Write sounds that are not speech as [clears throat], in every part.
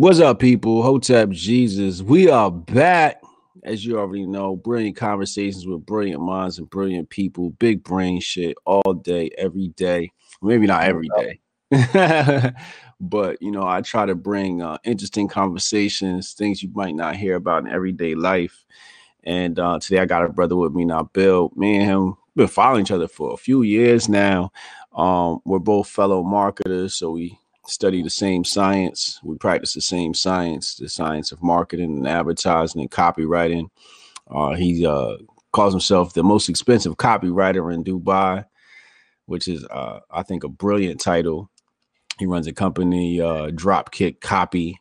What's up, people? Hotep Jesus. We are back. As you already know, brilliant conversations with brilliant minds and brilliant people. Big brain shit all day, every day. Maybe not every day. [laughs] but you know, I try to bring uh, interesting conversations, things you might not hear about in everyday life. And uh, today I got a brother with me now, Bill. Me and him been following each other for a few years now. Um, we're both fellow marketers, so we study the same science. We practice the same science, the science of marketing and advertising and copywriting. Uh, he uh, calls himself the most expensive copywriter in Dubai, which is, uh, I think, a brilliant title. He runs a company, uh, Dropkick Copy.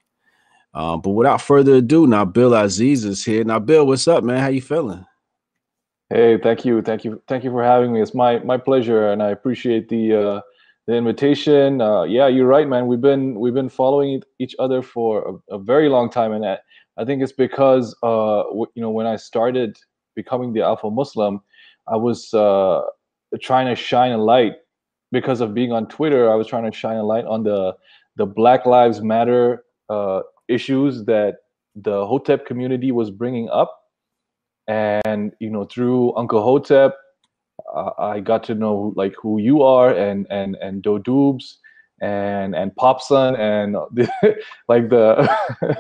Uh, but without further ado, now Bill Aziz is here. Now, Bill, what's up, man? How you feeling? Hey, thank you, thank you, thank you for having me. It's my my pleasure, and I appreciate the uh, the invitation. Uh, yeah, you're right, man. We've been we've been following each other for a, a very long time, and I, I think it's because uh, w- you know when I started becoming the Alpha Muslim, I was uh, trying to shine a light because of being on Twitter. I was trying to shine a light on the the Black Lives Matter uh, issues that the Hotep community was bringing up, and you know through Uncle Hotep I got to know like who you are and and and Dodoobs and and Popson and [laughs] the, like the [laughs]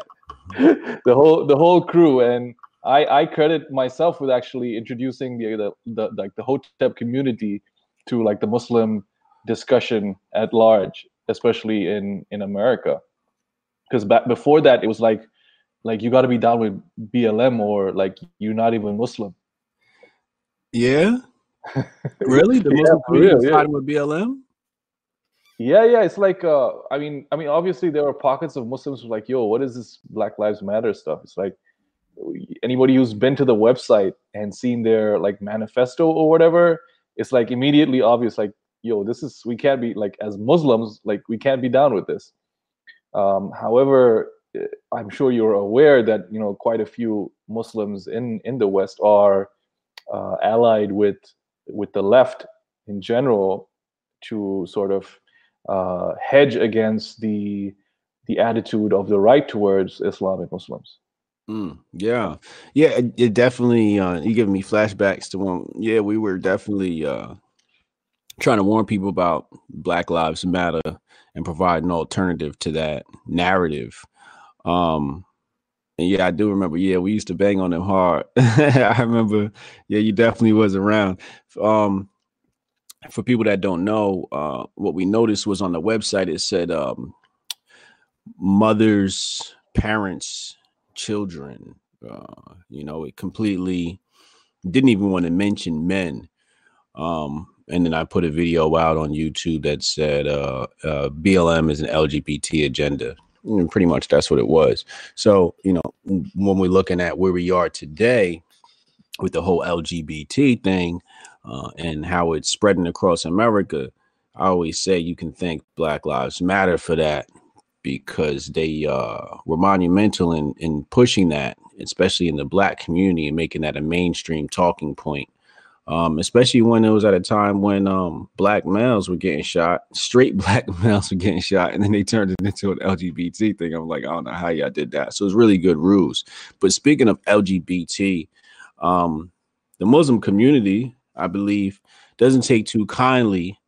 the whole the whole crew and I I credit myself with actually introducing the the, the like the Hotep community to like the Muslim discussion at large, especially in in America. Because back before that, it was like like you got to be down with BLM or like you're not even Muslim. Yeah, [laughs] really? The Muslim yeah, community yeah. siding with BLM? Yeah, yeah. It's like uh I mean, I mean, obviously there are pockets of Muslims who are like, yo, what is this Black Lives Matter stuff? It's like anybody who's been to the website and seen their like manifesto or whatever, it's like immediately obvious, like, yo, this is we can't be like as Muslims, like we can't be down with this. Um, however, eh, I'm sure you're aware that you know quite a few Muslims in in the West are uh, allied with with the left in general to sort of uh, hedge against the the attitude of the right towards Islamic Muslims. Mm, yeah, yeah, it, it definitely. Uh, you giving me flashbacks to when, yeah, we were definitely uh, trying to warn people about Black Lives Matter and provide an alternative to that narrative. Um, and yeah, I do remember. Yeah, we used to bang on them hard. [laughs] I remember. Yeah, you definitely was around. Um, for people that don't know, uh, what we noticed was on the website it said um, mothers, parents, children. Uh, you know, it completely didn't even want to mention men. Um, and then I put a video out on YouTube that said uh, uh, BLM is an LGBT agenda. And pretty much that's what it was. So, you know, when we're looking at where we are today with the whole LGBT thing uh, and how it's spreading across America, I always say you can thank Black Lives Matter for that because they uh, were monumental in, in pushing that, especially in the black community and making that a mainstream talking point um, especially when it was at a time when um, black males were getting shot, straight [laughs] black males were getting shot, and then they turned it into an LGBT thing. I'm like, I don't know how y'all did that. So it's really good rules. But speaking of LGBT, um, the Muslim community, I believe, doesn't take too kindly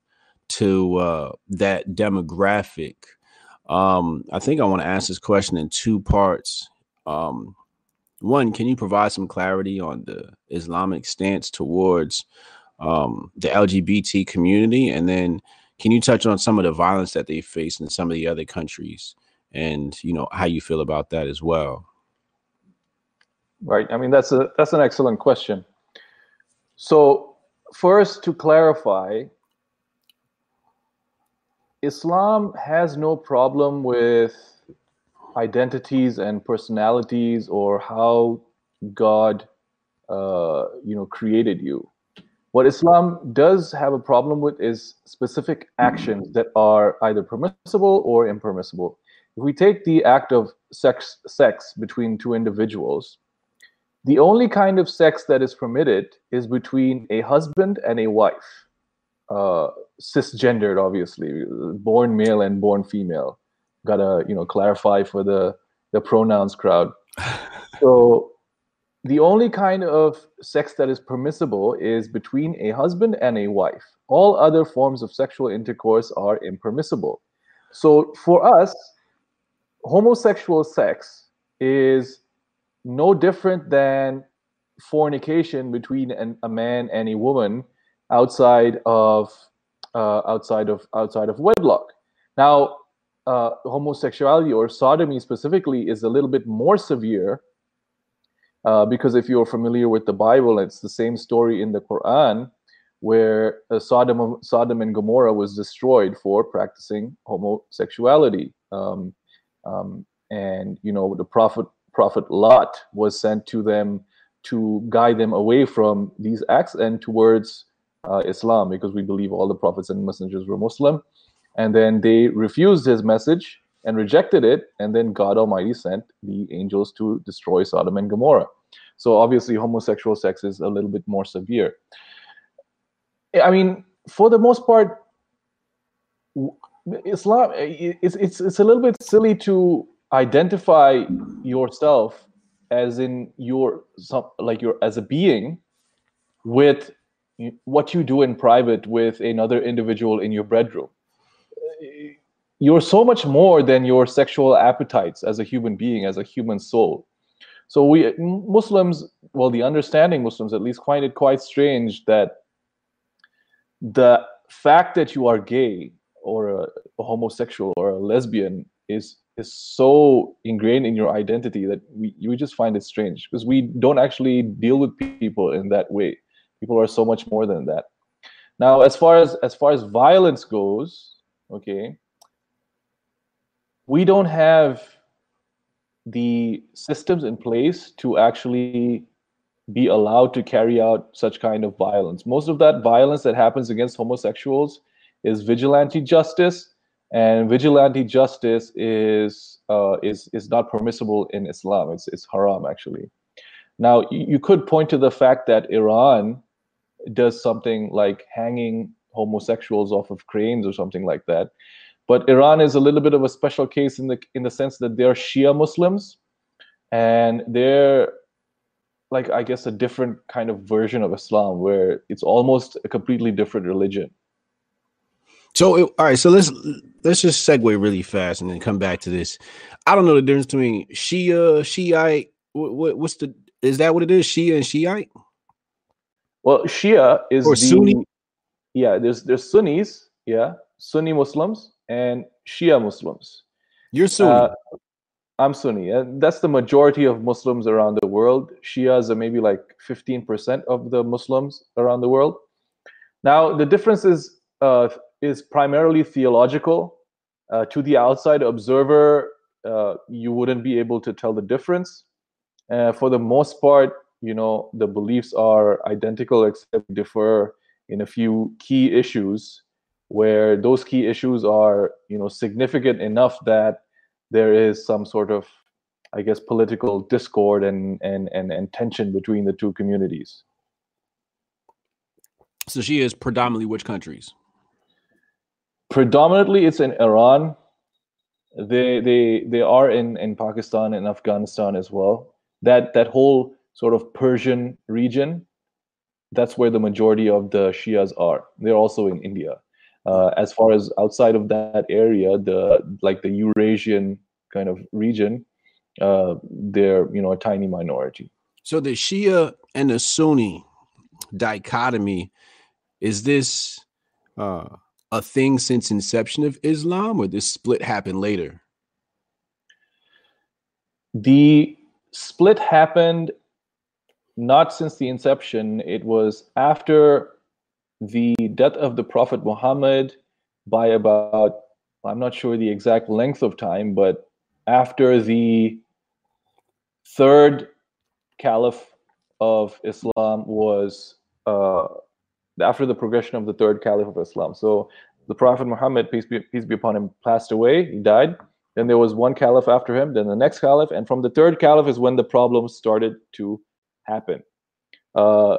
to uh, that demographic. Um, I think I want to ask this question in two parts. Um, one, can you provide some clarity on the Islamic stance towards um, the LGBT community? And then can you touch on some of the violence that they face in some of the other countries and, you know, how you feel about that as well? Right. I mean, that's a that's an excellent question. So first to clarify, Islam has no problem with identities and personalities or how God, uh, you know, created you. What Islam does have a problem with is specific actions that are either permissible or impermissible. If we take the act of sex, sex between two individuals, the only kind of sex that is permitted is between a husband and a wife, uh, cisgendered, obviously, born male and born female gotta you know clarify for the the pronouns crowd. [laughs] so the only kind of sex that is permissible is between a husband and a wife. All other forms of sexual intercourse are impermissible. So for us, homosexual sex is no different than fornication between an, a man and a woman outside of uh, outside of outside of wedlock. Now, uh, homosexuality or sodomy specifically is a little bit more severe uh, because if you're familiar with the Bible, it's the same story in the Quran where uh, Sodom, Sodom and Gomorrah was destroyed for practicing homosexuality. Um, um, and you know the prophet prophet Lot was sent to them to guide them away from these acts and towards uh, Islam because we believe all the prophets and messengers were Muslim. And then they refused his message and rejected it. And then God Almighty sent the angels to destroy Sodom and Gomorrah. So obviously, homosexual sex is a little bit more severe. I mean, for the most part, Islam it's it's it's a little bit silly to identify yourself as in your like your as a being with what you do in private with another individual in your bedroom you're so much more than your sexual appetites as a human being as a human soul. So we muslims well the understanding muslims at least find it quite strange that the fact that you are gay or a, a homosexual or a lesbian is is so ingrained in your identity that we you just find it strange because we don't actually deal with people in that way. People are so much more than that. Now as far as as far as violence goes okay we don't have the systems in place to actually be allowed to carry out such kind of violence most of that violence that happens against homosexuals is vigilante justice and vigilante justice is uh, is is not permissible in Islam. It's it's haram actually. Now you, you could point to the fact that Iran does something like hanging homosexuals off of cranes or something like that, but Iran is a little bit of a special case in the in the sense that they're Shia Muslims, and they're like I guess a different kind of version of Islam where it's almost a completely different religion so all right, so let's let's just segue really fast and then come back to this. I don't know the difference between Shia, Shiite. What, what what's the is that what it is? Shia and Shiite? Well, Shia is or the, Sunni. Yeah, there's there's Sunnis, yeah, Sunni Muslims and Shia Muslims. You're Sunni. Uh, I'm Sunni, and that's the majority of Muslims around the world. Shias are maybe like 15% of the Muslims around the world. Now, the difference is uh, is primarily theological. Uh, to the outside observer, uh, you wouldn't be able to tell the difference. Uh, for the most part, you know, the beliefs are identical except differ in a few key issues where those key issues are, you know, significant enough that there is some sort of, I guess, political discord and, and, and, and tension between the two communities. So she is predominantly which countries? predominantly it's in Iran. They they they are in in Pakistan and Afghanistan as well. That that whole sort of Persian region, that's where the majority of the Shias are. They're also in India. Uh, as far as outside of that area, the like the Eurasian kind of region, uh, they're you know a tiny minority. So the Shia and the Sunni dichotomy is this uh, a thing since inception of Islam, or this split happened later? The split happened not since the inception. It was after the death of the Prophet Muhammad by about, I'm not sure the exact length of time, but after the third caliph of Islam was uh, after the progression of the third caliph of Islam. So the Prophet Muhammad, peace be, peace be upon him, passed away. He died. Then there was one caliph after him, then the next caliph, and from the third caliph is when the problems started to happen. Uh,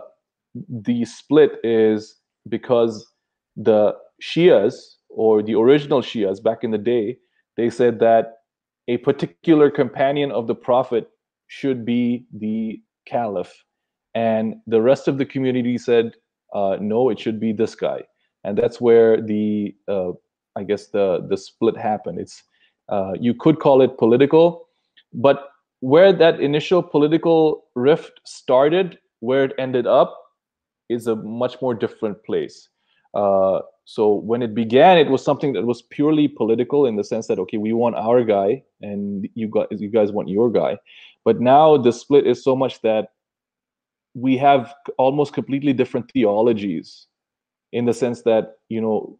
the split is because the Shias or the original Shias back in the day, they said that a particular companion of the prophet should be the caliph. And the rest of the community said uh, no it should be this guy. And that's where the uh, i guess the the split happened. It's uh, you could call it political but where that initial political rift started where it ended up is a much more different place. Uh, so when it began it was something that was purely political in the sense that okay we want our guy and you you guys want your guy. But now the split is so much that we have almost completely different theologies in the sense that you know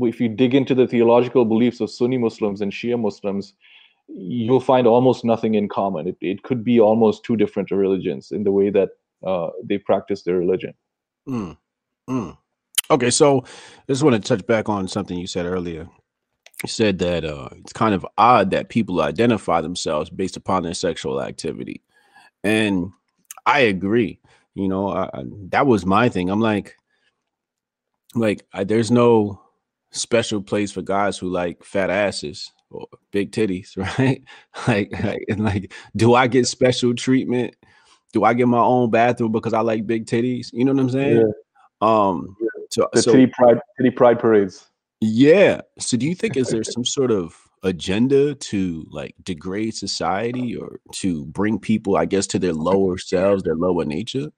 if you dig into the theological beliefs of sunni muslims and shia muslims you'll find almost nothing in common it, it could be almost two different religions in the way that uh, they practice their religion mm. Mm. okay so i just want to touch back on something you said earlier you said that uh, it's kind of odd that people identify themselves based upon their sexual activity and I agree. You know, I, I, that was my thing. I'm like, like I, there's no special place for guys who like fat asses or big titties, [laughs] right? like, like, and like, do I get special treatment? Do I get my own bathroom because I like big titties? You know what I'm saying? Yeah. Um, yeah. So, the so, titty pride, titty pride parades. Yeah. So, do you think is there some sort of agenda to like degrade society or to bring people, I guess, to their lower selves, their lower nature?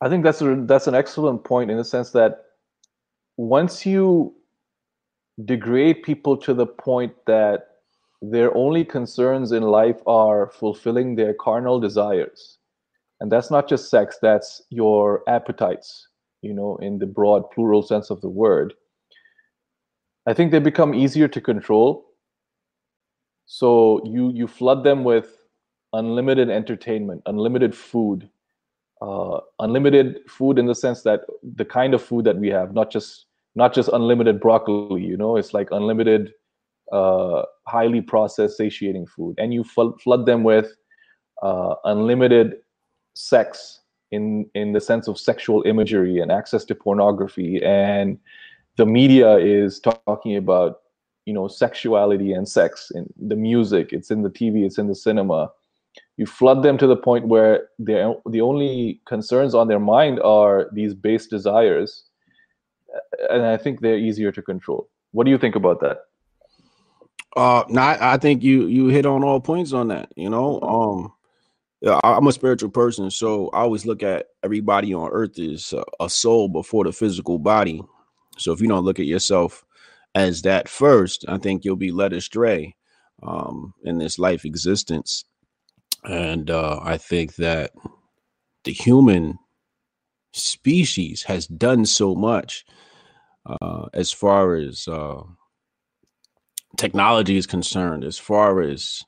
I think that's a, that's an excellent point in the sense that once you degrade people to the point that their only concerns in life are fulfilling their carnal desires, and that's not just sex, that's your appetites, you know, in the broad plural sense of the word I think they become easier to control. So you you flood them with unlimited entertainment, unlimited food, uh, unlimited food in the sense that the kind of food that we have, not just not just unlimited broccoli. You know, it's like unlimited, uh, highly processed, satiating food, and you fl- flood them with uh, unlimited sex in in the sense of sexual imagery and access to pornography. And the media is talking about you know sexuality and sex in the music. It's in the tv it's in the cinema. You flood them to the point where the only concerns on their mind are these base desires and i think they're easier to control what do you think about that uh I, think you you hit on all points on that you know um I'm a spiritual person, so I always look at everybody on earth as a, a soul before the physical body. So if you don't look at yourself as that first, I think you'll be led astray um, in this life existence. And uh, I think that the human species has done so much uh, as far as uh, technology is concerned, as far as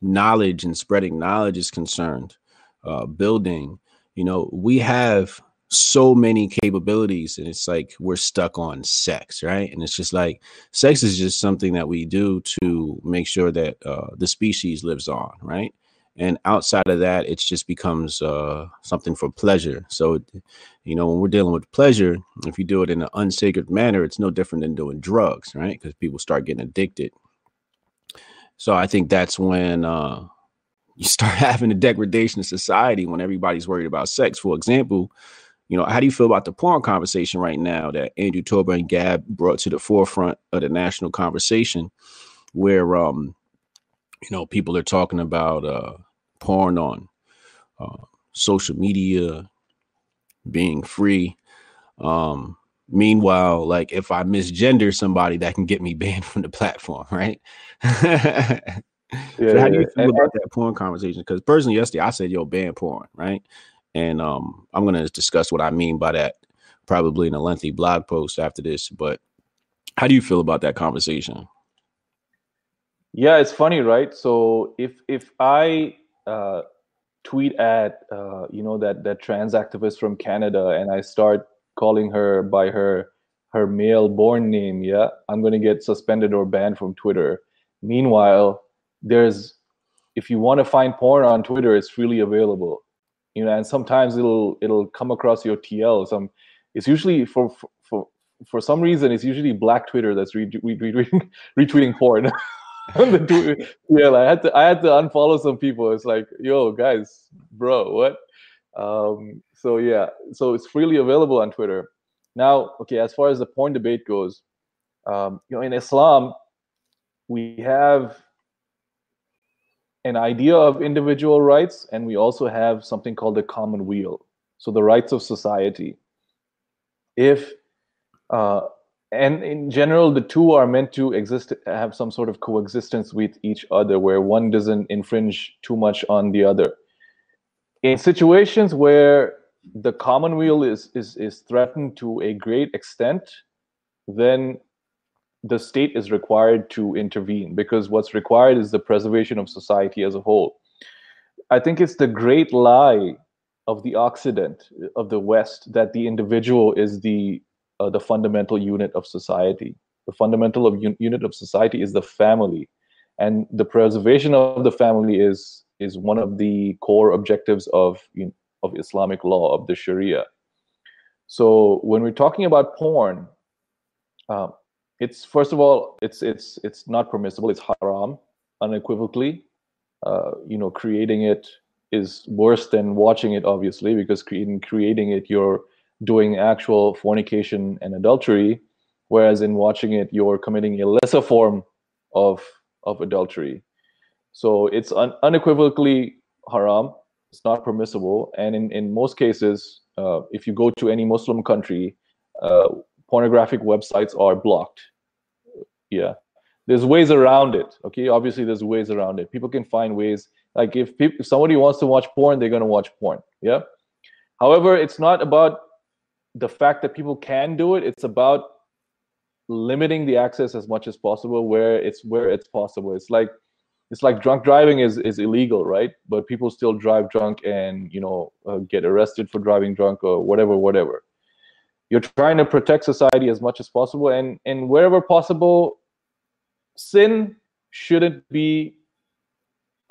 knowledge and spreading knowledge is concerned, uh, building. You know, we have so many capabilities and it's like we're stuck on sex right and it's just like sex is just something that we do to make sure that uh, the species lives on right and outside of that it just becomes uh, something for pleasure. So you know when we're dealing with pleasure if you do it in an unsacred manner it's no different than doing drugs right? Because people start getting addicted. So i think that's when uh, you [laughs] start having a degradation of society when everybody's worried about sex. For example you know, how do you feel about the porn conversation right now that Andrew Torba and Gab brought to the forefront of the national conversation, where um, you know, people are talking about uh, porn on uh, social media being free. Um, meanwhile, like if I misgender somebody, that can get me [laughs] banned from the platform, right? yeah, so how do you feel about that porn conversation? Because personally, yesterday I said, "Yo, ban porn," right? And um, I'm going to discuss what I mean by that probably in a lengthy blog post after this. But how do you feel about that conversation? Yeah, it's funny, right? So if if I uh, tweet at uh, you know that that trans activist from Canada and I start calling her by her her male born name, yeah, I'm to get suspended or banned from Twitter. Meanwhile, there's if you want to find porn on Twitter, it's freely available you know and sometimes it'll it'll come across your tl some it's usually for for for some reason it's usually black Twitter that's re- re- retweeting [laughs] retweeting porn. [laughs] [laughs] yeah, I had to I had to unfollow some people. It's like, yo, guys, bro, what? Um, so yeah, so it's freely available on Twitter. Now, okay, as far as the porn debate goes, um, you know, in Islam, we have an idea of individual rights, and we also have something called the common weal. So the rights of society. If uh, and in general, the two are meant to exist, have some sort of coexistence with each other, where one doesn't infringe too much on the other. In situations where the common weal is is is threatened to a great extent, then the state is required to intervene because what's required is the preservation of society as a whole. I think it's the great lie of the Occident, of the West, that the individual is the uh, the fundamental unit of society. The fundamental of un- unit of society is the family, and the preservation of the family is is one of the core objectives of you know, of Islamic law of the Sharia. So when we're talking about porn, um, it's first of all it's it's it's not permissible. It's haram unequivocally. Uh, you know, creating it is worse than watching it, obviously, because in creating it, you're doing actual fornication and adultery, whereas in watching it, you're committing a lesser form of of adultery. So it's un- unequivocally haram. It's not permissible, and in in most cases, uh, if you go to any Muslim country, uh, pornographic websites are blocked. Yeah, there's ways around it. Okay, obviously there's ways around it. People can find ways. Like if people, if somebody wants to watch porn, they're gonna watch porn. Yeah. However, it's not about the fact that people can do it it's about limiting the access as much as possible where it's where it's possible. It's like it's like drunk driving is is illegal right? But people still drive drunk and you know uh, get arrested for driving drunk or whatever whatever. You're trying to protect society as much as possible and and wherever possible sin shouldn't be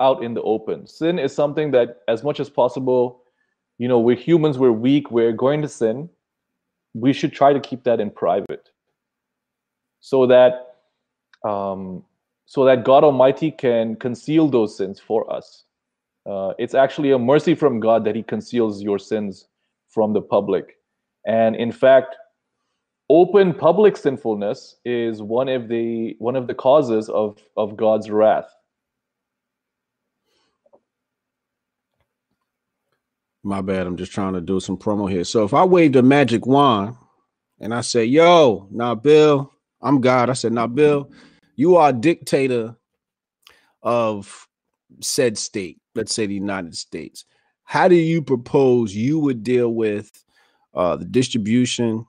out in the open. Sin is something that as much as possible you know we're humans we're weak we're going to sin we should try to keep that in private so that um, so that god almighty can conceal those sins for us. Uh, it's actually a mercy from god that he conceals your sins from the public. And in fact open public sinfulness is one of the one of the causes of of god's wrath My bad. I'm just trying to do some promo here. So if I waved a magic wand and I say, "Yo, now Bill, I'm God," I said, "Now Bill, you are dictator of said state. Let's say the United States. How do you propose you would deal with uh, the distribution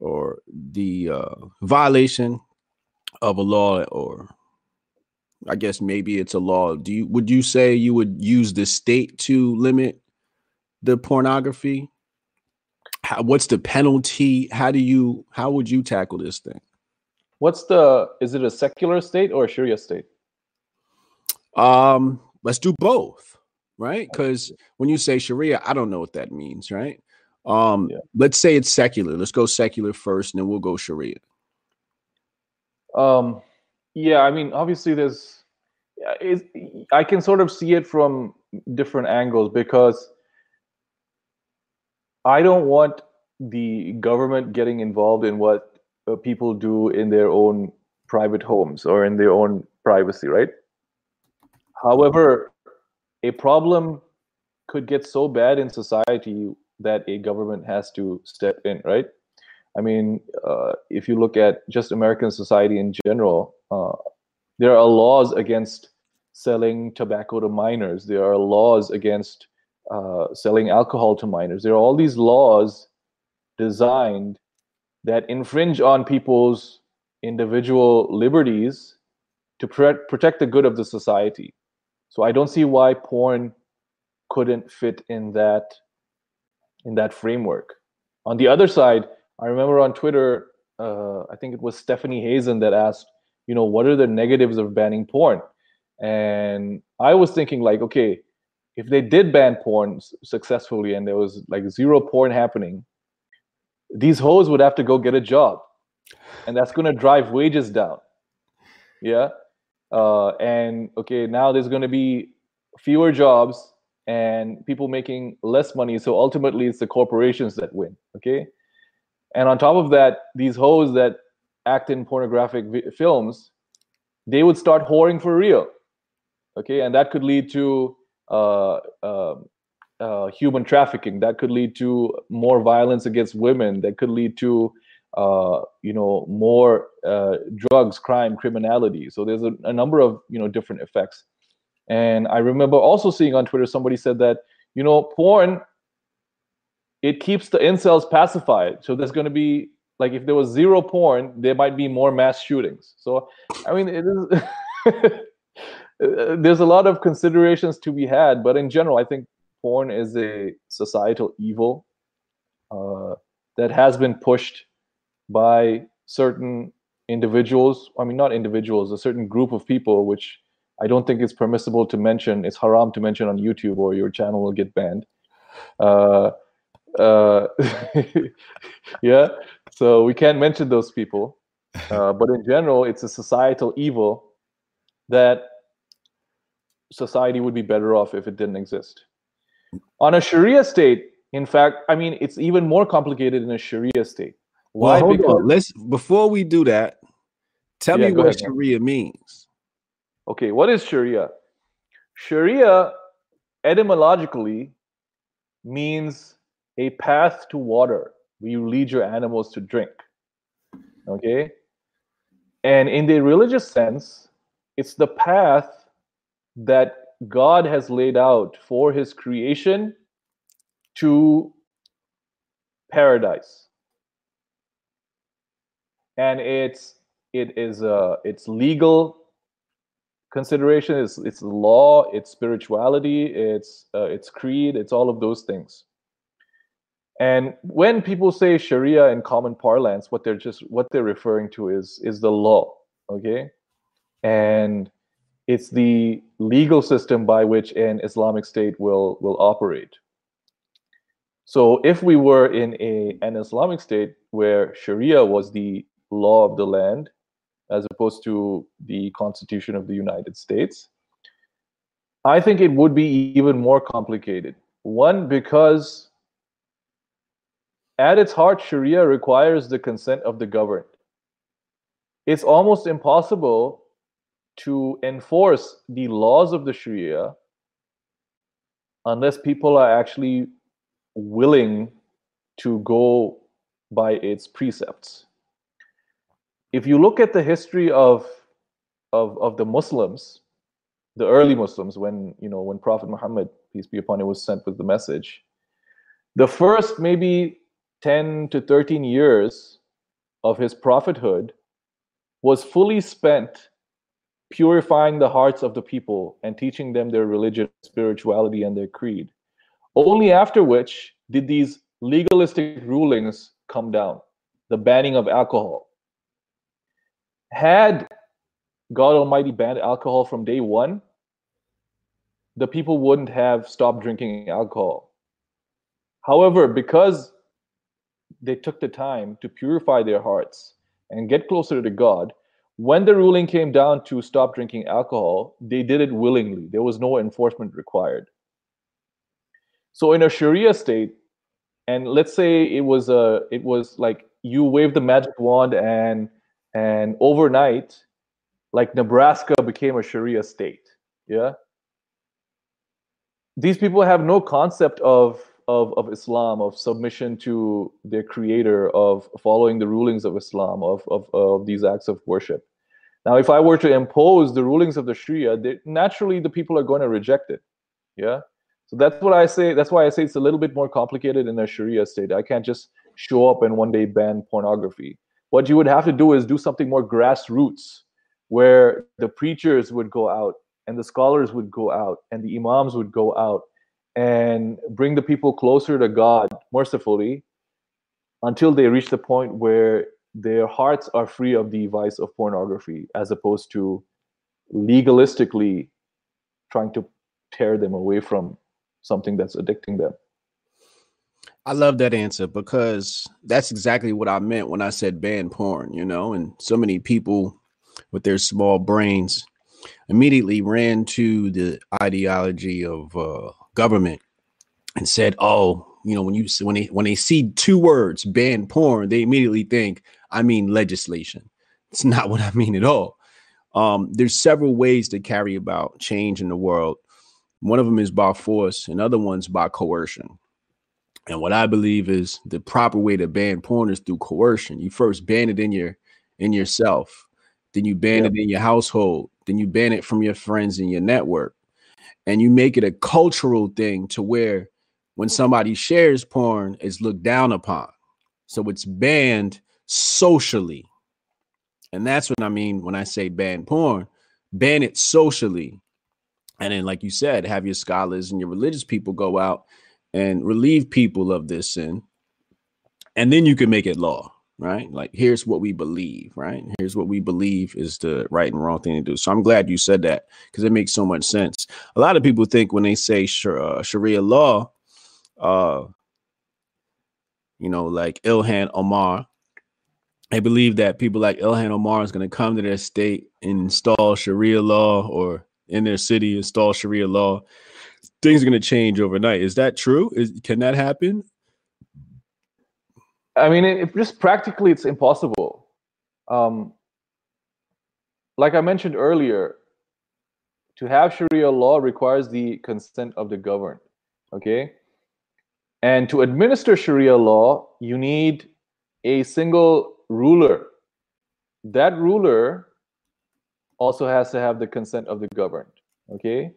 or the uh, violation of a law or I guess maybe it's a law. Do you would you say you would use the state to limit the pornography? How, what's the penalty? How do you how would you tackle this thing? what's the is it a secular state or a sharia state Um, let's do both, right? Because when you say Sharia, I don't know what that means, right? Um, Yeah. let's say it's secular. Let's go secular first, and then we'll go Sharia. Um, yeah, I mean, obviously, there's, I can sort of see it from different angles because I don't want the government getting involved in what uh, people do in their own private homes or in their own privacy, right? However, a problem could get so bad in society that a government has to step in, right? I mean, uh, if you look at just American society in general, uh, there are laws against selling tobacco to minors. There are laws against uh, selling alcohol to minors. There are all these laws designed that infringe on people's individual liberties to pre- protect the good of the society. So I don't see why porn couldn't fit in that in that framework. On the other side, I remember on Twitter, uh, I think it was Stephanie Hazen that asked, you know, what are the negatives of banning porn? And I was thinking, like, okay, if they did ban porn successfully and there was like zero porn happening, these hoes would have to go get a job. and that's going to drive wages down. Yeah, uh, and okay, now there's going to be fewer jobs and people making less money. So ultimately, it's the corporations that win. Okay, and on top of that, these hoes that act in pornographic vi- films, they would start whoring for real. Okay, and that could lead to human trafficking. That could lead to more violence against women. That could lead to uh, you know more uh, drugs, crime, criminality. So there's a, a number of you know different effects. And I remember also seeing on Twitter somebody said that you know porn it keeps the incels pacified. So there's going to be like if there was zero porn, there might be more mass shootings. So I mean it is. [laughs] there's a lot of considerations to be had, but in general, I think porn is a societal evil uh, that has been pushed by certain individuals. I mean, not individuals, a certain group of people, which I don't think it's permissible to mention. It's haram to mention on YouTube, or your channel will get banned. Uh, uh, [laughs] yeah, so we can't mention those people. Uh, but in general, it's a societal evil that society would be better off if it didn't exist. On a Sharia state, in fact, I mean, it's even more complicated in a Sharia state. Why? Well, because, on. Let's before we do that, tell yeah, me what ahead, Sharia means. Okay, what is Sharia? Sharia etymologically means a path to water where you lead your animals to drink. Okay? And in the religious sense, it's the path that God has laid out for his creation to paradise. And it's it is uh it's legal consideration, it's it's law, it's spirituality, it's uh, it's creed, it's all of those things. And when people say Sharia in common parlance, what they're just what they're referring to is is the law, okay? And it's the legal system by which an Islamic state will will operate. So if we were in a an Islamic state where Sharia was the law of the land, as opposed to the Constitution of the United States, I think it would be even more complicated. One, because at its heart, Sharia requires the consent of the governed. It's almost impossible to enforce the laws of the Sharia unless people are actually willing to go by its precepts. If you look at the history of, of, of the Muslims, the early Muslims, when you know when Prophet Muhammad, peace be upon him, was sent with the message, the first maybe 10 to 13 years of his prophethood was fully spent purifying the hearts of the people and teaching them their religion, spirituality, and their creed. Only after which did these legalistic rulings come down, the banning of alcohol. Had God Almighty banned alcohol from day one, the people wouldn't have stopped drinking alcohol. However, because they took the time to purify their hearts and get closer to God, when the ruling came down to stop drinking alcohol, they did it willingly. There was no enforcement required. So in a Sharia state, and let's say it was a it was like you wave the magic wand and and overnight, like Nebraska became a Sharia state. Yeah. These people have no concept of of, of Islam, of submission to their creator, of following the rulings of Islam, of, of, of these acts of worship. Now, if I were to impose the rulings of the Sharia, they, naturally the people are going to reject it. Yeah. So that's what I say. That's why I say it's a little bit more complicated in a Sharia state. I can't just show up and one day ban pornography. What you would have to do is do something more grassroots, where the preachers would go out and the scholars would go out and the imams would go out and bring the people closer to God mercifully until they reach the point where their hearts are free of the vice of pornography as opposed to legalistically trying to tear them away from something that's addicting them. I love that answer because that's exactly what I meant when I said ban porn, you know, and so many people with their small brains immediately ran to the ideology of uh, government and said, "Oh, you know, when you when they when they see two words, ban porn, they immediately think I mean legislation. It's [laughs] not what I mean at all. Um, there's several ways to carry about change in the world. One of them is by force, and other ones by coercion. And what I believe is the proper way to ban porn is through coercion. You first ban it in your in yourself, then you ban it in your household, then you ban it from your friends and your network, and you make it a cultural thing to where when somebody shares porn, it's looked down upon. So it's banned socially. And that's what I mean when I say ban porn, ban it socially. And then, like you said, have your scholars and your religious people go out and relieve people of this sin. And then you can make it law, right? Like, here's what we believe, right? Here's what we believe is the right and wrong thing to do. So I'm glad you said that because it makes so much sense. A lot of people think when they say uh, Sharia law, uh, you know, like Ilhan Omar. they believe that people like Ilhan Omar is going to come to their state and install Sharia law or in their city install Sharia law. Things are going to change overnight. Is that true? Is can that happen? I mean, it, just practically, it's impossible. Um, like I mentioned earlier, to have Sharia law requires the consent of the governed. Okay, and to administer Sharia law, you need a single ruler. That ruler also has to have the consent of the governed. Okay.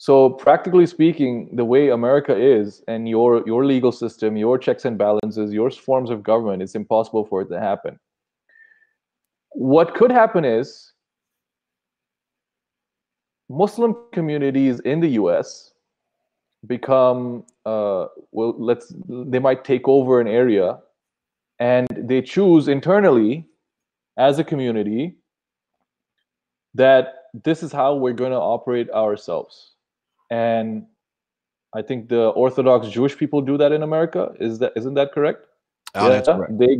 So practically speaking, the way America is and your your legal system, your checks and balances, your forms of government, it's impossible for it to happen. What could happen is Muslim communities in the US become uh, well let's they might take over an area and they choose internally as a community that this is how we're going to operate ourselves and i think the orthodox jewish people do that in america is that isn't that correct oh, yeah, that's correct. they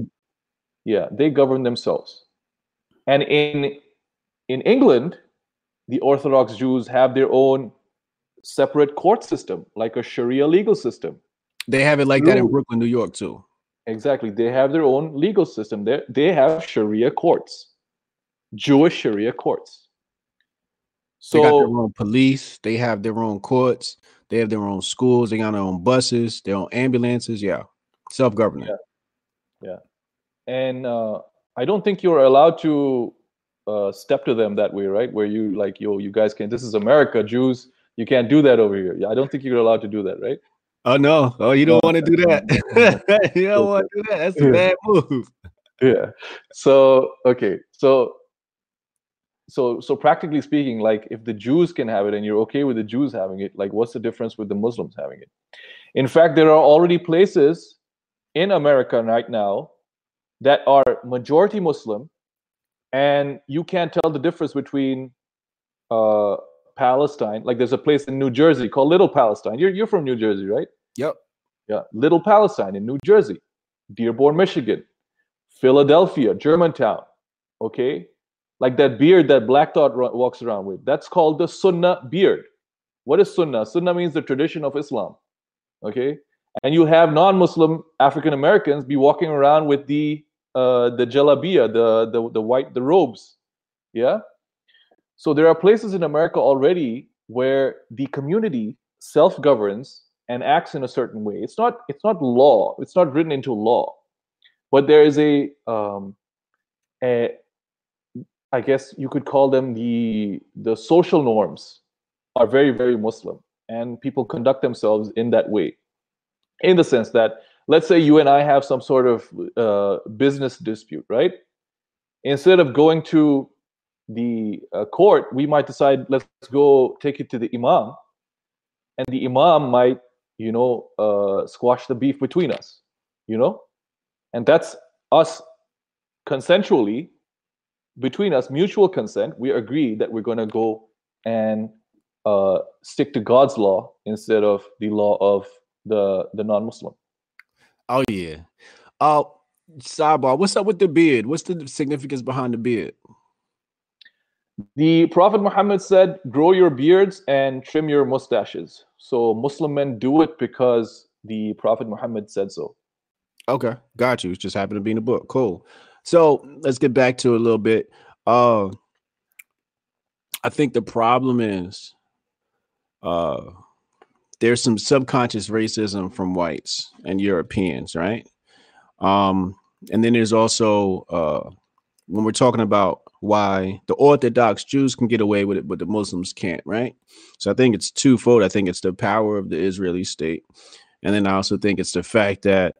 yeah they govern themselves and in in england the orthodox jews have their own separate court system, like a Sharia legal system. They have it like that in Brooklyn, New York, too. Exactly. They have their own legal system. They they have Sharia courts, Jewish Sharia courts. So they got their own police. They have their own courts. They have their own schools. They got their own buses, their own ambulances. Yeah, self government. Yeah. yeah, and uh, I don't think you're allowed to uh, step to them that way, right? Where you like, yo, you guys can. This is America. Jews you can't do that over here. Yeah, I don't think you're allowed to do that, right? Oh no! Oh, you don't want to do that. [laughs] [laughs] you don't want to do that. That's a bad move. [laughs] Yeah. So okay. So so so practically speaking, like if the Jews can have it and you're okay with the Jews having it, like what's the difference with the Muslims having it? In fact, there are already places in America right now that are majority Muslim, and you can't tell the difference between uh, Palestine. Like there's a place in New Jersey called Little Palestine. You're you're from New Jersey, right? Yep. Yeah, Little Palestine in New Jersey, Dearborn, Michigan, Philadelphia, Germantown. Okay, like that beard that Black Thought walks around with. That's called the Sunnah beard. What is Sunnah? Sunnah means the tradition of Islam. Okay, and you have non-Muslim African Americans be walking around with the uh, the jalabia, the the the white the robes. Yeah, so there are places in America already where the community self-governs and acts in a certain way. It's not it's not law. It's not written into law, but there is a, um, a I guess you could call them the the social norms are very very Muslim, and people conduct themselves in that way, in the sense that let's say you and I have some sort of uh, business dispute, right? Instead of going to the uh, court, we might decide let's go take it to the imam, and the imam might, you know, uh, squash the beef between us, you know, and that's us consensually between us, mutual consent. We agree that we're going to go and uh, stick to God's law instead of the law of the the non-Muslim. Oh yeah. Uh sidebar, what's up with the beard? What's the significance behind the beard? The Prophet Muhammad said, grow your beards and trim your mustaches. So Muslim men do it because the Prophet Muhammad said so. Okay, got you. It just happened to be in the book. Cool. So let's get back to it a little bit. Uh I think the problem is uh there's some subconscious racism from whites and Europeans, right? Um, and then there's also uh when we're talking about why the Orthodox Jews can get away with it, but the Muslims can't, right? So I think it's twofold. I think it's the power of the Israeli state. And then I also think it's the fact that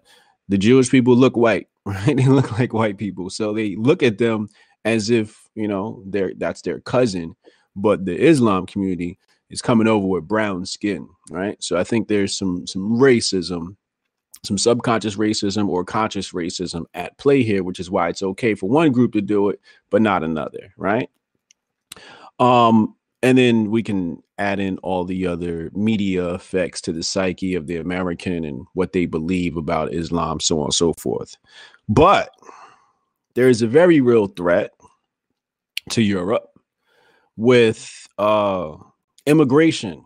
the Jewish people look white, [laughs] right? They look like white people. So they look at them as if, you know, they're that's their cousin. But the Islam community is coming over with brown skin, right? So I think there's some some racism some subconscious racism or conscious racism at play here, which is why it's okay for one group to do it, but not another, right? Um, and then we can add in all the other media effects to the psyche of the American and what they believe about Islam, so on and so forth. But there is a very real threat to Europe with uh, immigration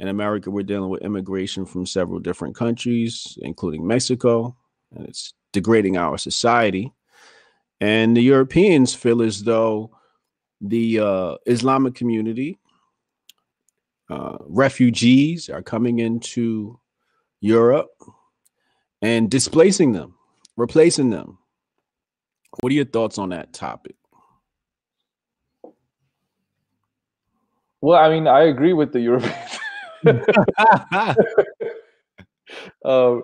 in America, we're dealing with immigration from several different countries, including Mexico, and it's degrading our society. And the Europeans feel as though the uh, Islamic community, uh, refugees are coming into Europe and displacing them, replacing them. What are your thoughts on that topic? Well, I mean, I agree with the Europeans. [laughs] [laughs] uh,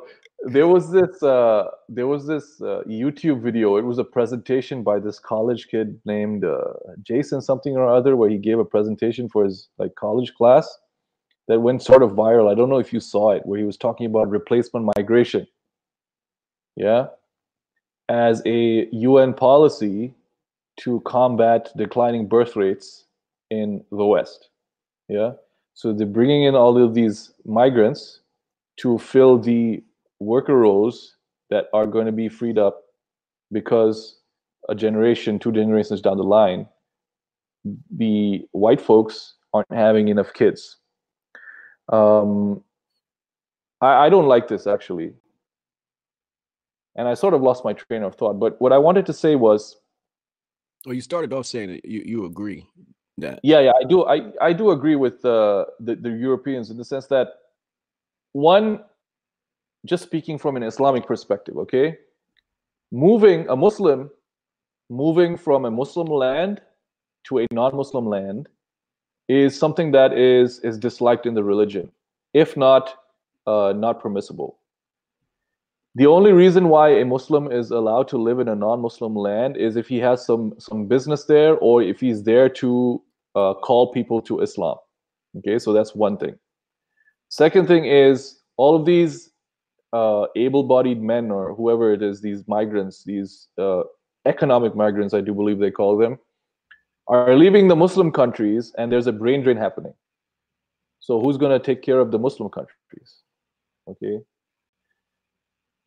there was this uh, there was this uh, YouTube video. It was a presentation by this college kid named uh, Jason something or other, where he gave a presentation for his like college class that went sort of viral. I don't know if you saw it, where he was talking about replacement migration. Yeah, as a UN policy to combat declining birth rates in the West. Yeah so they're bringing in all of these migrants to fill the worker roles that are going to be freed up because a generation, two generations down the line, the white folks aren't having enough kids. Um, I, I don't like this actually. And I sort of lost my train of thought. But what I wanted to say was. Well, you started off saying that you, you agree yeah, yeah, yeah. I do. I I do agree with uh, the the Europeans in the sense that one, just speaking from an Islamic perspective, okay, moving a Muslim, moving from a Muslim land to a non-Muslim land, is something that is is disliked in the religion, if not uh, not permissible. The only reason why a Muslim is allowed to live in a non-Muslim land is if he has some some business there, or if he's there to uh, call people to Islam. Okay, so that's one thing. Second thing is all of these uh, able-bodied men or whoever it is, these migrants, these uh, economic migrants, I do believe they call them, are leaving the Muslim countries, and there's a brain drain happening. So who's going to take care of the Muslim countries? Okay.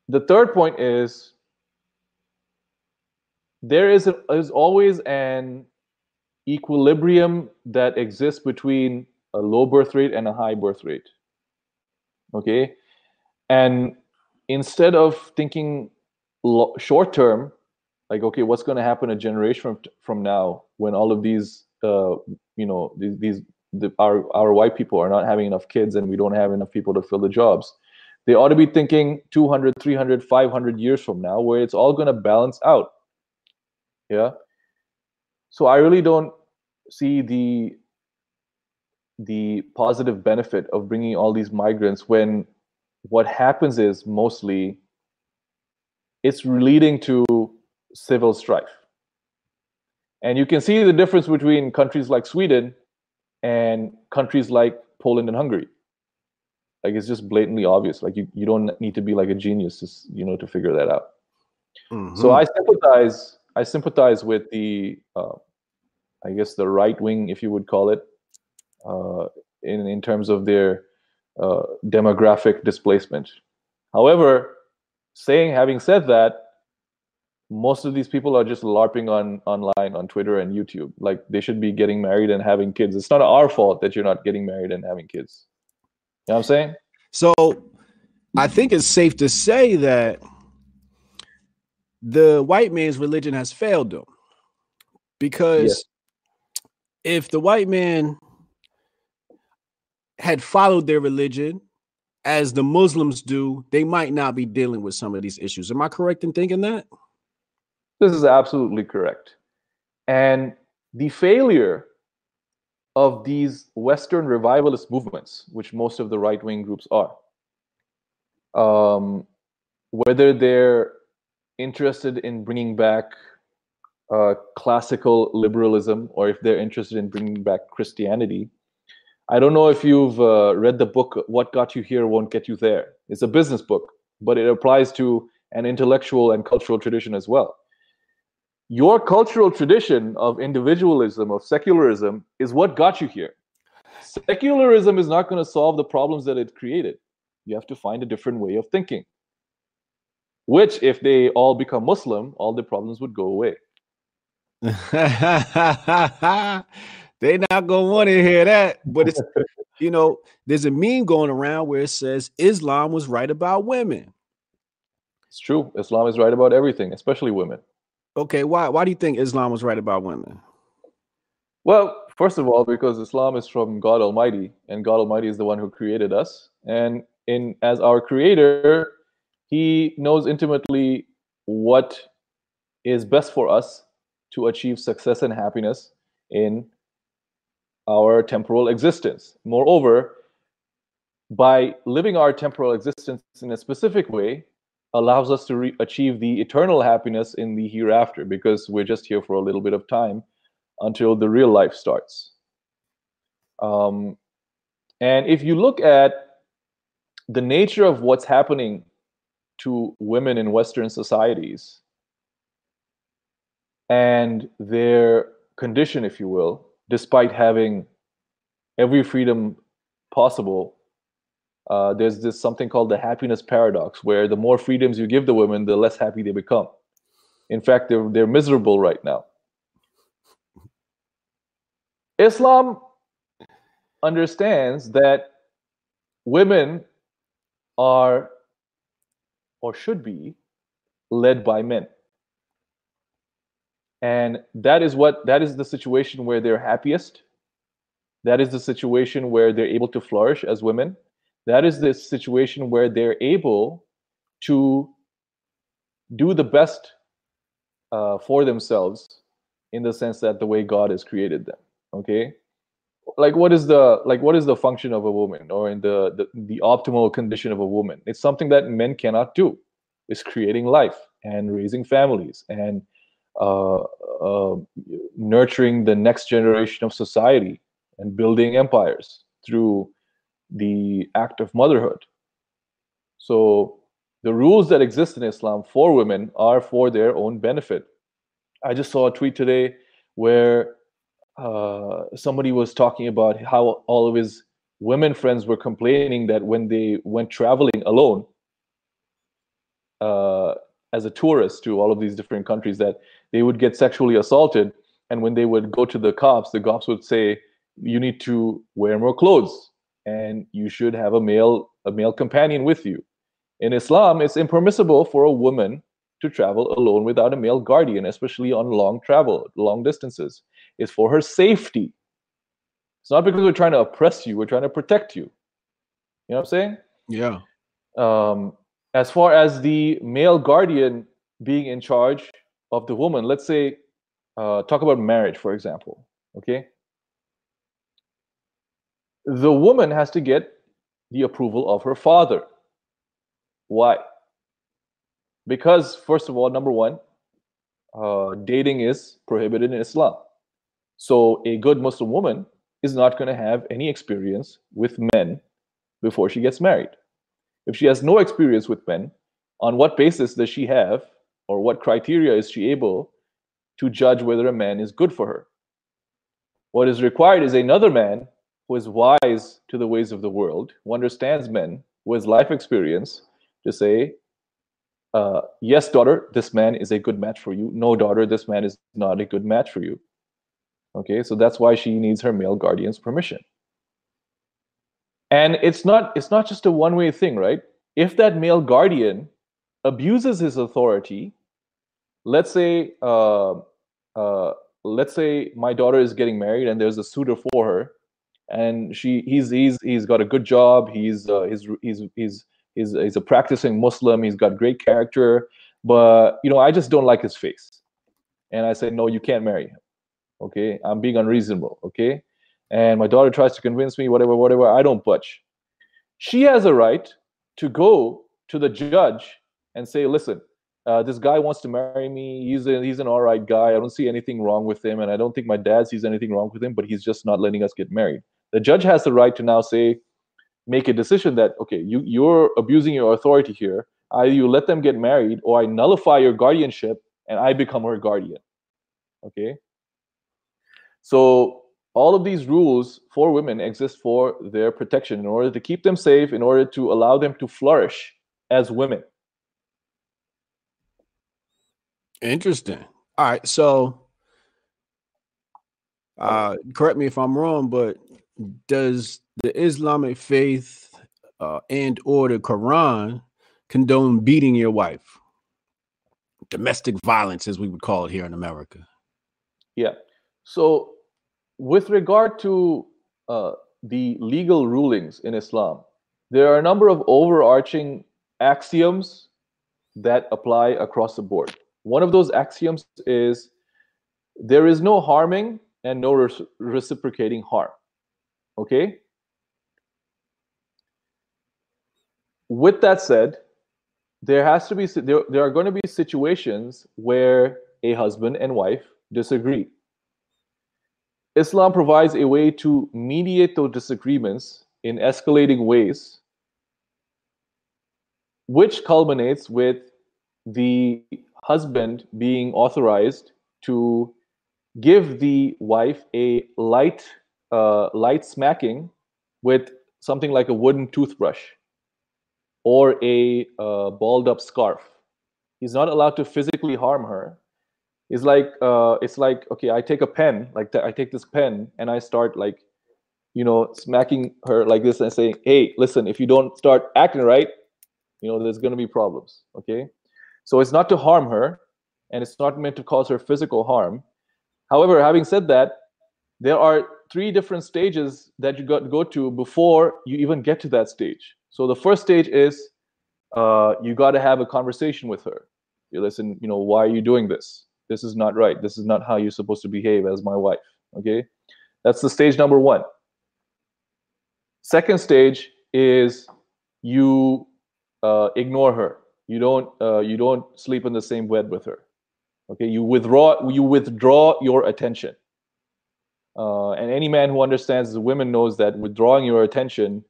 The third point is there is, a, is always an equilibrium that exists between a low birth rate and a high birth rate. Okay. And instead of thinking lo- short term, like, okay, what's going to happen a generation from, from now when all of these, uh, you know, these, these the, our, our white people are not having enough kids and we don't have enough people to fill the jobs. They ought to be thinking 200, 300, 500 years from now where it's all going to balance out. Yeah. So I really don't see the the positive benefit of bringing all these migrants when what happens is mostly it's leading to civil strife. And you can see the difference between countries like sweden and countries like poland and hungary. Like it's just blatantly obvious. Like you, you don't need to be like a genius to you know to figure that out. Mm-hmm. so i sympathize i sympathize with the uh, I guess the right wing, if you would call it, uh, in in terms of their uh, demographic displacement. However, saying having said that, most of these people are just larping on online on Twitter and YouTube. Like they should be getting married and having kids. It's not our fault that you're not getting married and having kids. You know what I'm saying? So I think it's safe to say that the white man's religion has failed them. Because if the white man had followed their religion as the Muslims do, they might not be dealing with some of these issues. Am I correct in thinking that? This is absolutely correct. And the failure of these Western revivalist movements, which most of the right wing groups are, um, whether they're interested in bringing back uh, classical liberalism or if they're interested in bringing back Christianity. I don't know if you've uh, read the book What Got You Here Won't Get You There. It's a business book, but it applies to an intellectual and cultural tradition as well. Your cultural tradition of individualism, of secularism, is what got you here. Secularism is not going to solve the problems that it created. You have to find a different way of thinking. Which, if they all become Muslim, all the problems would go away. [laughs] they not gonna want to hear that, but it's [laughs] you know, there's a meme going around where it says Islam was right about women. It's true. Islam is right about everything, especially women. Okay, why why do you think Islam was right about women? Well, first of all, because Islam is from God Almighty, and God Almighty is the one who created us. And in as our creator, he knows intimately what is best for us to achieve success and happiness in our temporal existence. Moreover, by living our temporal existence in a specific way, allows us to re- achieve the eternal happiness in the hereafter because we're just here for a little bit of time until the real life starts. Um, and if you look at the nature of what's happening to women in Western societies, and their condition, if you will, despite having every freedom possible, uh, there's this something called the happiness paradox, where the more freedoms you give the women, the less happy they become. In fact, they're they're miserable right now. Islam understands that women are or should be led by men and that is what that is the situation where they're happiest. That is the situation where they're able to flourish as women. That is the situation where they're able to do the best uh, for themselves in the sense that the way god has created them okay? Like what is the like what is the function of a woman or in the the, the optimal condition of a woman? It's something that men cannot do. Is creating life and raising families and nurturing the next generation of society and building empires through the act of motherhood. So the rules that exist in Islam for women are for their own benefit. I just saw a tweet today where uh, somebody was talking about how all of his women friends were complaining that when they went traveling alone, uh, as a tourist to all of these different countries that they would get sexually assaulted. And when they would go to the cops the cops would say you need to wear more clothes and you should have a male a male companion with you. In islam it's impermissible for a woman to travel alone without a male guardian especially on long travel long distances. It's for her safety. It's not because we're trying to oppress you we're trying to protect you. You know what i'm saying? Yeah. Um, as far as the male guardian being in charge of the woman, let's say, uh, talk about marriage, for example, okay? The woman has to get the approval of her father. Why? Because, first of all, number one, uh, dating is prohibited in Islam. So, a good Muslim woman is not going to have any experience with men before she gets married. If she has no experience with men, on what basis does she have, or what criteria is she able to judge whether a man is good for her? What is required is another man who is wise to the ways of the world, who understands men, who has life experience, to say, uh, yes, daughter, this man is a good match for you. No, daughter, this man is not a good match for you. Okay, so that's why she needs her male guardian's permission. And it's not it's not just a one-way thing, right? If that male guardian abuses his authority, let's say uh, uh, let's say my daughter is getting married and there's a suitor for her, and she he's he's he's got a good job, he's uh, he's he's he's he's he's a practicing Muslim, he's got great character, but you know I just don't like his face, and I say no, you can't marry him. Okay, I'm being unreasonable. Okay, and my daughter tries to convince me, whatever, whatever, I don't budge. She has a right to go to the judge and say, listen, uh, this guy wants to marry me. He's a, he's an all right guy. I don't see anything wrong with him, and I don't think my dad sees anything wrong with him. But he's just not letting us get married. The judge has the right to now say, make a decision that okay, you you're abusing your authority here. Either you let them get married, or I nullify your guardianship and I become her guardian. Okay. So all of these rules for women exist for their protection in order to keep them safe, in order to allow them to flourish as women. Interesting. All right. So, uh, correct me if I'm wrong, but does the Islamic faith uh, and or the Quran condone beating your wife? Domestic violence, as we would call it here in America. Yeah. So with regard to uh, the legal rulings in Islam, there are a number of overarching axioms that apply across the board. One of those axioms is there is no harming and no re- reciprocating harm. Okay? With that said, there has to be there, there are going to be situations where a husband and wife disagree Islam provides a way to mediate those disagreements in escalating ways, which culminates with the husband being authorized to give the wife a light, uh, light smacking with something like a wooden toothbrush or a uh, balled up scarf. He's not allowed to physically harm her, it's like uh, it's like okay i take a pen like i take this pen and i start like you know smacking her like this and saying hey listen if you don't start acting right you know there's going to be problems okay? So it's not to harm her and it's not meant to cause her physical harm. However having said that there are three different stages that you got to go to before you even get to that stage. So the first stage is uh, you got to have a conversation with her. You listen you know why are you doing this this is not right. This is not how you're supposed to behave as my wife okay? That's the stage number one. Second stage is you uh, ignore her. You don't uh, you don't sleep in the same bed with her okay? You withdraw you withdraw your attention. Uh, and any man who understands the women knows that withdrawing your attention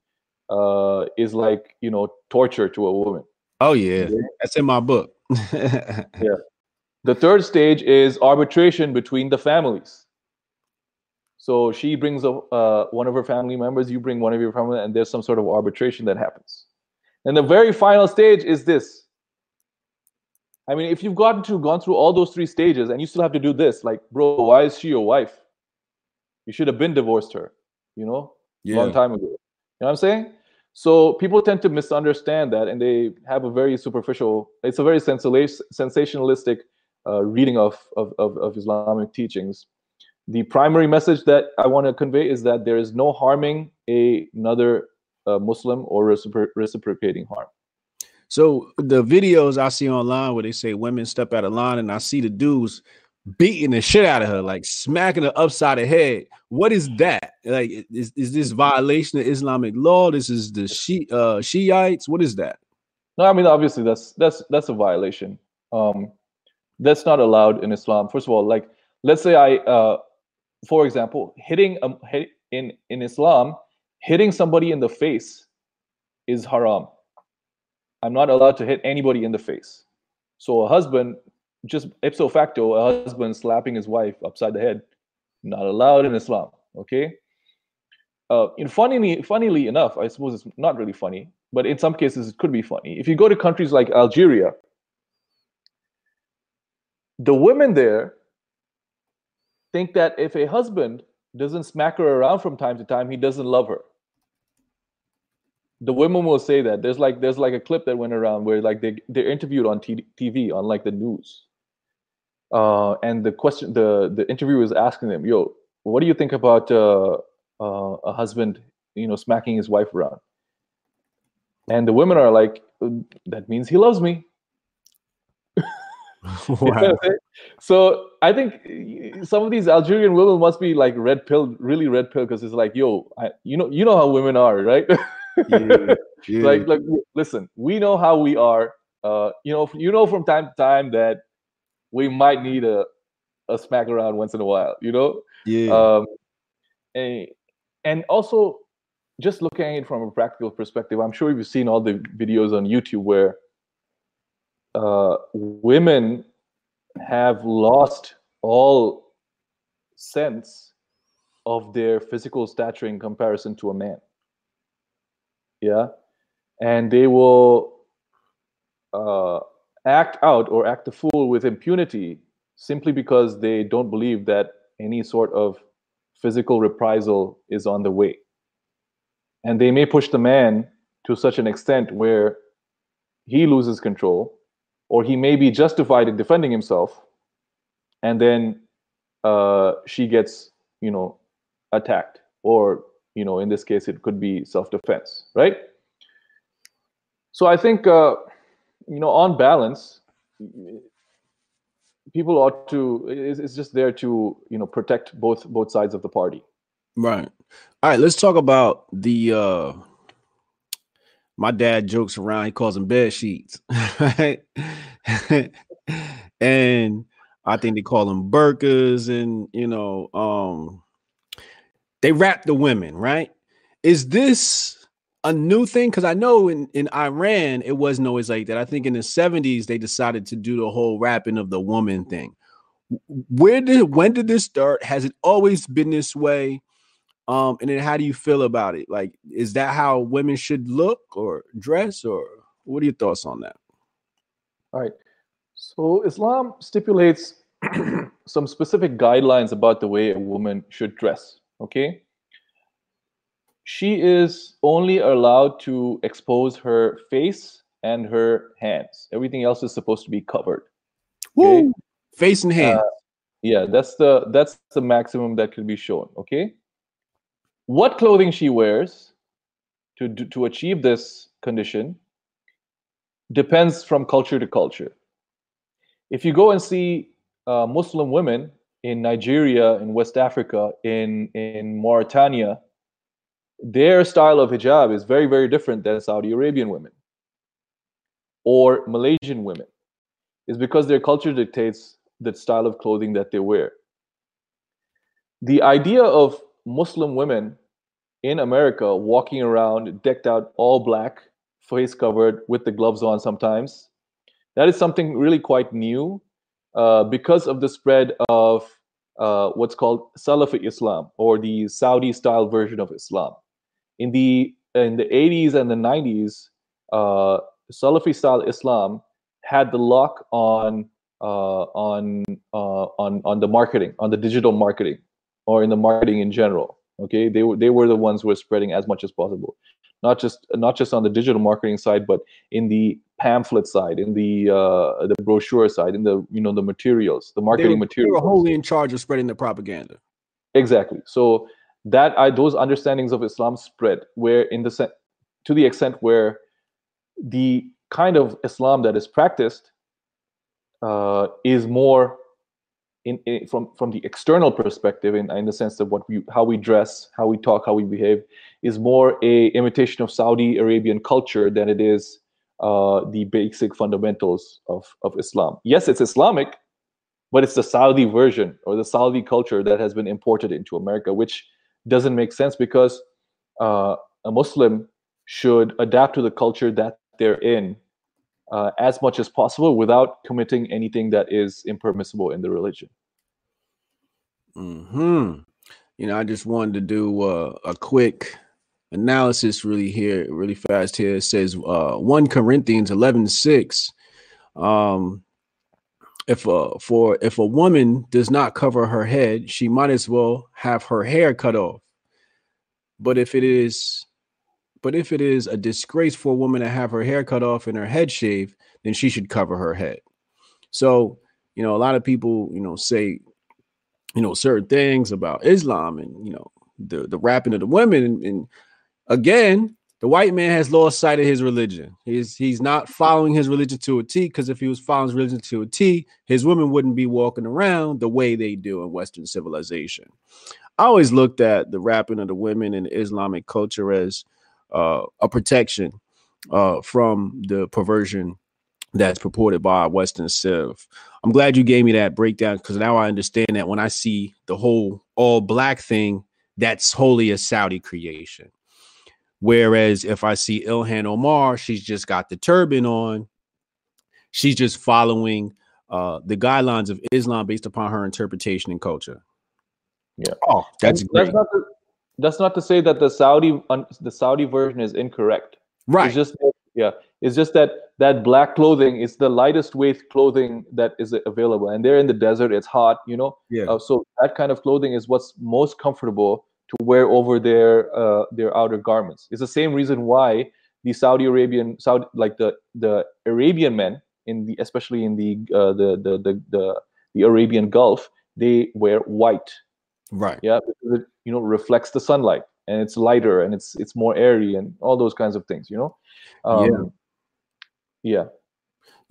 uh, is like you know torture to a woman. Oh yeah, yeah. that's in my book. [laughs] Yeah the third stage is arbitration between the families. So she brings a, uh, one of her family members, you bring one of your family, and there's some sort of arbitration that happens. And the very final stage is this. I mean, if you've gotten to gone through all those three stages and you still have to do this, like, bro, why is she your wife? You should have been divorced her, you know, yeah. long time ago. You know what I'm saying? So people tend to misunderstand that, and they have a very superficial. It's a very sensationalistic uh, reading of, of, of, of Islamic teachings. The primary message that I want to convey is that there is no harming a, another uh, Muslim or recipro- reciprocating harm. So the videos I see online where they say women step out of line, and I see the dudes beating the shit out of her, like smacking her upside the head. What is that? Like, is, is this violation of Islamic law? This is the Shi uh, Shiites. What is that? No, I mean obviously that's that's that's a violation. Um, that's not allowed in Islam. First of all, like let's say I, uh, for example, hitting a, in in Islam, hitting somebody in the face is haram. I'm not allowed to hit anybody in the face. So a husband, just ipso facto, a husband slapping his wife upside the head, not allowed in Islam. Okay. uh, in funnily, funnily enough, I suppose it's not really funny, but in some cases it could be funny. If you go to countries like Algeria, the women there think that if a husband doesn't smack her around from time to time, he doesn't love her. The women will say that. There's like there's like a clip that went around where like they they're interviewed on TV on like the news, uh, and the question the the interviewer is asking them, "Yo, what do you think about uh, uh, a husband, you know, smacking his wife around?" And the women are like, "That means he loves me." [laughs] wow. so I think some of these Algerian women must be like red pill, really red pill, because it's like, yo, I, you know, you know how women are, right? [laughs] yeah, yeah. Like, like, listen, we know how we are. Uh, you know, you know from time to time that we might need a a smack around once in a while. You know. Yeah. Um, and, and also, just looking at it from a practical perspective, I'm sure you've seen all the videos on YouTube where uh, women have lost all sense of their physical stature in comparison to a man. Yeah. And they will uh, act out or act a fool with impunity simply because they don't believe that any sort of physical reprisal is on the way. And they may push the man to such an extent where he loses control or he may be justified in defending himself and then uh, she gets you know attacked or you know in this case it could be self-defense right? So i think uh, you know on balance people ought to it's, just there to you know protect both both sides of the party. Right. All right let's talk about the uh my dad jokes around. He calls them bed sheets, [laughs] right? and I think they call them burkas, and you know, um, they wrap the women, right? Is this a new thing? Because I know in in Iran it wasn't always like that. I think in the seventies they decided to do the whole wrapping of the woman thing. Where did when did this start? Has it always been this way? Um, and then how do you feel about it? Like, is that how women should look or dress, or what are your thoughts on that? All right. So Islam stipulates [clears throat] some specific guidelines about the way a woman should dress. Okay. She is only allowed to expose her face and her hands. Everything else is supposed to be covered. Okay? Woo! Face and hands. Uh, yeah, that's the that's the maximum that can be shown. Okay what clothing she wears to, to achieve this condition depends from culture to culture. If you go and see uh, Muslim women in Nigeria, in West Africa, in, in Mauritania, their style of hijab is very, very different than Saudi Arabian women or Malaysian women. It's because their culture dictates the style of clothing that they wear. The idea of Muslim women in America walking around decked out all black, face covered, with the gloves on sometimes. That is something really quite new uh, because of the spread of uh, what's called Salafi Islam or the Saudi style version of Islam. In the in the 80s and the 90s, uh, Salafi style Islam had the lock on uh, on uh, on on the marketing, on the digital marketing, or in the marketing in general okay? They were they were the ones who were spreading as much as possible. Not just not just on the digital marketing side but in the pamphlet side in the uh the brochure side in the you know the materials the marketing they were, materials. they were wholly in charge of spreading the propaganda. Exactly. So that i those understandings of islam spread where in the se- to the extent where the kind of islam that is practiced uh, is more in, in, from from the external perspective in, in the sense that what we how we dress how we talk how we behave is more a imitation of saudi arabian culture than it is uh, the basic fundamentals of, of islam yes it's islamic but it's the saudi version or the saudi culture that has been imported into america which doesn't make sense because uh, a muslim should adapt to the culture that they're in uh, as much as possible without committing anything that is impermissible in the religion. Hmm. you know, I just wanted to do uh, a quick analysis really here, really fast here. It says uh, 1 Corinthians 11 6. Um, if a for if a woman does not cover her head, she might as well have her hair cut off. But if it is but if it is a disgrace for a woman to have her hair cut off and her head shaved, then she should cover her head. So, you know, a lot of people, you know, say, you know, certain things about Islam and, you know, the, the wrapping of the women. And, and again, the white man has lost sight of his religion. He's he's not following his religion to a T because if he was following his religion to a T, his women wouldn't be walking around the way they do in Western civilization. I always looked at the wrapping of the women in Islamic culture as uh, a protection uh, from the perversion that's purported by Western Civ. I'm glad you gave me that breakdown because now I understand that when I see the whole all black thing, that's wholly a Saudi creation. Whereas if I see Ilhan Omar, she's just got the turban on. She's just following uh, the guidelines of Islam based upon her interpretation and culture. Yeah. Oh, that's And great. That's not, to, that's not to say that the Saudi un- the Saudi version is incorrect. right. It's just yeah. It's just that that black clothing is the lightest weight clothing that is available, and they're in the desert. It's hot, you know. yeah. Uh, so that kind of clothing is what's most comfortable to wear over their uh, their outer garments. It's the same reason why the Saudi Arabian Saudi like the the Arabian men in the especially in the uh, the, the the the the Arabian Gulf they wear white. right. Yeah, because it you know reflects the sunlight and it's lighter and it's it's more airy and all those kinds of things. You know. Um, yeah. Yeah,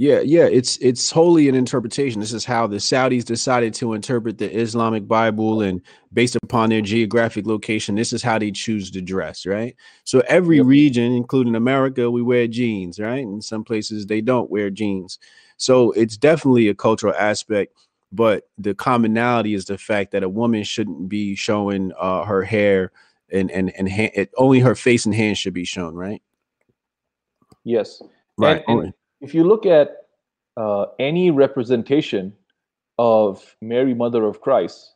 yeah, yeah, it's it's wholly an interpretation. This is how the Saudis decided to interpret the Islamic Bible, and based upon their geographic location, this is how they choose to dress, right? So every region, including America, we wear jeans, right? In some places, they don't wear jeans. So it's definitely a cultural aspect, but the commonality is the fact that a woman shouldn't be showing uh, her hair and and and ha- it, only her face and hands should be shown, right? Yes. Right. and- only. if you look at uh, any representation of Mary, Mother of Christ,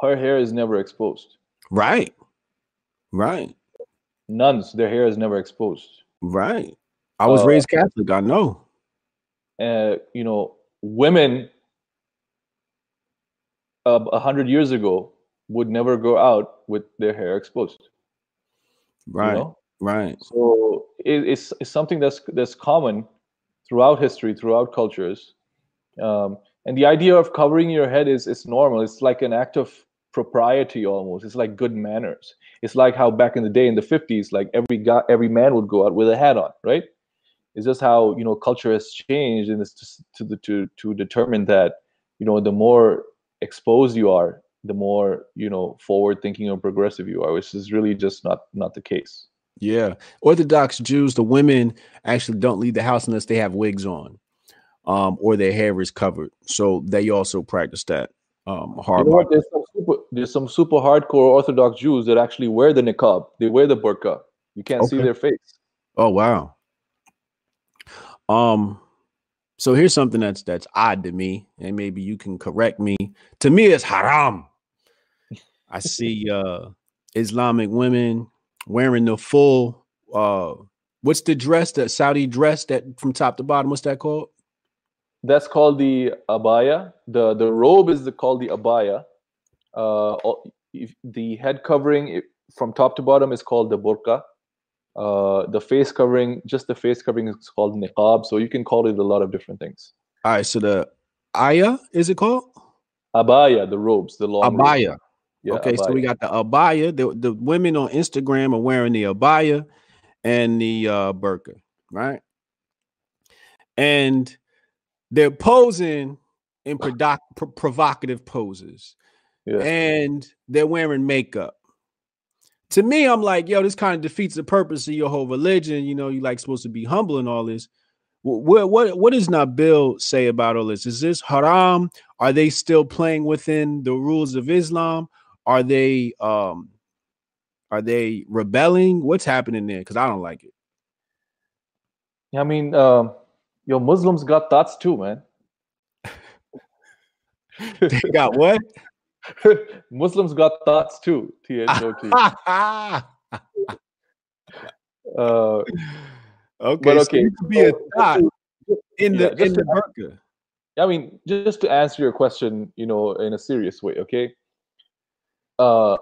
her hair is never exposed. right. Right. Nuns, their hair is never exposed. Right. I was Uh, raised Catholic. I know. Uh, you know, women uh, a hundred years ago would never go out with their hair exposed. you Right. know? Right. So it, it's, it's something that's that's common throughout history, throughout cultures. Um, and the idea of covering your head is is normal. It's like an act of propriety almost. It's like good manners. It's like how back in the day in the 50s, like every guy, every man would go out with a hat on, right? It's just how you know culture has changed, and it's just to the to to determine that you know the more exposed you are, the more you know forward thinking or progressive you are, which is really just not not the case. Yeah. Orthodox Jews, the women actually don't leave the house unless they have wigs on, um, or their hair is covered. So they also practice that. Um, You hard. know? There's some super there's some super hardcore Orthodox Jews that actually wear the niqab. They wear the burqa. You can't see their face. Oh wow. Um, so here's something that's that's odd to me, and maybe you can correct me. To me, it's haram. I see uh Islamic women wearing the full uh what's the dress that Saudi dress that from top to bottom? What's that called? That's called the abaya. the The robe is the, called the abaya. Uh, if the head covering from top to bottom is called the burqa. Uh, the face covering, just the face covering, is called niqab. So you can call it a lot of different things. All right, so the ayah is it called? Abaya, the robes, the long. Abaya. Yeah, okay, so we got the abaya. The, the women on Instagram are wearing the abaya and the uh burqa, right? And they're posing in prodoc- pro- provocative poses, Yeah. and they're wearing makeup. To me, I'm like, yo, this kind of defeats the purpose of your whole religion. You know, you like supposed to be humble and all this. Wh- What what what does Nabil say about all this? Is this haram? Are they still playing within the rules of Islam? Are they um are they rebelling? What's happening there? Because I don't like it. I mean, um, your Muslims got thoughts too, man. They got what? [laughs] Muslims got thoughts too. THOT. [laughs] uh, okay, but okay, so be a thought in the yeah, in the burqa. I mean, just to answer your question, you know, in a serious way, okay? Uh,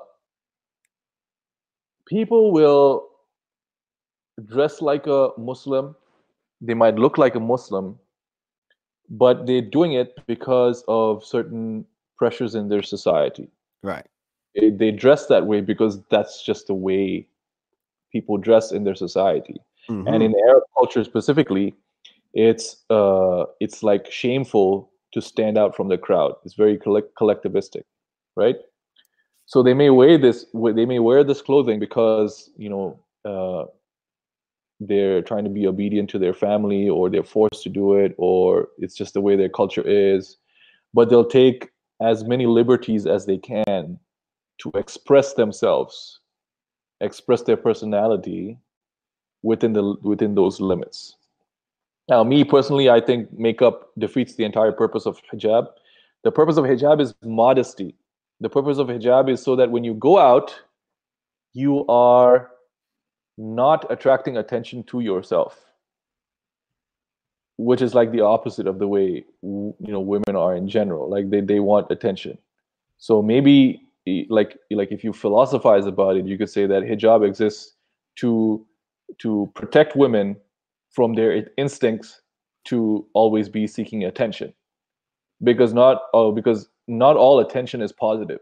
people will dress like a Muslim. They might look like a Muslim, but they're doing it because of certain pressures in their society. Right. It, they dress that way because that's just the way people dress in their society. Mm-hmm. And in Arab culture specifically, it's uh, it's like shameful to stand out from the crowd. It's very collect- collectivistic, right? So they may wear this they may wear this clothing because you know uh, they're trying to be obedient to their family or they're forced to do it or it's just the way their culture is. But they'll take as many liberties as they can to express themselves express their personality within the within those limits. Now me personally i think makeup defeats the entire purpose of hijab. The purpose of hijab is modesty the purpose of hijab is so that when you go out you are not attracting attention to yourself which is like the opposite of the way you know women are in general. Like they, they want attention. So maybe like like if you philosophize about it you could say that hijab exists to to protect women from their instincts to always be seeking attention. Because not oh because not all attention is positive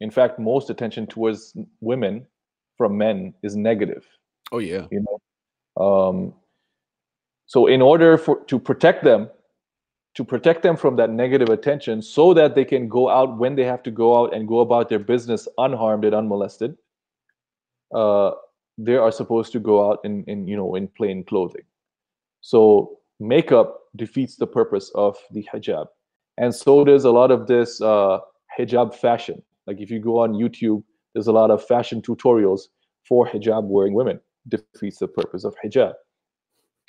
in fact most attention towards women from men is negative. Oh yeah. You know. Um, so in order for to protect them, to protect them from that negative attention, so that they can go out when they have to go out and go about their business unharmed and unmolested, uh, they are supposed to go out in, in you know in plain clothing. So makeup defeats the purpose of the hijab, and so does a lot of this uh, hijab fashion. Like if you go on YouTube, there's a lot of fashion tutorials for hijab wearing women. Defeats the purpose of hijab.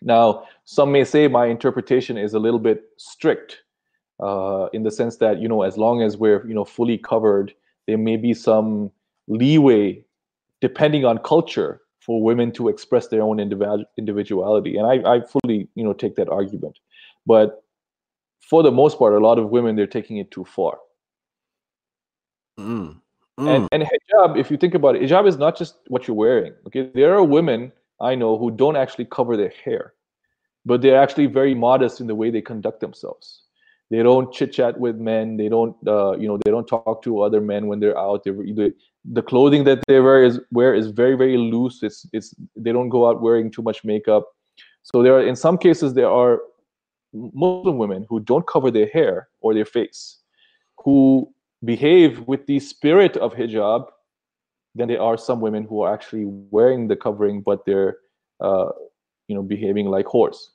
Now some may say my interpretation is a little bit strict uh, in the sense that you know as long as we're you know fully covered there may be some leeway depending on culture for women to express their own individuality. And I, I fully you know take that argument. But for the most part a lot of women they're taking it too far mm. Mm. And, and hijab, if you think about it, hijab is not just what you're wearing. Okay, there are women I know who don't actually cover their hair, but they're actually very modest in the way they conduct themselves. They don't chit chat with men. They don't, uh, you know, they don't talk to other men when they're out. They either the clothing that they wear is wear is very very loose. It's it's they don't go out wearing too much makeup. So there are in some cases there are Muslim women who don't cover their hair or their face, who behave with the spirit of hijab than there are some women who are actually wearing the covering but they're uh, you know behaving like horse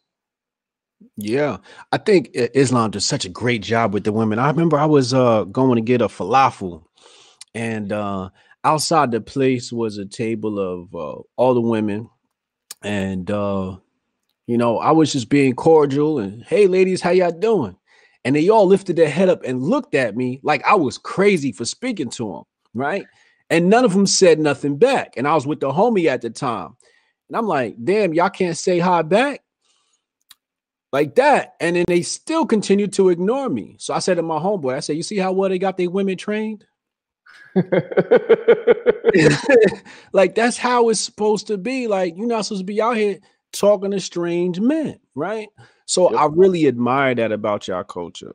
yeah. I think islam does such a great job with the women. I remember i was uh going to get a falafel and uh outside the place was a table of uh, all the women and uh you know i was just being cordial and hey ladies how y'all doing and they all lifted their head up and looked at me like I was crazy for speaking to them, right? And none of them said nothing back. And I was with the homie at the time. And I'm like, damn, y'all can't say hi back like that. And then they still continued to ignore me. So I said to my homeboy, I said, You see how well they got their women trained? [laughs] [laughs] like that's how it's supposed to be. Like you're not supposed to be out here talking to strange men, right? So yep. I really admire that about your culture.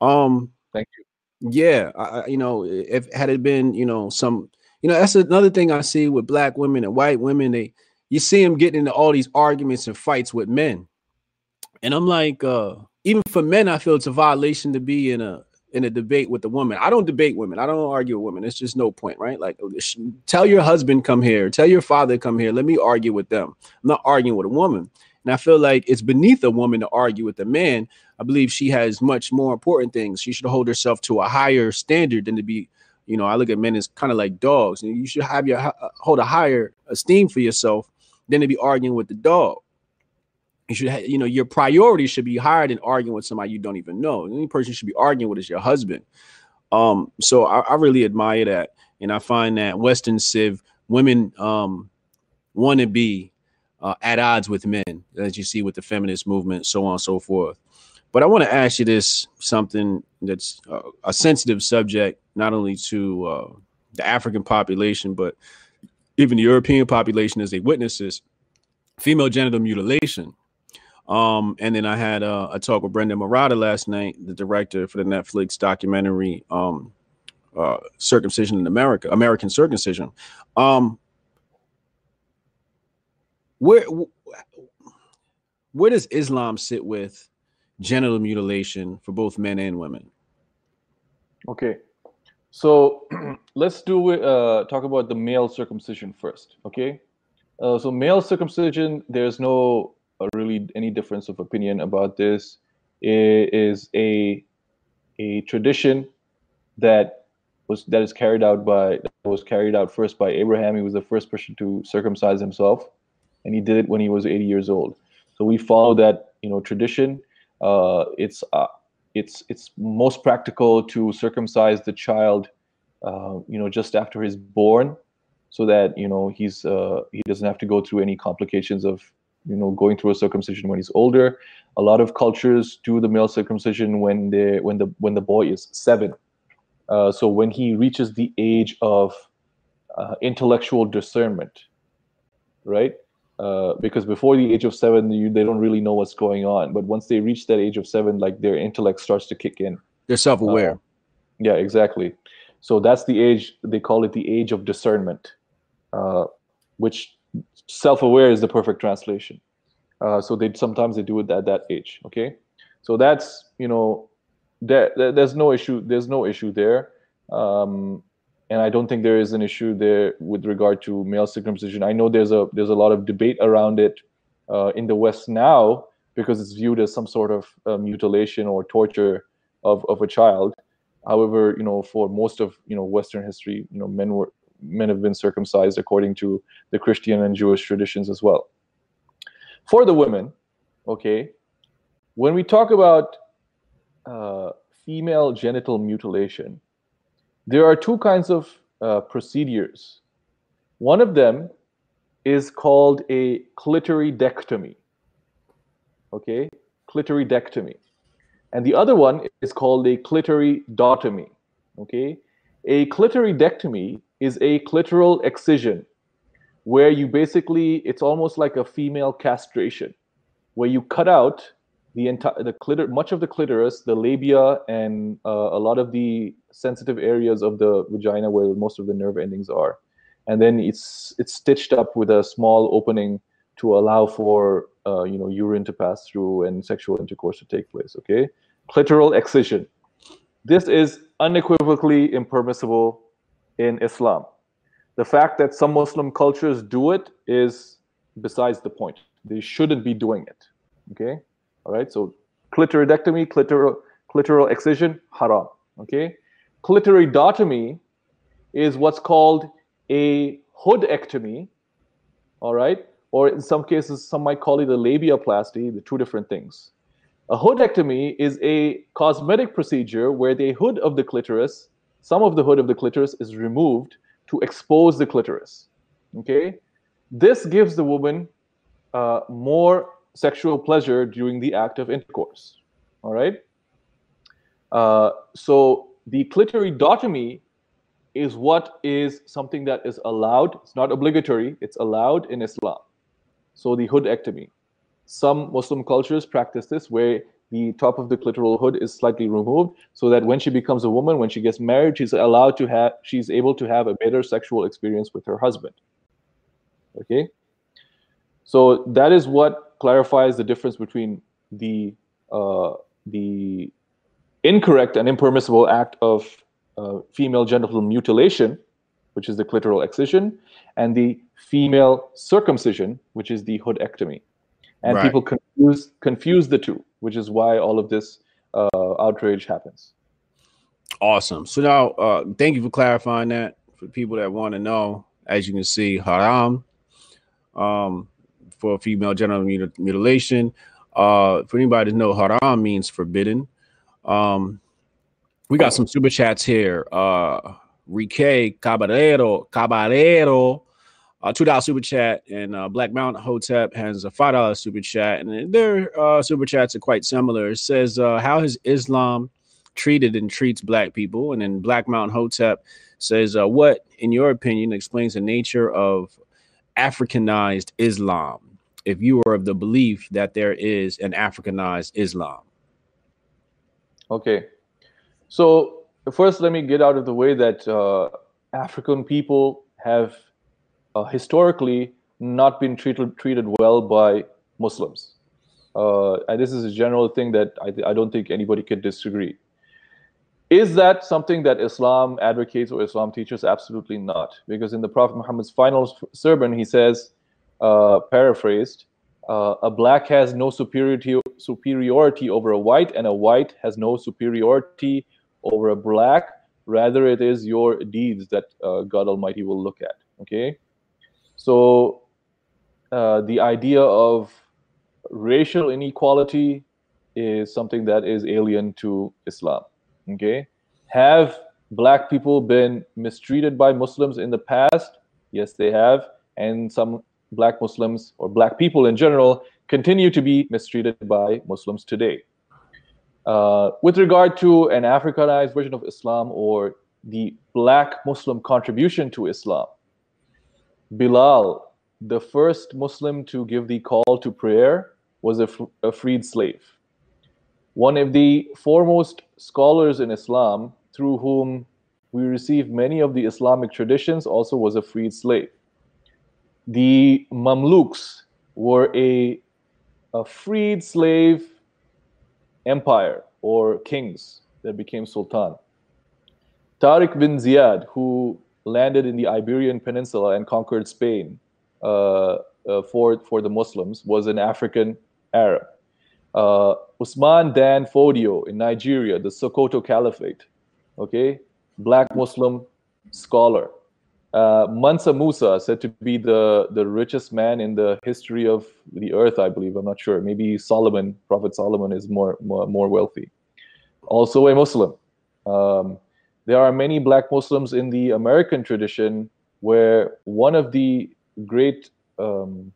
Um, thank you. Yeah, I, you know, if had it been, you know, some, you know, that's another thing I see with black women and white women. They, you see them getting into all these arguments and fights with men, and I'm like, uh, even for men, I feel it's a violation to be in a in a debate with a woman. I don't debate women. I don't argue with women. It's just no point, right? Like, tell your husband come here, tell your father come here. Let me argue with them. I'm not arguing with a woman. And I feel like it's beneath a woman to argue with a man. I believe she has much more important things. She should hold herself to a higher standard than to be, you know, I look at men as kind of like dogs. And you should have your uh, hold a higher esteem for yourself than to be arguing with the dog. You should, you know, your priority should be higher than arguing with somebody you don't even know. The only person you should be arguing with is your husband. Um, so I, I really admire that, and I find that Western Civ women um want to be uh, at odds with men, as you see with the feminist movement, so on and so forth. But I want to ask you this something that's uh, a sensitive subject, not only to uh, the African population, but even the European population as they witness this female genital mutilation. Um, and then I had uh, a talk with Brendon Marotta last night, the director for the Netflix documentary um, uh, "Circumcision in America," American Circumcision. Um, where where does Islam sit with genital mutilation for both men and women? Okay, so [clears throat] let's do uh, talk about the male circumcision first. Okay, uh, so male circumcision, there's no really any difference of opinion about this. It is a a tradition that was that is carried out by was carried out first by Abraham. He was the first person to circumcise himself and he did it when he was 80 years old. So we follow that you know tradition. Uh, it's uh, it's it's most practical to circumcise the child, uh, you know, just after he's born, so that you know he's uh, he doesn't have to go through any complications of you know going through a circumcision when he's older. A lot of cultures do the male circumcision when they when the when the boy is seven. Uh, so when he reaches the age of uh, intellectual discernment, right? Uh, because before the age of seven, you, they don't really know what's going on. But once they reach that age of seven, like their intellect starts to kick in. They're self-aware. Uh, yeah, exactly. So that's the age. They call it the age of discernment, uh, which self-aware is the perfect translation. Uh, so they sometimes they do it at that age. Okay, so that's you know, there, there's no issue. There's no issue there. Um, and I don't think there is an issue there with regard to male circumcision. I know there's a there's a lot of debate around it uh, in the West now because it's viewed as some sort of uh, mutilation or torture of, of a child. However, you know, for most of you know Western history, you know, men were men have been circumcised according to the Christian and Jewish traditions as well. For the women, okay, when we talk about uh, female genital mutilation, there are two kinds of uh, procedures. One of them is called a clitoridectomy. Okay, clitoridectomy. And the other one is called a clitoridotomy. Okay, a clitoridectomy is a clitoral excision where you basically, it's almost like a female castration, where you cut out the entire the clitor much of the clitoris the labia and uh, a lot of the sensitive areas of the vagina where most of the nerve endings are. And then it's it's stitched up with a small opening to allow for uh, you know urine to pass through and sexual intercourse to take place okay? Clitoral excision. This is unequivocally impermissible in islam the fact that some muslim cultures do it is besides the point they shouldn't be doing it okay all right, so clitoridectomy, clitoral, clitoral excision, haram. Okay, clitoridotomy is what's called a hoodectomy. All right, or in some cases, some might call it a labiaplasty. The two different things. A hoodectomy is a cosmetic procedure where the hood of the clitoris, some of the hood of the clitoris, is removed to expose the clitoris. Okay, this gives the woman uh, more sexual pleasure during the act of intercourse. All right. Uh, so the clitoridotomy is what is something that is allowed. It's not obligatory. It's allowed in Islam. So the hoodectomy. Some Muslim cultures practice this where the top of the clitoral hood is slightly removed so that when she becomes a woman when she gets married she's allowed to have she's able to have a better sexual experience with her husband okay so that is what clarifies the difference between the uh, the incorrect and impermissible act of uh, female genital mutilation, which is the clitoral excision, and the female circumcision, which is the hoodectomy. And right. people confuse confuse the two, which is why all of this uh, outrage happens. Awesome. So now, uh, thank you for clarifying that for people that want to know. As you can see, haram. Um, for female genital mutilation. Uh, for anybody to know, haram means forbidden. Um, we got some super chats here. Uh, Rike Caballero, Caballero, uh, two dollar super chat, and uh, Black Mountain Hotep has a five dollar super chat, and their uh, super chats are quite similar. It says, uh, "How has Islam treated and treats Black people?" And then Black Mountain Hotep says, uh, "What, in your opinion, explains the nature of Africanized Islam? If you are of the belief that there is an Africanized Islam." Okay, so first, let me get out of the way that uh, African people have uh, historically not been treated treated well by Muslims. Uh, and this is a general thing that I, I don't think anybody could disagree. Is that something that Islam advocates or Islam teaches? Absolutely not. Because in the Prophet Muhammad's final sermon, he says, uh, paraphrased, uh, a black has no superiority, superiority over a white, and a white has no superiority over a black. Rather, it is your deeds that uh, God Almighty will look at. Okay? So uh, the idea of racial inequality is something that is alien to Islam. Okay, have black people been mistreated by Muslims in the past? Yes, they have, and some black Muslims or black people in general continue to be mistreated by Muslims today. Uh, with regard to an Africanized version of Islam or the black Muslim contribution to Islam, Bilal, the first Muslim to give the call to prayer, was a, freed slave. One of the foremost scholars in Islam, through whom we receive many of the Islamic traditions, also was a freed slave. The Mamluks were a, a freed slave empire or kings that became sultan. Tariq bin Ziyad, who landed in the Iberian Peninsula and conquered Spain uh, uh, for, for the Muslims, was an African Arab. Uh, Usman Dan Fodio in Nigeria, the Sokoto Caliphate, okay, black Muslim scholar. Uh, Mansa Musa, said to be the, the richest man in the history of the earth, I believe. I'm not sure. Maybe Solomon, Prophet Solomon, is more more, more wealthy. Also a Muslim. Um, there are many black Muslims in the American tradition where one of the great, um,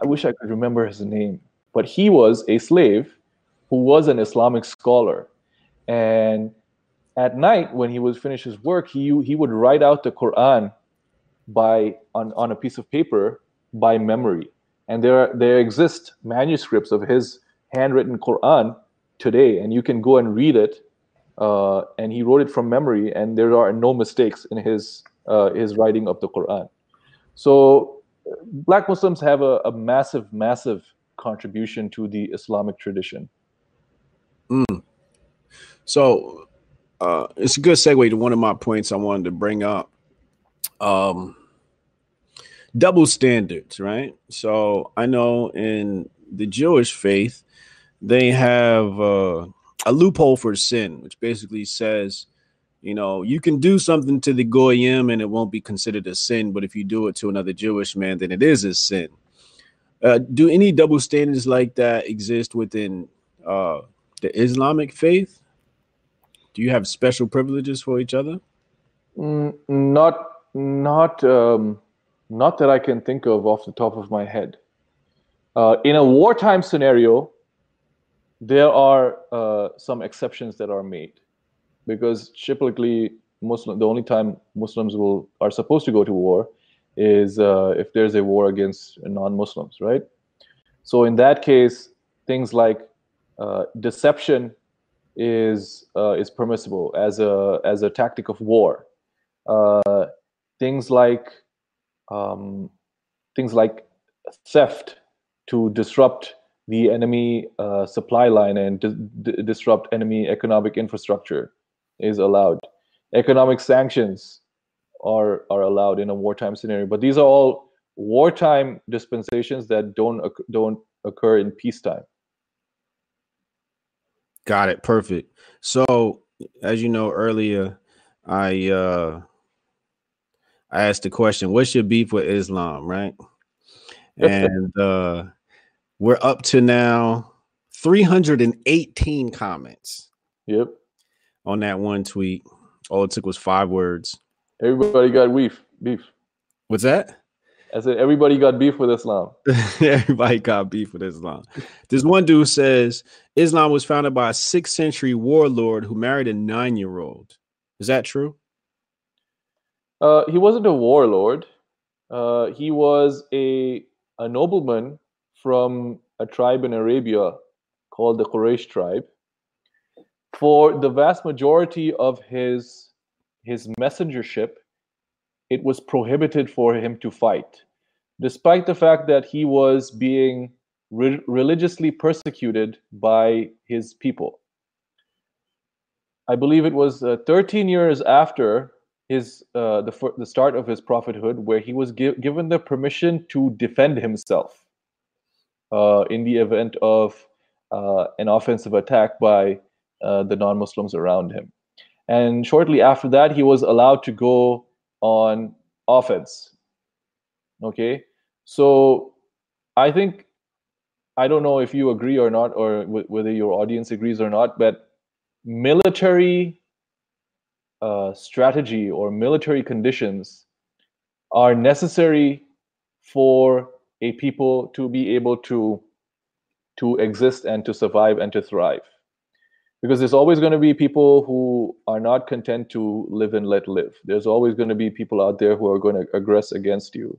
I wish I could remember his name, but he was a slave who was an Islamic scholar. And at night, when he would finish his work, he, he would write out the Quran by on, on a piece of paper by memory. And there, there exist manuscripts of his handwritten Quran today, and you can go and read it uh, and he wrote it from memory, and there are no mistakes in his uh, his writing of the Quran. So, Black Muslims have a, a massive, massive contribution to the Islamic tradition. Mm. So, uh, it's a good segue to one of my points I wanted to bring up. Um, double standards, right? So I know in the Jewish faith, they have uh, a loophole for sin, which basically says, you know, you can do something to the goyim and it won't be considered a sin, but if you do it to another Jewish man, then it is a sin. Uh, do any double standards like that exist within uh, the Islamic faith? Do you have special privileges for each other? Mm, not, not, um, not that I can think of off the top of my head. Uh, in a wartime scenario, there are uh, some exceptions that are made because typically Muslim the only time Muslims will are supposed to go to war is uh, if there's a war against non-Muslims, right? So in that case, things like uh, deception is uh, is permissible as a as a tactic of war. Uh, things like um, things like theft to disrupt the enemy uh, supply line and di- disrupt enemy economic infrastructure is allowed. Economic sanctions are are allowed in a wartime scenario, but these are all wartime dispensations that don't don't occur in peacetime. Got it. Perfect. So, as you know earlier, I uh I asked the question, "What's your beef with Islam?" Right, and uh we're up to now 318 comments. Yep. on that one tweet. All it took was five words. Everybody got beef. Beef. What's that? I said everybody got beef with Islam. [laughs] everybody got beef with Islam. This one dude says Islam was founded by a sixth century warlord who married a nine year old. Is that true? Uh, he wasn't a warlord. Uh, he was a a nobleman from a tribe in Arabia called the Quraysh tribe. For the vast majority of his his messengership, it was prohibited for him to fight, despite the fact that he was being re- religiously persecuted by his people. I believe it was uh, 13 years after his uh, the the start of his prophethood, where he was gi- given the permission to defend himself uh, in the event of uh, an offensive attack by uh, the non-Muslims around him. And shortly after that, he was allowed to go on offense. Okay, so I think I don't know if you agree or not, or w- whether your audience agrees or not, but military uh, strategy or military conditions are necessary for a people to be able to to exist and to survive and to thrive. Because there's always going to be people who are not content to live and let live. There's always going to be people out there who are going to aggress against you.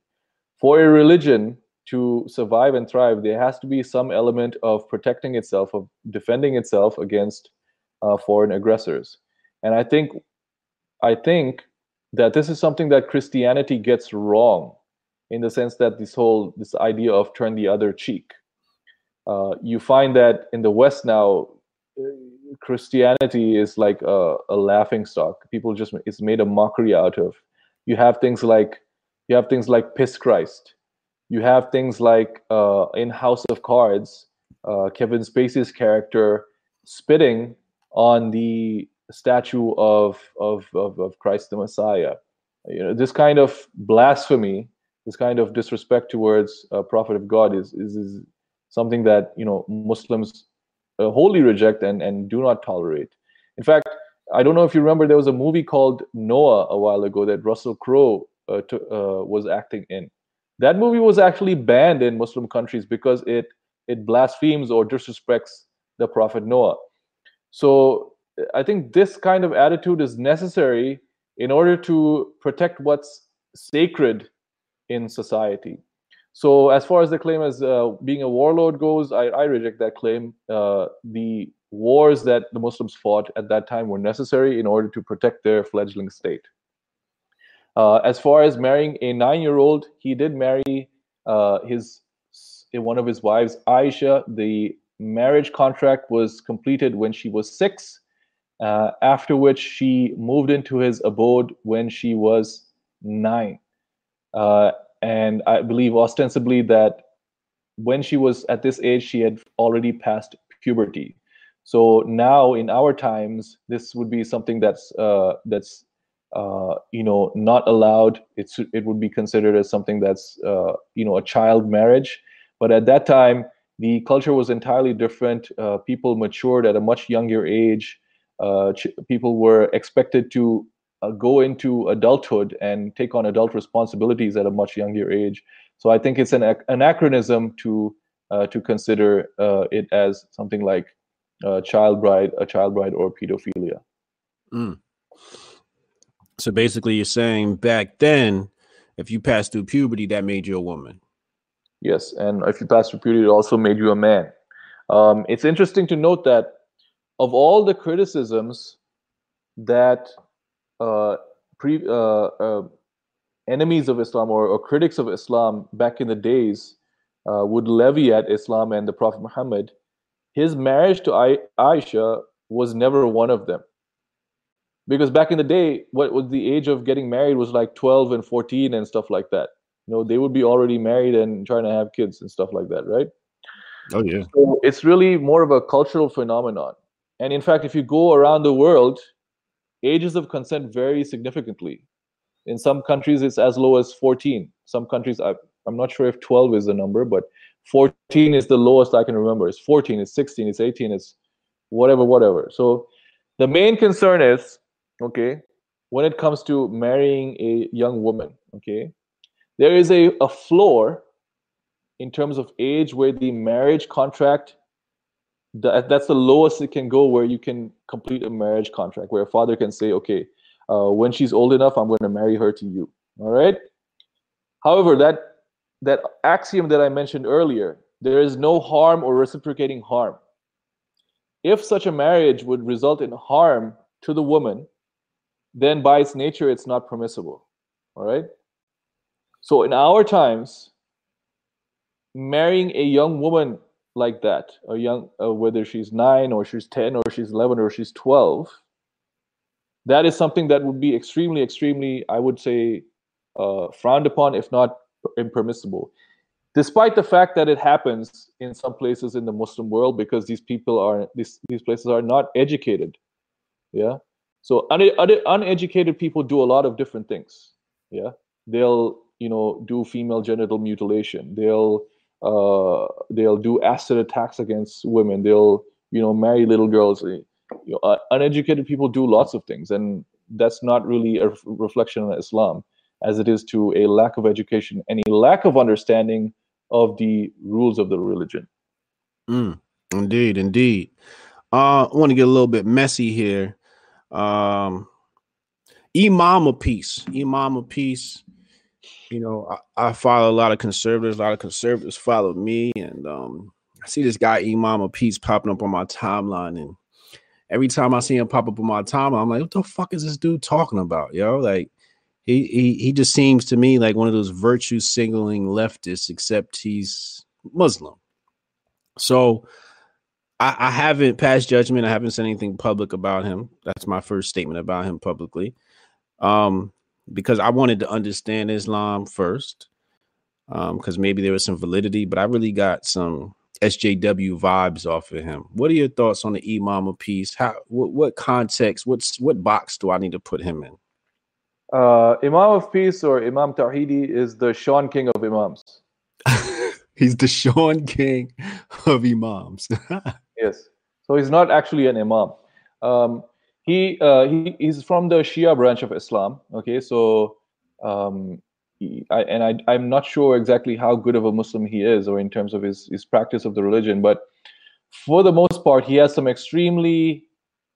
For a religion to survive and thrive there has to be some element of protecting itself of defending itself against uh, foreign aggressors. And i think i think that this is something that christianity gets wrong in the sense that this whole this idea of turn the other cheek. Uh, you find that in the west now christianity is like a, a laughing stock. People just it's made a mockery out of. You have things like you have things like piss christ. You have things like uh, in house of cards uh, kevin spacey's character spitting on the statue of, of, of, of christ the messiah. You know this kind of blasphemy this kind of disrespect towards a prophet of God is, is, is something that you know Muslims uh, wholly reject and, and do not tolerate. In fact, I don't know if you remember there was a movie called Noah a while ago that Russell Crowe uh, to, uh, was acting in. That movie was actually banned in Muslim countries because it it blasphemes or disrespects the prophet Noah. So I think this kind of attitude is necessary in order to protect what's sacred in society. So, as far as the claim as uh, being a warlord goes, I, I reject that claim. Uh, the wars that the Muslims fought at that time were necessary in order to protect their fledgling state. Uh, as far as marrying a nine-year-old, he did marry uh, his one of his wives, Aisha. The marriage contract was completed when she was six. Uh, after which she moved into his abode when she was nine. Uh, and I believe ostensibly that when she was at this age, she had already passed puberty. So now, in our times, this would be something that's uh, that's uh, you know not allowed. It's it would be considered as something that's uh, you know a child marriage. But at that time, the culture was entirely different. Uh, people matured at a much younger age. Uh, ch- people were expected to uh, go into adulthood and take on adult responsibilities at a much younger age. So I think it's an anachronism to uh, to consider uh, it as something like a child bride, a child bride, or pedophilia. Mm. So basically, you're saying back then, if you passed through puberty, that made you a woman. Yes, and if you passed through puberty, it also made you a man. Um, it's interesting to note that of all the criticisms that uh, pre, uh, uh, enemies of Islam or, or, critics of Islam back in the days uh, would levy at Islam and the Prophet Muhammad, his marriage to I- Aisha was never one of them. Because back in the day, what was the age of getting married was like 12 and 14 and stuff like that. You know, they would be already married and trying to have kids and stuff like that, right? Oh, yeah. So it's really more of a cultural phenomenon. And in fact, if you go around the world, ages of consent vary significantly. In some countries, it's as low as 14. Some countries, I, I'm not sure if 12 is the number, but 14 is the lowest I can remember. It's 14, it's 16, it's 18, it's whatever, whatever. So the main concern is okay when it comes to marrying a young woman okay there is a, a floor in terms of age where the marriage contract that, that's the lowest it can go where you can complete a marriage contract where a father can say okay uh, when she's old enough i'm going to marry her to you. All right? However that that axiom that i mentioned earlier there is no harm or reciprocating harm. If such a marriage would result in harm to the woman then by its nature it's not permissible. All right? So in our times marrying a young woman like that, a young uh, whether she's nine or she's ten or she's eleven or she's twelve, that is something that would be extremely, extremely, I would say, uh, frowned upon, if not impermissible. Despite the fact that it happens in some places in the Muslim world, because these people are these these places are not educated, yeah. So un- un- uneducated people do a lot of different things. Yeah, they'll you know do female genital mutilation. They'll uh, they'll do acid attacks against women. They'll you know marry little girls. You know, uh, uneducated people do lots of things, and that's not really a reflection on Islam, as it is to a lack of education and a lack of understanding of the rules of the religion. Mm, indeed, indeed. Uh, I want to get a little bit messy here. Um, Imam of peace, Imam of peace you know, I, I, follow a lot of conservatives. A lot of conservatives follow me, and um, I see this guy Imam of Peace popping up on my timeline, and every time I see him pop up on my timeline, I'm like, "What the fuck is this dude talking about, yo?" Like, he he he just seems to me like one of those virtue signaling leftists, except he's Muslim. So. I, I haven't passed judgment. I haven't said anything public about him. That's my first statement about him publicly. Um, because I wanted to understand Islam first, because um, maybe there was some validity, but I really got some SJW vibes off of him. What are your thoughts on the Imam of Peace? How what, what context? What's what box do I need to put him in? Uh, Imam of Peace or Imam Tawhidi is the Shaun King of Imams. [laughs] he's the Shaun King of Imams. [laughs] yes. So he's not actually an Imam. Um, he uh, he he's from the Shia branch of Islam. Okay, so um, he, I, and I I'm not sure exactly how good of a Muslim he is, or in terms of his his practice of the religion, but for the most part, he has some extremely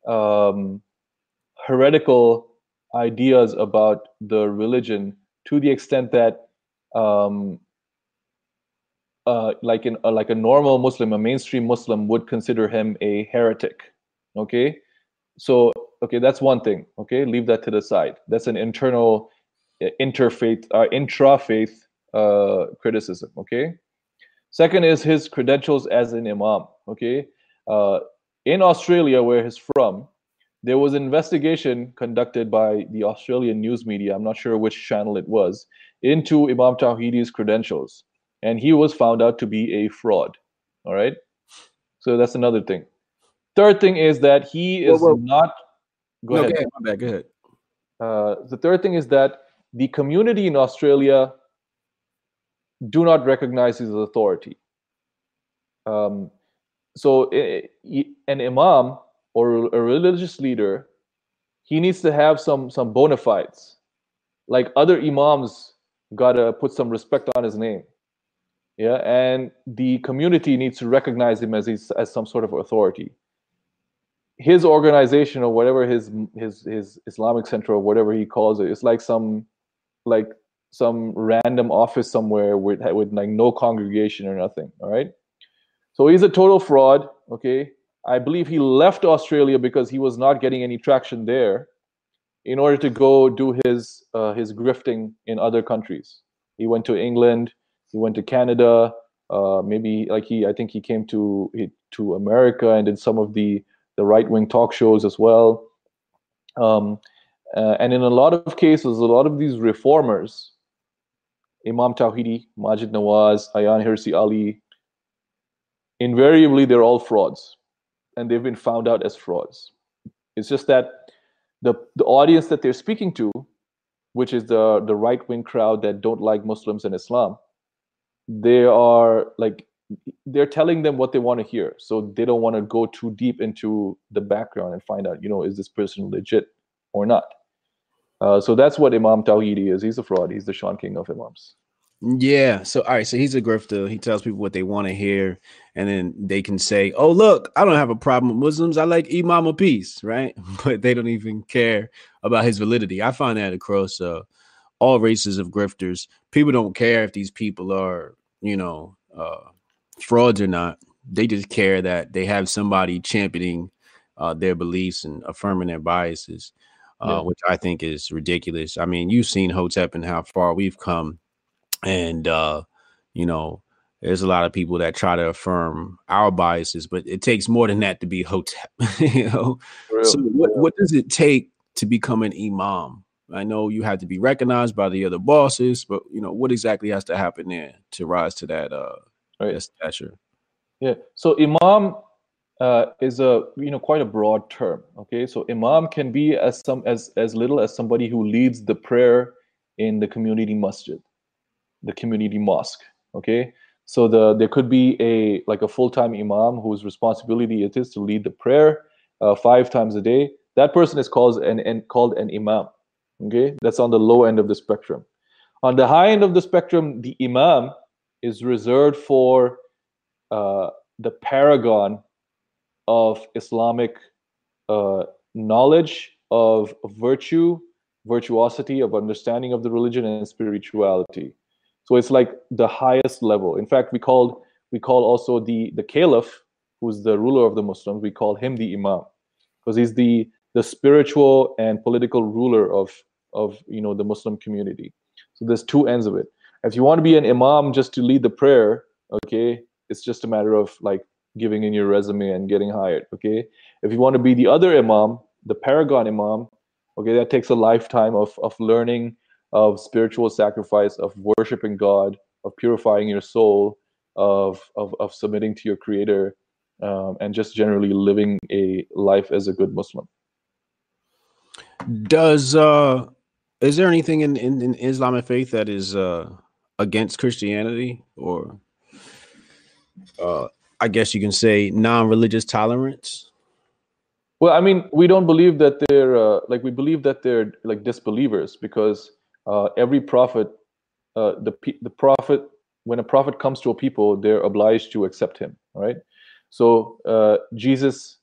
um, heretical ideas about the religion to the extent that um, uh, like in uh, like a normal Muslim, a mainstream Muslim would consider him a heretic. Okay, so okay that's one thing okay? Leave that to the side. That's an internal uh, interfaith uh, intra-faith uh, criticism okay? Second is his credentials as an imam okay? Uh, in australia where he's from there was an investigation conducted by the australian news media i'm not sure which channel it was into imam tawhidi's credentials. And he was found out to be a fraud all right? So that's another thing third thing is that he is well, well, not Go no, ahead. My bad. Go ahead. Uh, the third thing is that the community in Australia do not recognize his authority. Um, so, an imam or a religious leader, he needs to have some some bona fides. Like other imams, gotta put some respect on his name. Yeah, and the community needs to recognize him as as some sort of authority his organization or whatever his his his Islamic center or whatever he calls it, it's like some like some random office somewhere with with like no congregation or nothing. All right. So he's a total fraud. Okay. I believe he left Australia because he was not getting any traction there in order to go do his uh, his grifting in other countries. He went to England, he went to Canada, uh, maybe like he I think he came to to America and did some of the the right wing talk shows as well. Um, uh, and in a lot of cases, a lot of these reformers, Imam Tawhidi, Maajid Nawaz, Ayaan Hirsi Ali, invariably they're all frauds and they've been found out as frauds. It's just that the, the audience that they're speaking to, which is the, the right wing crowd that don't like Muslims and Islam, they are like they're telling them what they want to hear so they don't want to go too deep into the background and find out you know is this person legit or not uh, so that's what imam tawhidi is he's a fraud he's the shaun king of imams yeah. So all right. So he's a grifter. He tells people what they want to hear, and then they can say, "Oh, look, I don't have a problem with Muslims. I like Imam of peace, right?" [laughs] But they don't even care about his validity. I find that across uh, all races of grifters. People don't care if these people are, you know, uh, frauds or not. They just care that they have somebody championing uh, their beliefs and affirming their biases, uh, yeah. which I think is ridiculous. I mean, you've seen Hotep and how far we've come and uh, you know, there's a lot of people that try to affirm our biases, but it takes more than that to be hotep. [laughs] you know, Real, so what, what does it take to become an imam? I know you have to be recognized by the other bosses, but you know what exactly has to happen there to rise to that uh right. that stature. Yeah. So imam uh, is a you know quite a broad term. Okay, so imam can be as some as as little as somebody who leads the prayer in the community masjid the community mosque okay so the there could be a like a full-time imam whose responsibility it is to lead the prayer uh, five times a day that person is called an, an called an imam okay that's on the low end of the spectrum on the high end of the spectrum the imam is reserved for uh, the paragon of islamic uh, knowledge of virtue virtuosity of understanding of the religion and spirituality so it's like the highest level. In fact, we called we call also the the caliph, who's the ruler of the Muslims, we call him the imam, because he's the the spiritual and political ruler of of you know the Muslim community. So there's two ends of it. If you want to be an imam just to lead the prayer, okay, it's just a matter of like giving in your resume and getting hired. Okay. If you want to be the other imam, the paragon imam, okay, that takes a lifetime of of learning of spiritual sacrifice, of worshiping God, of purifying your soul, of of, of submitting to your Creator, um, and just generally living a life as a good Muslim. Does uh, is there anything in, in, in Islamic faith that is uh, against Christianity, or uh, I guess you can say non-religious tolerance? Well, I mean, we don't believe that they're uh, like we believe that they're like disbelievers because uh, every prophet, uh, the the prophet, when a prophet comes to a people, they're obliged to accept him. Right. So uh, Jesus,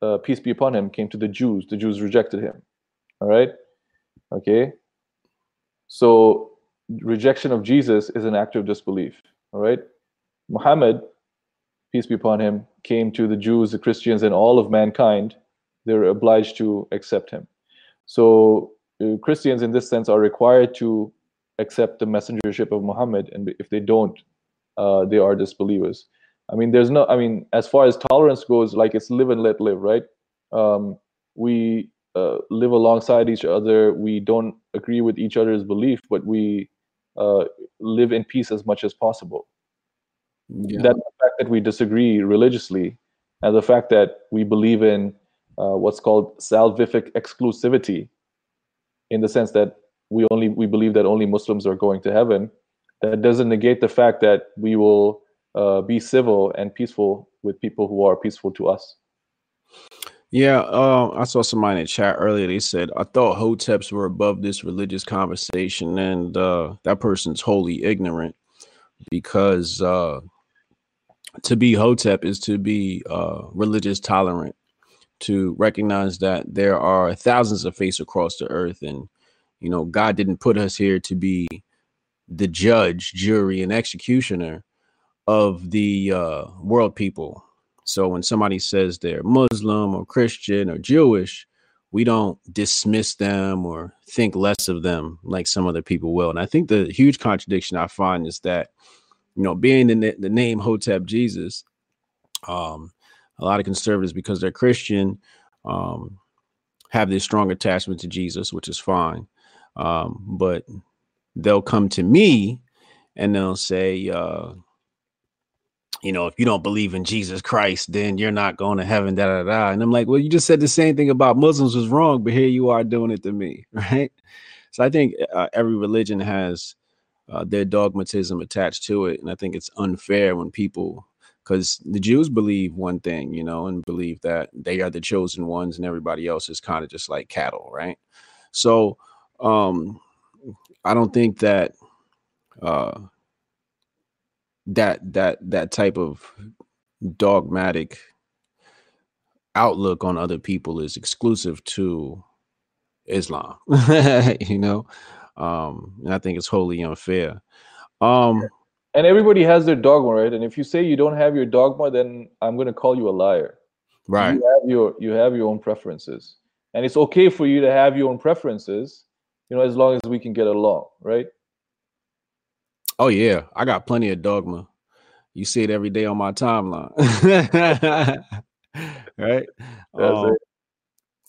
uh, peace be upon him, came to the Jews. The Jews rejected him. All right. Okay. So rejection of Jesus is an act of disbelief. All right. Muhammad, peace be upon him, came to the Jews, the Christians, and all of mankind. They're obliged to accept him. So uh, Christians in this sense are required to accept the messengership of Muhammad, and if they don't, uh, they are disbelievers. I mean, there's no. I mean, as far as tolerance goes, like it's live and let live, right? Um, we uh, live alongside each other. We don't agree with each other's belief, but we uh, live in peace as much as possible. Yeah. That the fact that we disagree religiously, and the fact that we believe in uh, what's called salvific exclusivity, in the sense that we only we believe that only Muslims are going to heaven, that doesn't negate the fact that we will uh, be civil and peaceful with people who are peaceful to us. Yeah, uh, I saw somebody in the chat earlier. They said, I thought hoteps were above this religious conversation, and uh, that person's wholly ignorant because uh, to be hotep is to be uh, religious tolerant to recognize that there are thousands of faiths across the earth and you know god didn't put us here to be the judge jury and executioner of the uh, world people so when somebody says they're muslim or christian or jewish we don't dismiss them or think less of them like some other people will and i think the huge contradiction i find is that you know being in the, the name hotep jesus um a lot of conservatives because they're Christian um, have this strong attachment to Jesus, which is fine. Um, but they'll come to me and they'll say, uh, you know, if you don't believe in Jesus Christ, then you're not going to heaven, da da da. And I'm like, well, you just said the same thing about Muslims was wrong, but here you are doing it to me, [laughs] right? So I think uh, every religion has uh, their dogmatism attached to it, and I think it's unfair when people because the Jews believe one thing, you know, and believe that they are the chosen ones, and everybody else is kind of just like cattle, right? So, um, I don't think that uh, that that that type of dogmatic outlook on other people is exclusive to Islam, [laughs] you know, um, and I think it's wholly unfair. Um, and everybody has their dogma, right? And if you say you don't have your dogma, then I'm going to call you a liar. Right. You have your you have your own preferences, and it's okay for you to have your own preferences, you know, as long as we can get along, right? Oh yeah, I got plenty of dogma. You see it every day on my timeline, [laughs] right? Um,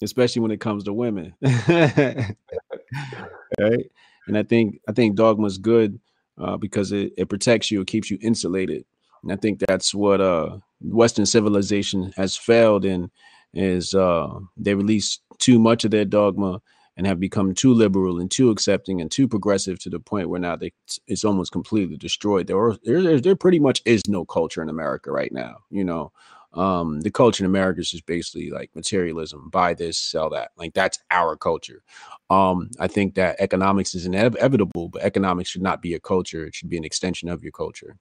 especially when it comes to women, [laughs] [laughs] right? And I think I think dogma is good uh, because it, it protects you, it keeps you insulated. And I think that's what uh, Western civilization has failed in is uh, they release too much of their dogma and have become too liberal and too accepting and too progressive to the point where now they it's almost completely destroyed. There, there, there pretty much is no culture in America right now. You know, um, the culture in America is just basically like materialism, buy this, sell that. Like that's our culture. Um, I think that economics is inevitable, but economics should not be a culture. It should be an extension of your culture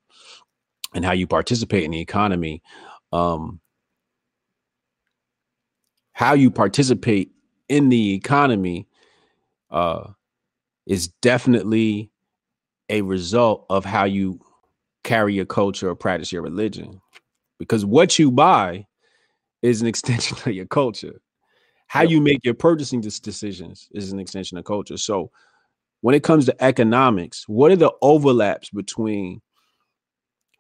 and how you participate in the economy. Um, how you participate in the economy uh, is definitely a result of how you carry your culture or practice your religion because what you buy is an [laughs] extension of your culture. How you make your purchasing decisions is an extension of culture. So, when it comes to economics, what are the overlaps between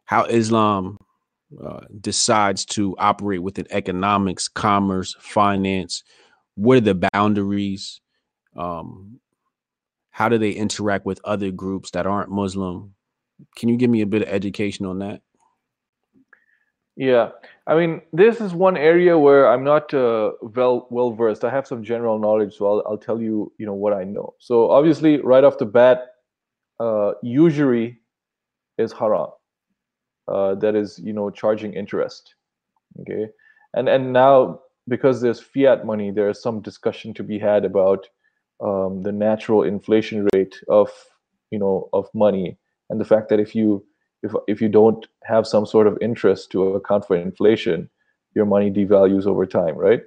how Islam uh, decides to operate within economics, commerce, finance? What are the boundaries? Um, how do they interact with other groups that aren't Muslim? Can you give me a bit of education on that? Yeah, I mean, this is one area where I'm not uh, well well versed. I have some general knowledge, so I'll, I'll tell you, you know, what I know. So obviously, right off the bat, uh, usury is haram. Uh, that is, you know, charging interest. Okay, and and now because there's fiat money, there is some discussion to be had about um, the natural inflation rate of, you know, of money, and the fact that if you if if you don't have some sort of interest to account for inflation, your money devalues over time, right?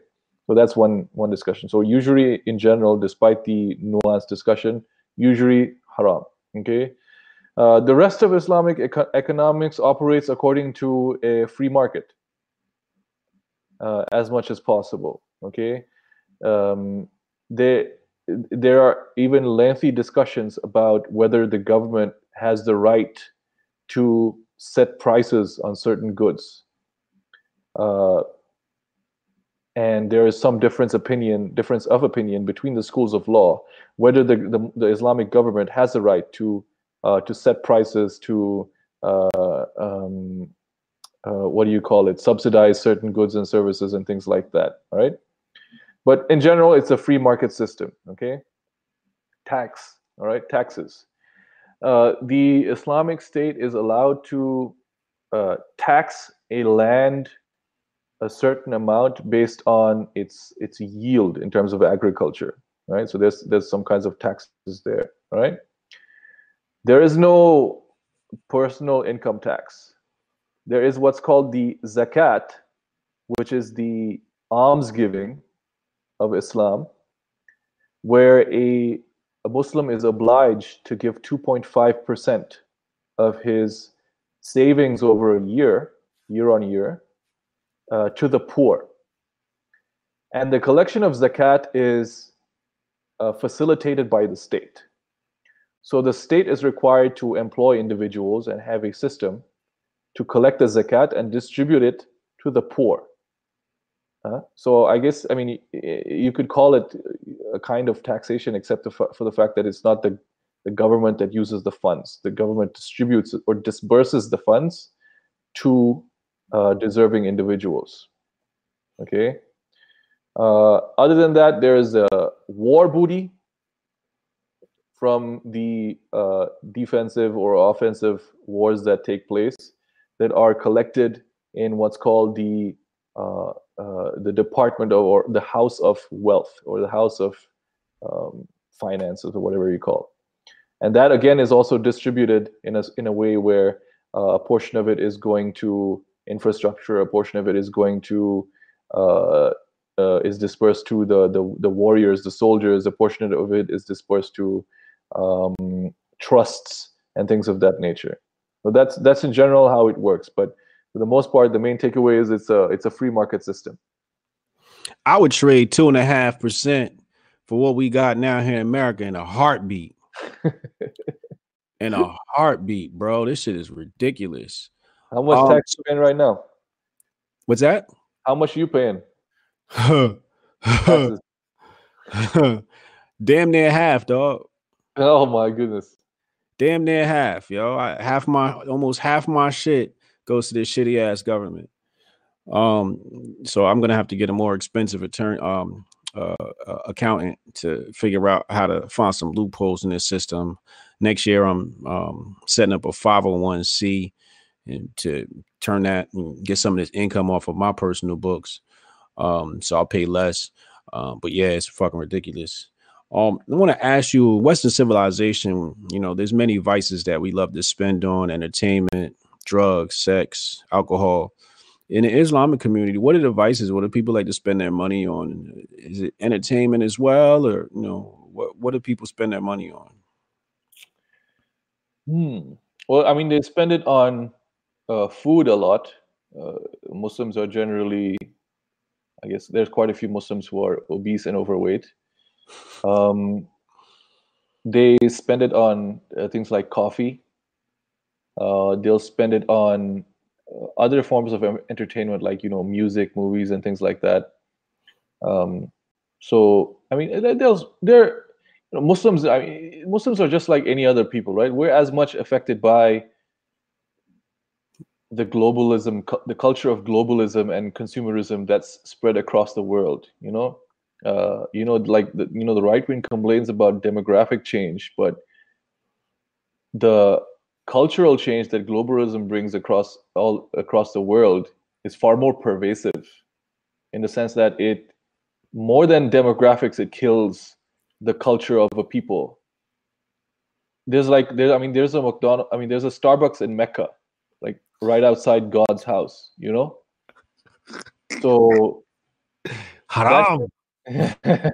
So that's one one discussion. So usury in general, despite the nuanced discussion, usury haram. Okay. Uh, the rest of Islamic eco- economics operates according to a free market uh, as much as possible. Okay, um, there are even lengthy discussions about whether the government has the right to set prices on certain goods. Uh, and there is some difference opinion, difference of opinion between the schools of law, whether the, the, the Islamic government has the right to uh, to set prices, to uh, um, uh, what do you call it, subsidize certain goods and services and things like that. Right, but in general, it's a free market system. Okay, tax. All right, taxes. Uh, the Islamic State is allowed to uh, tax a land a certain amount based on its its yield in terms of agriculture, right? So there's there's some kinds of taxes there, right? There is no personal income tax. There is what's called the zakat, which is the almsgiving of Islam, where a a Muslim is obliged to give 2.5% of his savings over a year, year on year, uh, to the poor. And the collection of zakat is uh, facilitated by the state. So the state is required to employ individuals and have a system to collect the zakat and distribute it to the poor. Uh, so I guess I mean you could call it a kind of taxation, except for the fact that it's not the the government that uses the funds. The government distributes or disburses the funds to uh, deserving individuals. Okay. Uh, other than that, there is a war booty. from the uh, defensive or offensive wars that take place that are collected in what's called the uh, uh, the department of, or the house of wealth or the house of um, finances or whatever you call it. and that again is also distributed in a, in a way where uh, a portion of it is going to infrastructure a portion of it is going to uh, uh, is dispersed to the, the the warriors the soldiers a portion of it is dispersed to um, trusts and things of that nature so that's that's in general how it works but for the most part the main takeaway is it's a it's a free market system i would trade two and a half percent for what we got now here in america in a heartbeat [laughs] in a heartbeat, bro. This shit is ridiculous. How much um, tax you paying right now? What's that? How much are you paying? [laughs] [laughs] Damn near half, dog. Oh my goodness. Damn near half, yo. I, half my almost half my shit goes to this shitty ass government. Um, so I'm gonna have to get a more expensive attorney, um, uh, uh, accountant to figure out how to find some loopholes in this system. Next year, I'm um, setting up a 501c and to turn that and get some of this income off of my personal books. Um, so I'll pay less. Um, but yeah, it's fucking ridiculous. Um, I want to ask you, Western civilization, you know, there's many vices that we love to spend on entertainment, drugs, sex, alcohol in the Islamic community, what are the vices? What do people like to spend their money on? Is it entertainment as well, or you know, what what do people spend their money on? Hmm. Well, I mean, they spend it on uh, food a lot. Uh, Muslims are generally, I guess, there's quite a few Muslims who are obese and overweight. Um, they spend it on uh, things like coffee. Uh, they'll spend it on other forms of entertainment like you know music movies and things like that. Um, so i mean there's there you know, muslims I mean, muslims are just like any other people right? We're as much affected by the globalism the culture of globalism and consumerism that's spread across the world you know uh, you know like the, you know the right wing complains about demographic change but the cultural change that globalism brings across all across the world is far more pervasive in the sense that it more than demographics it kills the culture of a people. There's like there i mean there's a mcdonald i mean there's a starbucks in mecca like right outside god's house you know? So haram [laughs] uh,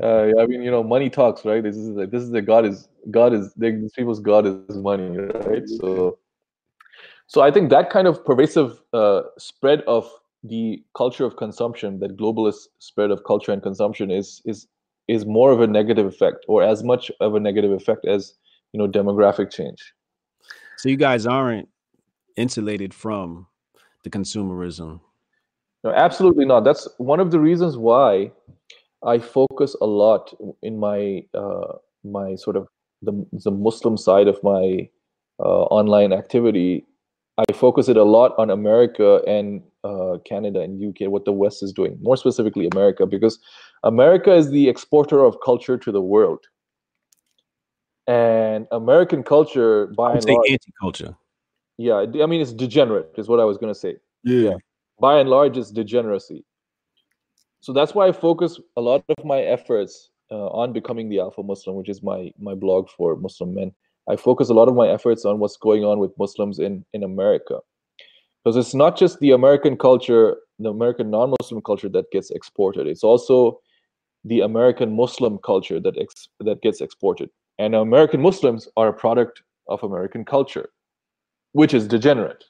I mean, you know, money talks, right? This is like this is the God is God is these people's God is money, right? So, so I think that kind of pervasive uh, spread of the culture of consumption, that globalist spread of culture and consumption, is is is more of a negative effect, or as much of a negative effect as you know demographic change. So you guys aren't insulated from the consumerism no, absolutely not. That's one of the reasons why I focus a lot in my uh, my sort of the the Muslim side of my uh, online activity. I focus it a lot on America and uh, Canada and UK, what the West is doing, more specifically America, because America is the exporter of culture to the world, and American culture, by and large, anti-culture. Yeah, I mean it's degenerate, is what I was going to say. Yeah. yeah by and large is degeneracy. So that's why I focus a lot of my efforts uh, on becoming the Alpha Muslim, which is my my blog for Muslim men. I focus a lot of my efforts on what's going on with Muslims in in America, because it's not just the American culture, the American non-Muslim culture that gets exported. It's also the American Muslim culture that ex- that gets exported, and American Muslims are a product of American culture, which is degenerate.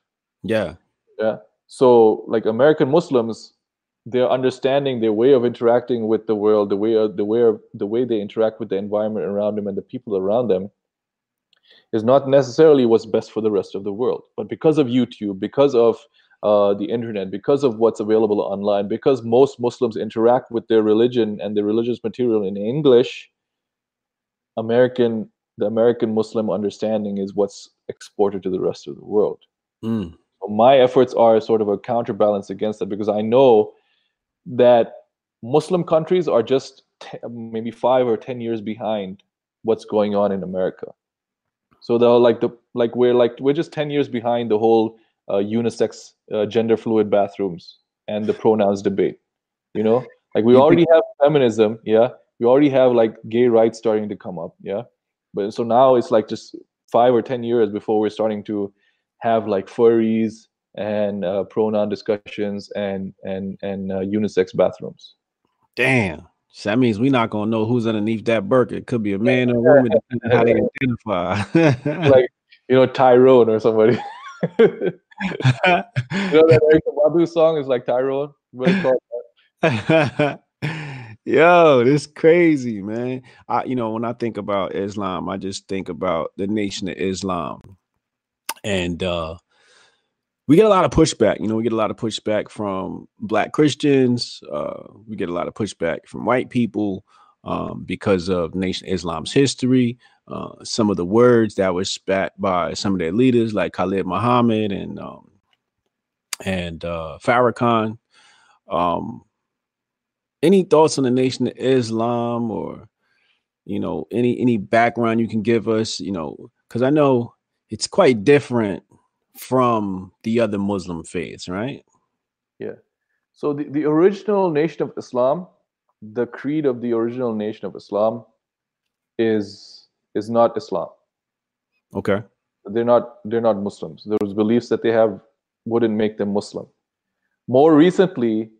Yeah, yeah. So, like American Muslims, their understanding, their way of interacting with the world, the way the way the way they interact with the environment around them and the people around them, is not necessarily what's best for the rest of the world. But because of YouTube, because of uh, the internet, because of what's available online, because most Muslims interact with their religion and their religious material in English, American the American Muslim understanding is what's exported to the rest of the world. Mm my efforts are sort of a counterbalance against that because I know that Muslim countries are just t- maybe five or ten years behind what's going on in America. So they're like the like we're like we're just ten years behind the whole uh, unisex, uh, gender fluid bathrooms and the pronouns debate. You know, like we already have feminism, yeah. We already have like gay rights starting to come up, yeah. But so now it's like just five or ten years before we're starting to have like furries and uh, pronoun discussions and and and uh, unisex bathrooms. Damn. So that means we're not gonna know who's underneath that burqa. It could be a man or a woman, [laughs] depending how they identify. like you know Tyrone or somebody. [laughs] you know that [laughs] Erykah Badu song is like Tyrone. Yo, this crazy, man. I you know when I think about Islam, I just think about the nation of Islam. And uh we get a lot of pushback. You know, we get a lot of pushback from black Christians. Uh, we get a lot of pushback from white people um, because of Nation Islam's history. Uh, some of the words that were spat by some of their leaders, like Khalid Muhammad and um, and uh, Farrakhan. Um, any thoughts on the Nation of Islam, or you know, any any background you can give us? You know, because I know it's quite different from the other Muslim faiths, right? Yeah. So the, the original nation of Islam, the creed of the original nation of Islam is is not Islam. Okay. They're not they're not Muslims. Those beliefs that they have wouldn't make them Muslim. More recently,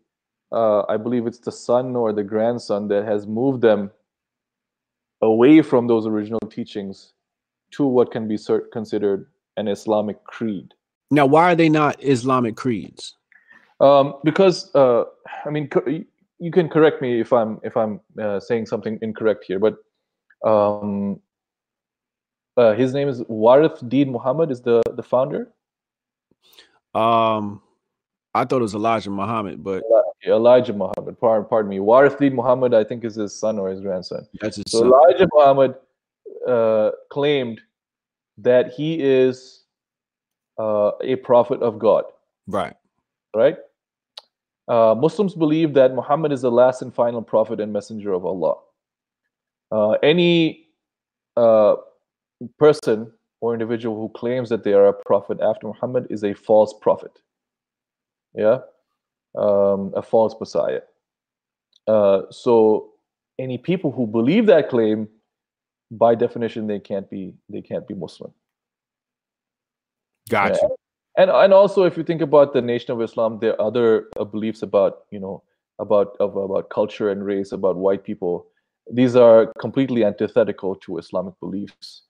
uh, I believe it's the son or the grandson that has moved them away from those original teachings to what can be considered an Islamic creed. Now, why are they not Islamic creeds? Um, because uh, I mean, you can correct me if I'm if I'm uh, saying something incorrect here, but um, uh, his name is Warith Deen Muhammad is the the founder. Um, I thought it was Elijah Muhammad, but Elijah Muhammad. Pardon, pardon me. Warith Deen Muhammad, I think, is his son or his grandson. That's his so son. Elijah Muhammad uh, claimed that he is uh, a prophet of God. Right. Right. Uh, Muslims believe that Muhammad is the last and final prophet and messenger of Allah. Uh, any uh, person or individual who claims that they are a prophet after Muhammad is a false prophet. Yeah, um, a false messiah. Uh, so any people who believe that claim by definition they can't be they can't be muslim. Gotcha. Yeah. and and also if you think about the nation of islam there are other uh, beliefs about you know about of, about culture and race about white people. These are completely antithetical to islamic beliefs.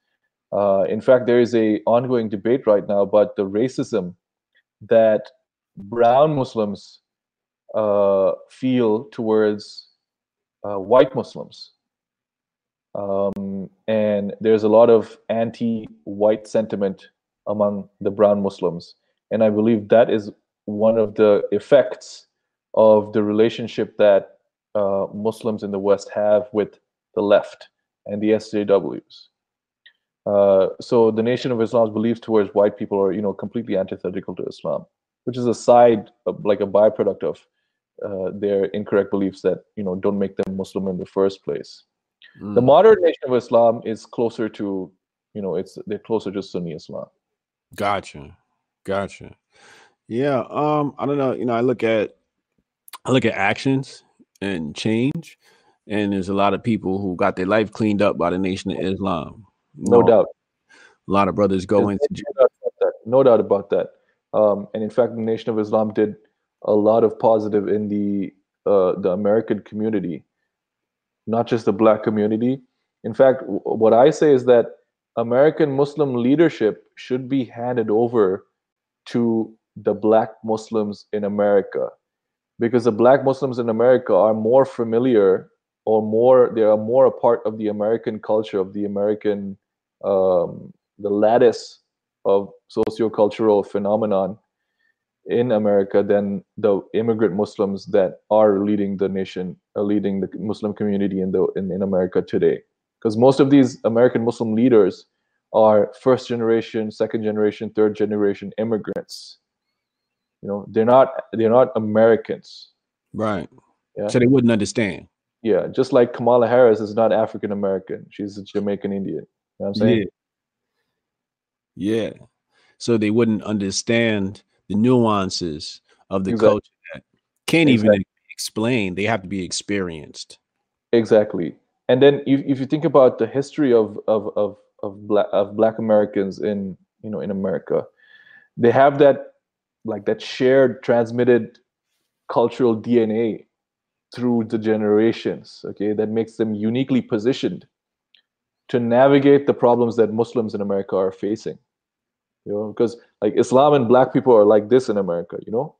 Uh, in fact there is a ongoing debate right now about the racism that brown muslims uh, feel towards uh, white muslims um, and there's a lot of anti-white sentiment among the brown Muslims, and I believe that is one of the effects of the relationship that uh, Muslims in the West have with the left and the SJWs. Uh, so the Nation of Islam's beliefs towards white people are, you know, completely antithetical to Islam, which is a side, of, like a byproduct of uh, their incorrect beliefs that, you know, don't make them Muslim in the first place. Mm. The modern nation of Islam is closer to, you know, it's they're closer to Sunni Islam. Gotcha, gotcha. Yeah, um, I don't know. You know, I look at I look at actions and change, and there's a lot of people who got their life cleaned up by the Nation of Islam. You no doubt. A lot of brothers go into no doubt, no doubt about that. Um, and in fact, the Nation of Islam did a lot of positive in the uh, the American community not just the black community. In fact, what I say is that American Muslim leadership should be handed over to the black Muslims in America because the black Muslims in America are more familiar or more they are more a part of the American culture of the American um, the lattice of sociocultural phenomenon in America than the immigrant Muslims that are leading the nation, uh, leading the Muslim community in the in, in America today. Because most of these American Muslim leaders are first generation, second generation, third generation immigrants. You know, they're not they're not Americans. Right. Yeah? So they wouldn't understand. Yeah, just like Kamala Harris is not African American; she's a Jamaican Indian. You know what I'm saying? Yeah. yeah. So they wouldn't understand the nuances of the Exactly. culture that can't even Exactly. explain. They have to be experienced. Exactly. And then if, if you think about the history of of of of black of black Americans in you know in America, they have that like that shared transmitted cultural DNA through the generations, okay, that makes them uniquely positioned to navigate the problems that Muslims in America are facing. You know, because like Islam and black people are like this in America, you know?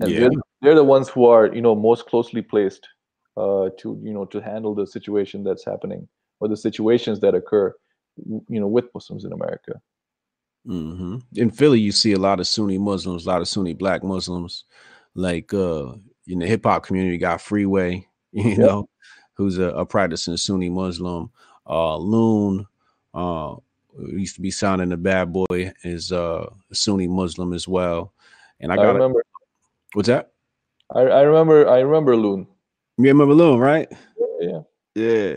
and yeah. they're, they're the ones who are you know most closely placed uh, to you know to handle the situation that's happening or the situations that occur you know with muslims in america hmm In Philly, you see a lot of Sunni Muslims, a lot of Sunni black Muslims. Like uh in the hip hop community, got Freeway, [laughs] you Yep. know, who's a, a practicing Sunni Muslim. Uh Loon, uh used to be sounding the bad boy, is uh a Sunni Muslim as well. And I i, got a, remember what's that? I, I remember i remember loon You remember Loon, right? yeah Yeah.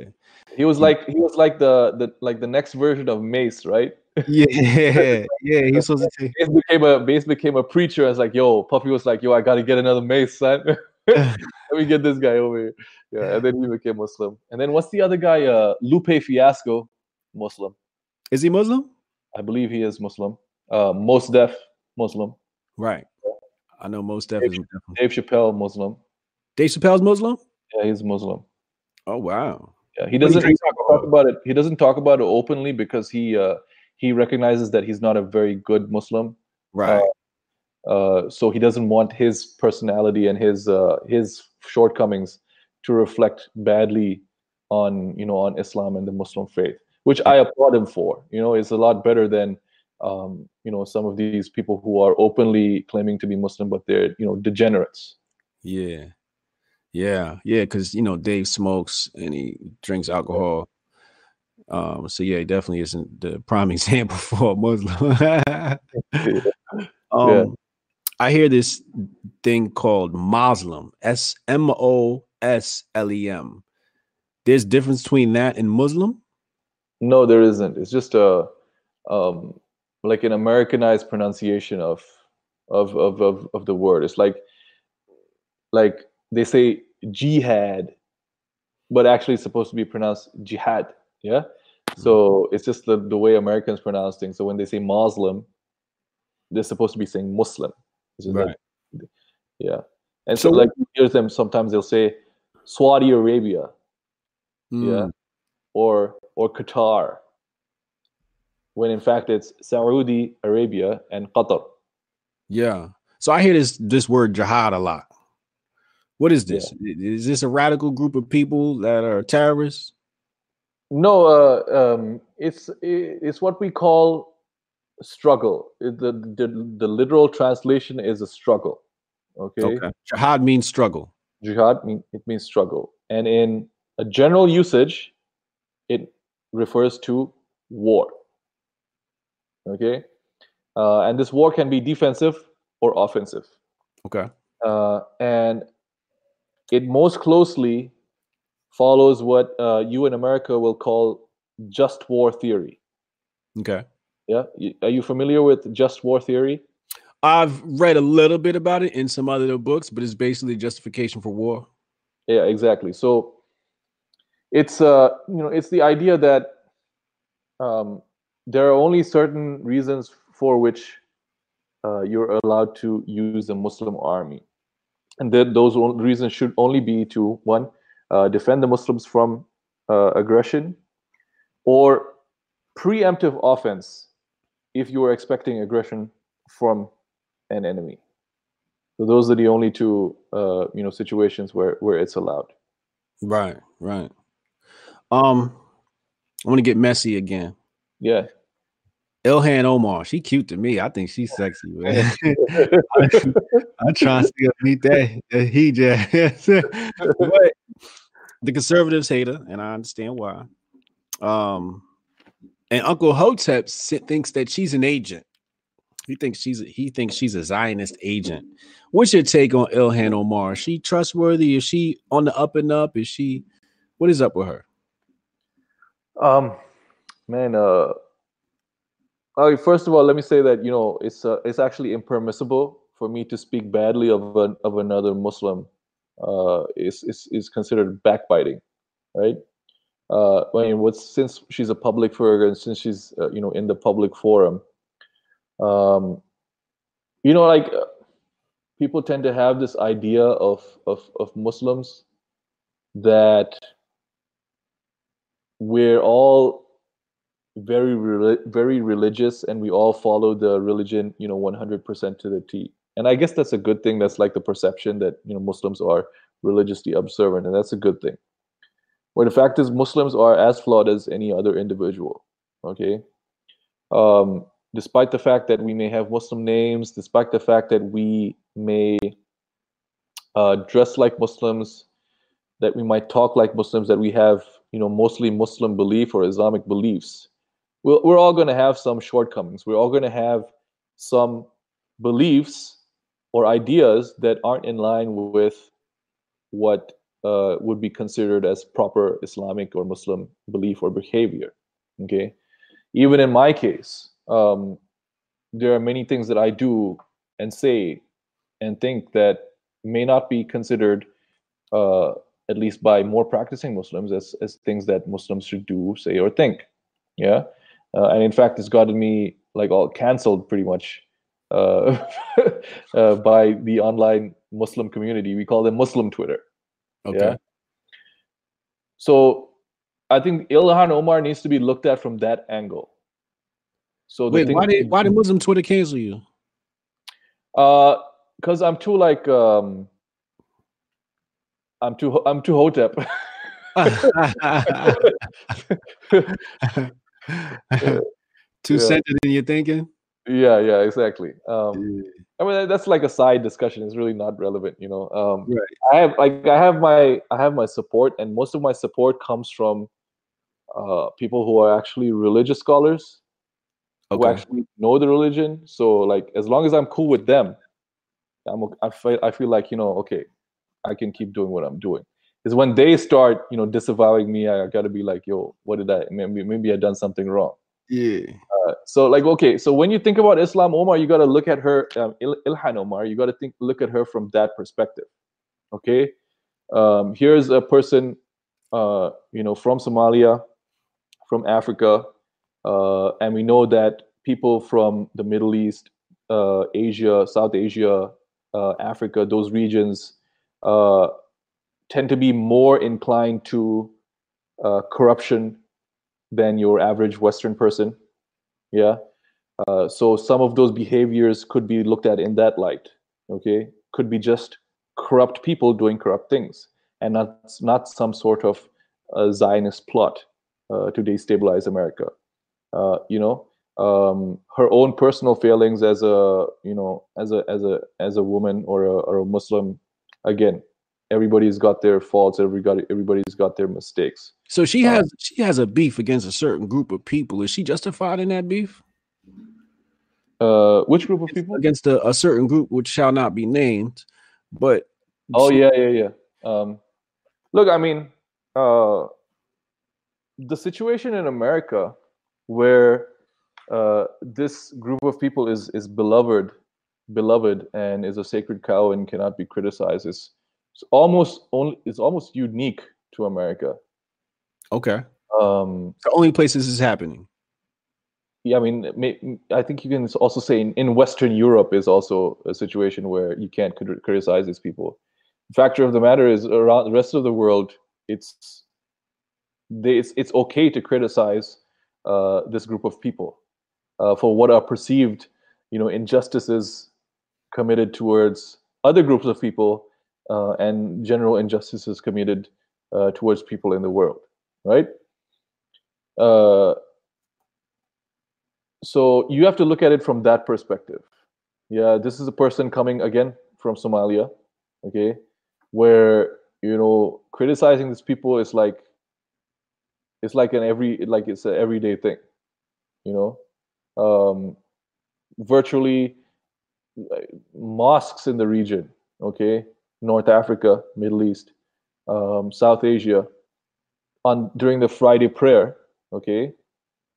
he was like he was like the the like the next version of Mase right Yeah, [laughs] yeah, he's [laughs] supposed to take Mase became a Mase became a preacher. I was like, yo, Puffy was like, yo, I gotta get another Mase, son. [laughs] Let me get this guy over here. Yeah, and then he became Muslim. And then what's the other guy? Uh, Lupe Fiasco, Muslim. Is he Muslim? I believe he is Muslim. Uh, Mos Def, Muslim. Right. I know Mos Def is definitely. Dave Chappelle, Muslim. Dave Chappelle's Muslim? Yeah, he's Muslim. Oh wow. Yeah, he doesn't drinks talk alcohol. about it. He doesn't talk about it openly because he uh, he recognizes that he's not a very good Muslim. Right. Uh, so he doesn't want his personality and his uh, his shortcomings to reflect badly on you know on Islam and the Muslim faith, which I applaud him for. You know, it's a lot better than um, you know some of these people who are openly claiming to be Muslim but they're you know degenerates. Yeah. Yeah. Yeah. Cause you know, Dave smokes and he drinks alcohol. Um, so yeah, he definitely isn't the prime [laughs] example for a Muslim. [laughs] um Yeah. I hear this thing called Muslim. S M O S L E M. There's difference between that and Muslim? No, there isn't. It's just a um, like an Americanized pronunciation of of of of, of the word. It's like like they say jihad, but actually it's supposed to be pronounced jihad. Yeah. So it's just the, the way Americans pronounce things. So when they say Muslim, they're supposed to be saying Muslim. Right. like- yeah. And So so, like you hear them sometimes they'll say Saudi Arabia Yeah. Mm, or or Qatar, when in fact it's Saudi Arabia and Qatar. Yeah. So I hear this this word jihad a lot. What is this? Is this a radical group of people that are terrorists? No, uh, um, it's it's what we call struggle. The, the the literal translation is a struggle. Okay, Okay. Jihad means struggle. jihad mean, it means struggle, and in a general usage, it refers to war. Okay, uh, and this war can be defensive or offensive. Okay. uh, and it most closely follows what uh, you in America will call just war theory. Okay. Yeah, are you familiar with just war theory? I've read a little bit about it in some other books, but it's basically justification for war. Yeah, exactly. So it's uh, you know it's the idea that um, there are only certain reasons for which uh, you're allowed to use a Muslim army, and that those reasons should only be to one uh, defend the Muslims from uh, aggression, or preemptive offense if you are expecting aggression from an enemy. So those are the only two uh, you know situations where where it's allowed. Right, right. Um, I want to get messy again. Yeah. Ilhan Omar, she cute to me. I think she's sexy, man. I'm trying to still meet that, that hijab. but the conservatives hate her, and I understand why. Um, and Uncle Hotep thinks that she's an agent. He thinks she's a, he thinks she's a Zionist agent. What's your take on Ilhan Omar? Is she trustworthy? Is she on the up and up? Is she what is up with her? Um, man, uh, uh, first of all, let me say that you know it's uh, it's actually impermissible for me to speak badly of of another Muslim. Uh, is is is considered backbiting, right? Uh, I mean, what's since she's a public figure and since she's uh, you know in the public forum, um, you know, like uh, people tend to have this idea of of of Muslims that we're all very very religious and we all follow the religion you know 100% to the t. And i guess that's a good thing. That's like the perception that you know muslims are religiously observant and that's a good thing. Where the fact is muslims are as flawed as any other individual okay? Um, despite the fact that we may have muslim names despite the fact that we may uh, dress like muslims that we might talk like muslims that we have you know mostly muslim belief or islamic beliefs we're, we're all going to have some shortcomings. We're all going to have some beliefs or ideas that aren't in line with what uh, would be considered as proper islamic or muslim belief or behavior okay? Even in my case um, there are many things that i do and say and think that may not be considered uh, at least by more practicing Muslims, as, as things that Muslims should do, say, or think. Yeah. Uh, and in fact, it's gotten me like all canceled pretty much uh, [laughs] uh, by the online Muslim community. We call them Muslim Twitter. Okay. Yeah? So I think Ilhan Omar needs to be looked at from that angle. So wait, why did why did Muslim Twitter cancel you? Uh, because I'm too like um I'm too I'm too hotep. [laughs] too yeah. centered in your thinking. Yeah, yeah, exactly. Um, I mean, that's like a side discussion. It's really not relevant, you know. Um, right. I have like I have my I have my support, and most of my support comes from uh, people who are actually religious scholars okay. who actually know the religion. So, like, as long as I'm cool with them, I'm I feel I feel like you know, okay, I can keep doing what I'm doing. Is when they start, you know, disavowing me, I got to be like, yo, what did I? Maybe maybe I done something wrong. Yeah. Uh, so like, okay, so when you think about Islam Omar, you got to look at her, um, Il- Ilhan Omar. You got to think, look at her from that perspective. Okay. Um, here's a person, uh, you know, from Somalia, from Africa, uh, and we know that people from the Middle East, uh, Asia, South Asia, uh, Africa, those regions uh, tend to be more inclined to uh, corruption than your average Western person. Yeah. Uh, so some of those behaviors could be looked at in that light. Okay, could be just corrupt people doing corrupt things, and not not some sort of Zionist plot uh, to destabilize America. Uh, you know, um, her own personal failings as a you know as a as a as a woman or a, or a Muslim again everybody's got their faults everybody everybody's got their mistakes. So she has um, she has a beef against a certain group of people. Is she justified in that beef? Uh which group of people? against a, a certain group which shall not be named but oh she, yeah yeah yeah. Um look i mean uh the situation in america where uh this group of people is is beloved beloved and is a sacred cow and cannot be criticized is it's almost only it's almost unique to America. Okay. Um, the only place this is happening. Yeah, I mean, I think you can also say in, in Western Europe is also a situation where you can't criticize these people. The factor of the matter is around the rest of the world, it's they, it's, it's okay to criticize uh, this group of people uh, for what are perceived, you know, injustices committed towards other groups of people uh, and general injustices committed uh, towards people in the world, right? Uh, so you have to look at it from that perspective. Yeah, this is a person coming again from Somalia, okay, where you know criticizing these people is like it's like an every like it's an everyday thing, you know. Um, virtually mosques in the region. Okay, North Africa, Middle East, um, South Asia, on during the Friday prayer. Okay,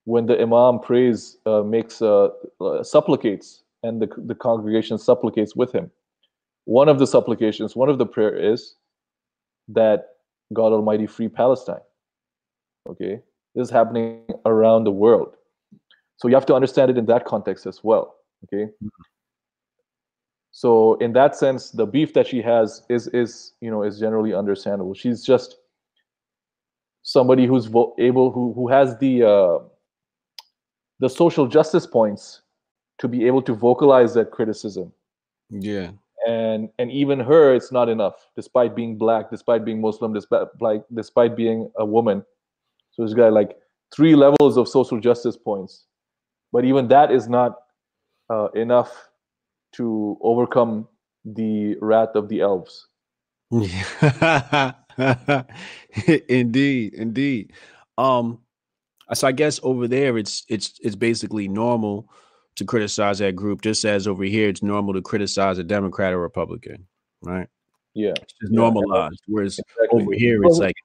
when the Imam prays, uh, makes uh, uh, supplicates, and the the congregation supplicates with him. One of the supplications, one of the prayer is that God Almighty free Palestine. Okay, this is happening around the world. So you have to understand it in that context as well. Okay. Mm-hmm. So in that sense, the beef that she has is is you know is generally understandable. She's just somebody who's vo- able who who has the uh, the social justice points to be able to vocalize that criticism. Yeah. And and even her, it's not enough, despite being black, despite being Muslim, despite like despite being a woman. So this guy like three levels of social justice points, but even that is not uh, enough to overcome the wrath of the elves. [laughs] indeed, indeed. Um, so I guess over there it's it's it's basically normal to criticize that group, just as over here it's normal to criticize a Democrat or Republican, right? Yeah, it's just normalized. Whereas exactly. over here it's like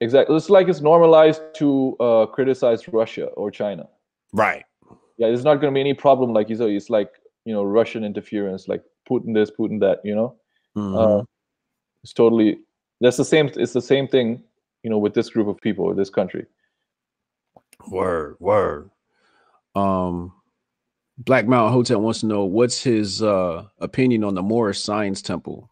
exactly it's like it's normalized to uh, criticize Russia or China. Right. Yeah, there's not going to be any problem. Like you said, it's like you know Russian interference, like Putin this, Putin that. You know, mm-hmm. uh, it's totally that's the same. It's the same thing. You know, with this group of people, with this country. Word, word. Um, Black Mountain Hotel wants to know what's his uh opinion on the Moorish Science Temple.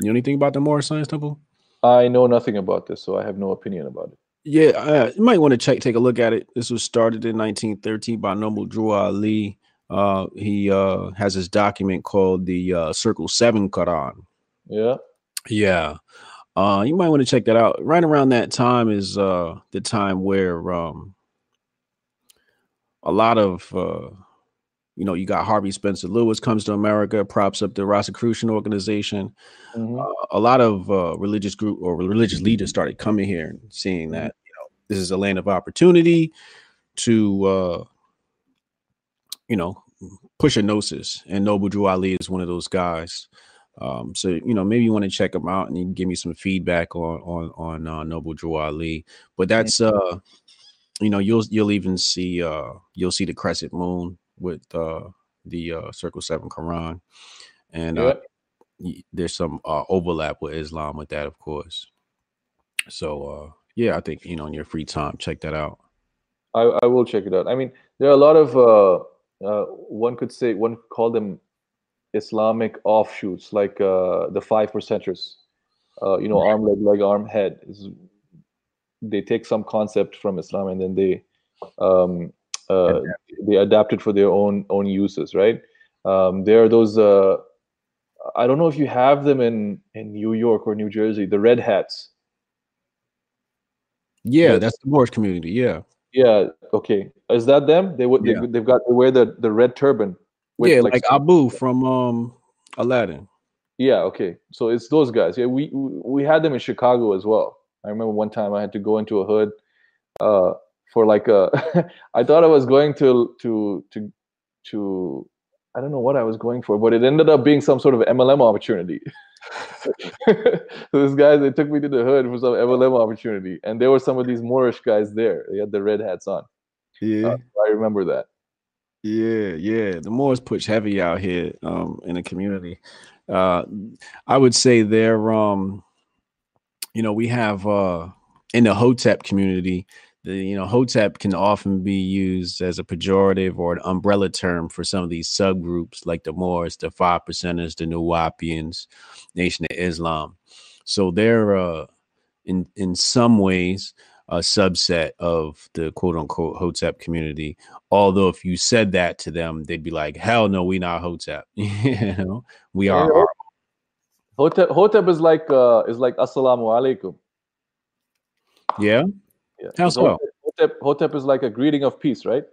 You know anything about the Moorish Science Temple? I know nothing about this, so I have no opinion about it. Yeah, uh, you might want to check, take a look at it. This was started in 1913 by Noble Drew Ali. Uh, he uh, has this document called the uh, Circle Seven Quran. Yeah, yeah. Uh, you might want to check that out. Right around that time is uh, the time where um, a lot of uh, you know, you got Harvey Spencer Lewis comes to America, props up the Rosicrucian organization. Mm-hmm. Uh, a lot of uh, religious group or religious leaders started coming here and seeing that you know this is a land of opportunity to uh, you know push a gnosis, and Noble Drew Ali is one of those guys. Um, so you know maybe you want to check him out and you give me some feedback on on on uh, Noble Drew Ali. But that's uh you know you'll you'll even see uh you'll see the crescent moon with uh, the uh, Circle Seven Quran, and uh, there's some uh, overlap with Islam with that, of course. So uh, yeah, I think you know in your free time, check that out. I, I will check it out. I mean, there are a lot of uh, uh, one could say one could call them Islamic offshoots, like uh, the five percenters. Uh, you know, arm, leg, leg, arm, head. Is, they take some concept from Islam and then they um, uh, they adapt it for their own own uses, right? Um, there are those. Uh, I don't know if you have them in in New York or New Jersey. The red hats. Yeah, that's the Moorish community. Yeah. Yeah. Okay. Is that them? They would. They, yeah. They've got. They wear the the red turban. yeah, like, like Abu from um Aladdin. Yeah. Okay. So it's those guys. Yeah. We we had them in Chicago as well. I remember one time I had to go into a hood. Uh, for like a [laughs] I thought I was going to to to to I don't know what I was going for, but it ended up being some sort of MLM opportunity. [laughs] so this guys they took me to the hood for some MLM opportunity, and there were some of these Moorish guys there. They had the red hats on. Yeah, uh, I remember that. Yeah, yeah. The Moors push heavy out here um, in the community. Uh, I would say they're, um, you know, we have uh, in the Hotep community, the you know hotep can often be used as a pejorative or an umbrella term for some of these subgroups like the moors the five percenters the nuwaubians nation of islam so they're uh, in in some ways a subset of the quote unquote hotep community although if you said that to them they'd be like hell no we not hotep [laughs] you know we are hotep hotep is like uh is like assalamu alaikum yeah yeah. How so? Hotep, Hotep is like a greeting of peace, right?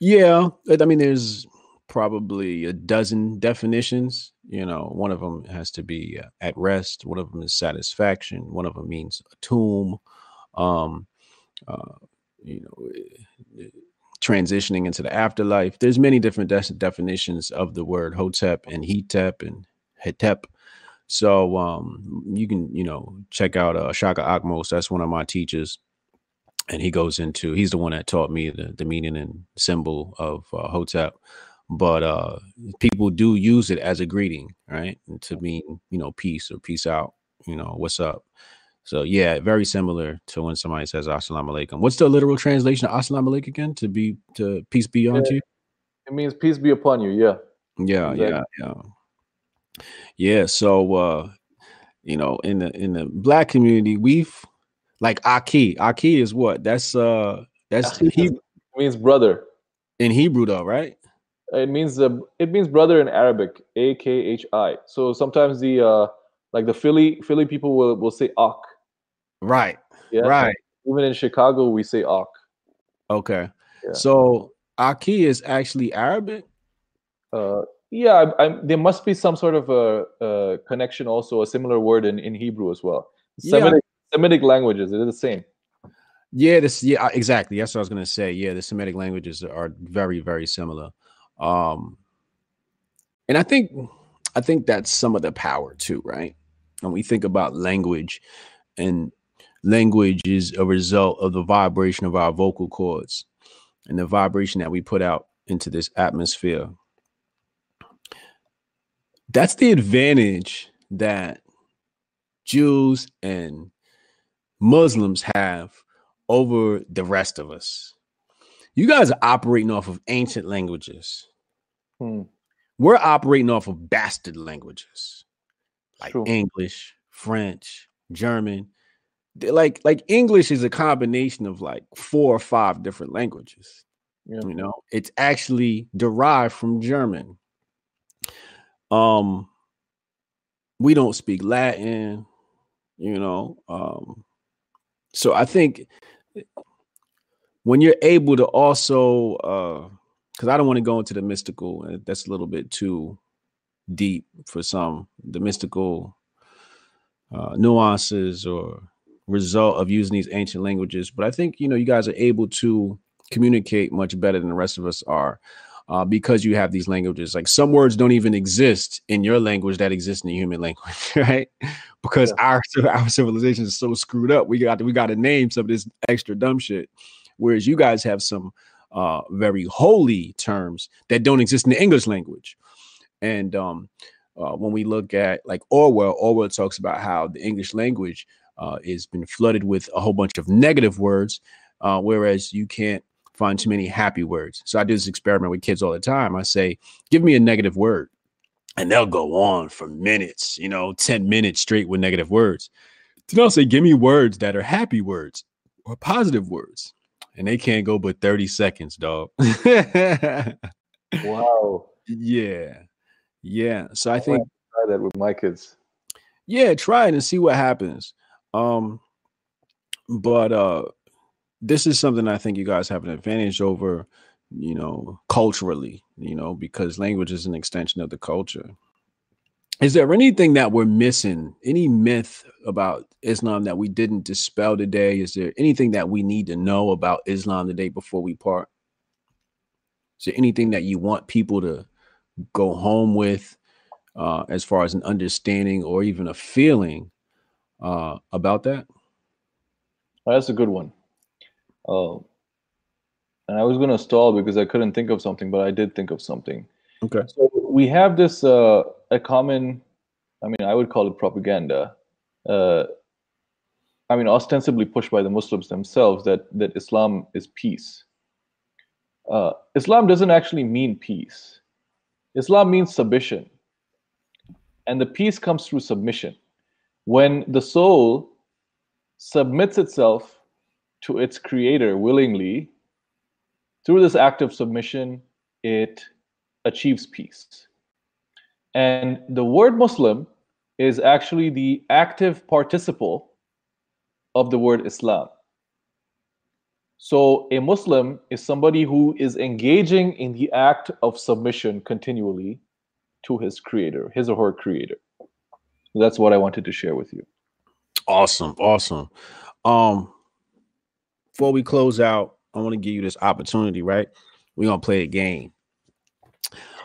Yeah. I mean, there's probably a dozen definitions. You know, one of them has to be uh, at rest. One of them is satisfaction. One of them means a tomb. Um, uh, you know, transitioning into the afterlife. There's many different de- definitions of the word Hotep and Hetep and Hetep. So um, you can, you know, check out uh, Shaka Akmos. That's one of my teachers, and he goes into. He's the one that taught me the, the meaning and symbol of uh, Hotep. But uh, people do use it as a greeting, right, and to mean, you know, peace or peace out. You know, what's up. So yeah, very similar to when somebody says "Assalamu alaikum." What's the literal translation of "Assalamu alaikum" again? To be to peace be on yeah. you. It means peace be upon you. Yeah. Yeah, exactly. yeah, yeah, yeah. So uh, you know, in the in the black community, we've like Aki. Aki is what? That's uh, that's he means brother in Hebrew, though, right? It means uh, it means brother in Arabic. A K H I. So sometimes the uh, like the Philly Philly people will will say Ak Right. Yeah. Right. Even in Chicago, we say Ak. Okay. Yeah. So Aki is actually Arabic. Uh, yeah, I, I, there must be some sort of a, a, connection, also a similar word in, in Hebrew as well. Semitic, yeah. Semitic languages, they're the same. Yeah, this yeah, exactly. That's what I was gonna say. Yeah, the Semitic languages are very, very similar. Um, and I think I think that's some of the power too, right? When we think about language and language is a result of the vibration of our vocal cords and the vibration that we put out into this atmosphere. That's the advantage that Jews and Muslims have over the rest of us. You guys are operating off of ancient languages. Hmm. We're operating off of bastard languages like True. English, French, German, like like English is a combination of like four or five different languages. Yeah. You know, it's actually derived from German. Um we don't speak Latin, you know. Um so I think when you're able to also uh because I don't want to go into the mystical, that's a little bit too deep for some, the mystical uh, nuances or result of using these ancient languages. But I think you know you guys are able to communicate much better than the rest of us are. Uh, because you have these languages. Like some words don't even exist in your language that exist in the human [laughs] language, right? Because yeah. our [laughs] our civilization is so screwed up. We got to, we got to name some of this extra dumb shit. Whereas you guys have some uh, very holy terms that don't exist in the English language. And um, uh, when we look at like Orwell, Orwell talks about how the English language uh, is been flooded with a whole bunch of negative words, uh, whereas you can't find too many happy words. So I do this experiment with kids all the time. I say, give me a negative word, and they'll go on for minutes, you know, 10 minutes straight with negative words. Then I'll say, give me words that are happy words or positive words. And they can't go but 30 seconds, dog. wow. [laughs] Yeah. Yeah. So I, I think try that with my kids. Yeah, try it and see what happens. Um, but uh, this is something I think you guys have an advantage over, you know, culturally, you know, because language is an extension of the culture. Is there anything that we're missing? Any myth about Islam that we didn't dispel today? Is there anything that we need to know about Islam today before we part? Is there anything that you want people to go home with uh, as far as an understanding or even a feeling uh, about that? That's a good one. Uh, and I was going to stall because I couldn't think of something, but I did think of something. Okay. So we have this uh, a common, I mean, I would call it propaganda. Uh, I mean, ostensibly pushed by the Muslims themselves that that Islam is peace. Uh, Islam doesn't actually mean peace. Islam means submission, and the peace comes through submission when the soul submits itself to its creator willingly, through this act of submission, it achieves peace. And the word Muslim is actually the active participle of the word Islam. So a Muslim is somebody who is engaging in the act of submission continually to his creator, his or her creator that's what I wanted to share with you. Awesome, awesome. Um, before we close out, I want to give you this opportunity, right? We're gonna play a game.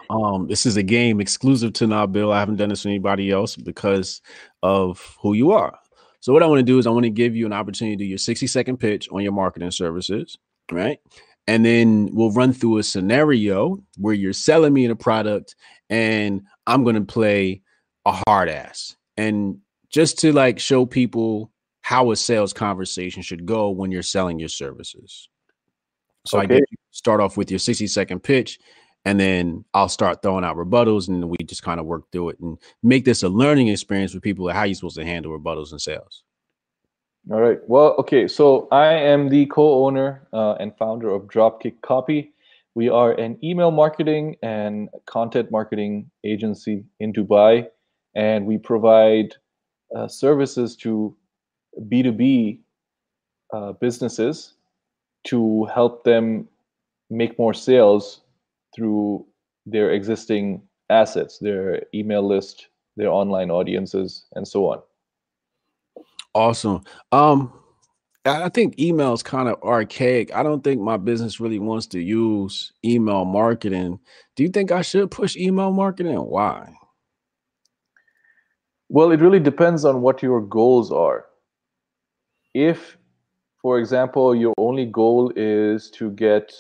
Um, this is a game exclusive to Nabil. I haven't done this with anybody else because of who you are. So what I want to do is I want to give you an opportunity to do your 60 second pitch on your marketing services, right? And then we'll run through a scenario where you're selling me a product and I'm going to play a hard ass. And just to like show people how a sales conversation should go when you're selling your services. So okay. I get you start off with your 60 second pitch and then I'll start throwing out rebuttals, and we just kind of work through it and make this a learning experience for people. How you're supposed to handle rebuttals and sales? All right. Well, okay. So I am the co-owner uh, and founder of Dropkick Copy. We are an email marketing and content marketing agency in Dubai, and we provide uh, services to B2B uh, businesses to help them make more sales through their existing assets, their email list, their online audiences, and so on. Awesome. Um, I think email is kind of archaic. I don't think my business really wants to use email marketing. Do you think I should push email marketing? Why? Well, it really depends on what your goals are. If, for example, your only goal is to get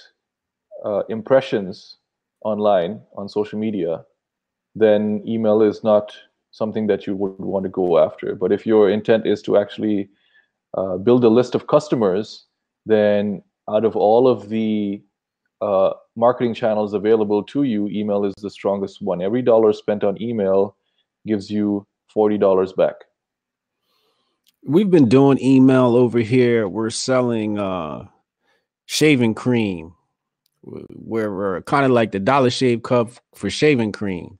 uh, impressions online on social media, then email is not something that you would want to go after. But if your intent is to actually uh, build a list of customers, then out of all of the uh, marketing channels available to you, email is the strongest one. Every dollar spent on email gives you $40 back. We've been doing email over here. We're selling uh, shaving cream where we're kind of like the Dollar Shave Club for shaving cream.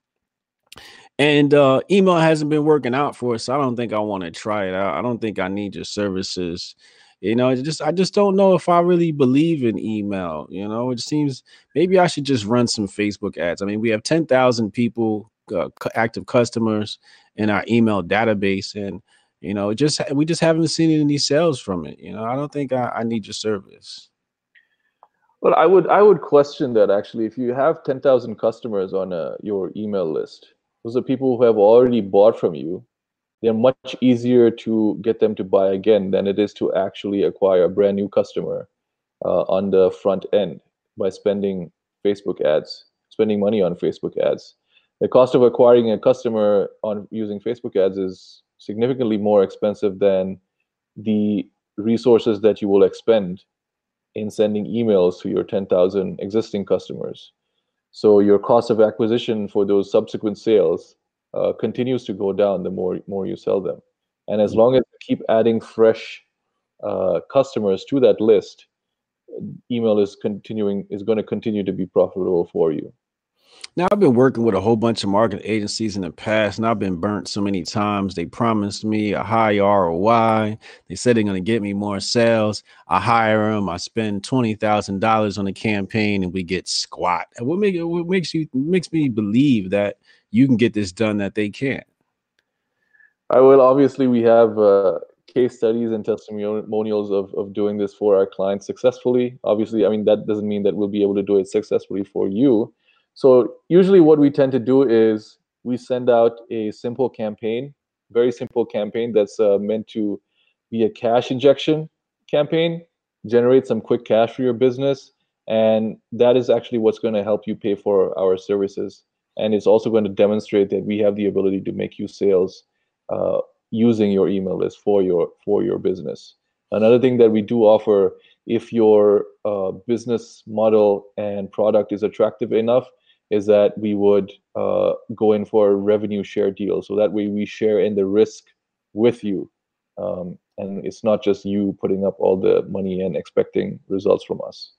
And uh, email hasn't been working out for us. So I don't think I want to try it out. I don't think I need your services. You know, just I just don't know if I really believe in email. You know, it seems maybe I should just run some Facebook ads. I mean, we have ten thousand people, uh, active customers in our email database, and you know, just we just haven't seen any sales from it. You know, I don't think I, I need your service. Well, I would I would question that actually. If you have ten thousand customers on uh, your email list, those are people who have already bought from you. They're much easier to get them to buy again than it is to actually acquire a brand new customer uh, on the front end by spending Facebook ads, spending money on Facebook ads. The cost of acquiring a customer on using Facebook ads is significantly more expensive than the resources that you will expend in sending emails to your 10,000 existing customers. So your cost of acquisition for those subsequent sales uh, continues to go down the more more you sell them. And as long as you keep adding fresh uh, customers to that list, email is continuing is going to continue to be profitable for you. Now I've been working with a whole bunch of marketing agencies in the past, and I've been burnt so many times. They promised me a high ROI. They said they're going to get me more sales. I hire them. I spend twenty thousand dollars on a campaign, and we get squat. And what, make, what makes you makes me believe that you can get this done that they can't? I will. Obviously, we have uh, case studies and testimonials of, of doing this for our clients successfully. Obviously, I mean that doesn't mean that we'll be able to do it successfully for you so usually what we tend to do is we send out a simple campaign, very simple campaign that's uh, meant to be a cash injection campaign, generate some quick cash for your business. And that is actually what's going to help you pay for our services. And it's also going to demonstrate that we have the ability to make you sales uh, using your email list for your for your business. Another thing that we do offer, if your uh, business model and product is attractive enough, is that we would uh, go in for a revenue share deal. So that way we share in the risk with you. Um, and it's not just you putting up all the money and expecting results from us.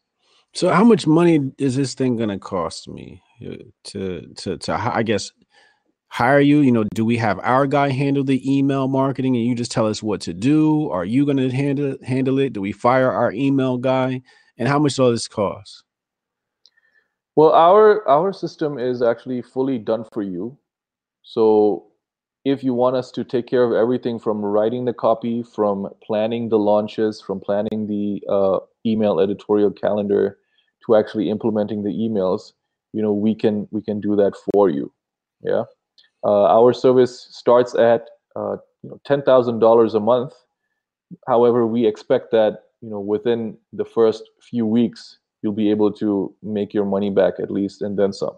So how much money is this thing going to cost me uh, to, to, to, I guess, hire you? You know, do we have our guy handle the email marketing and you just tell us what to do? Are you going to handle, handle it? Do we fire our email guy? And how much does this cost? Well, our our system is actually fully done for you. So if you want us to take care of everything from writing the copy, from planning the launches, from planning the uh, email editorial calendar, to actually implementing the emails, you know, we can we can do that for you. Yeah, uh, our service starts at uh, you know ten thousand dollars a month. However, we expect that you know within the first few weeks you'll be able to make your money back at least and then some.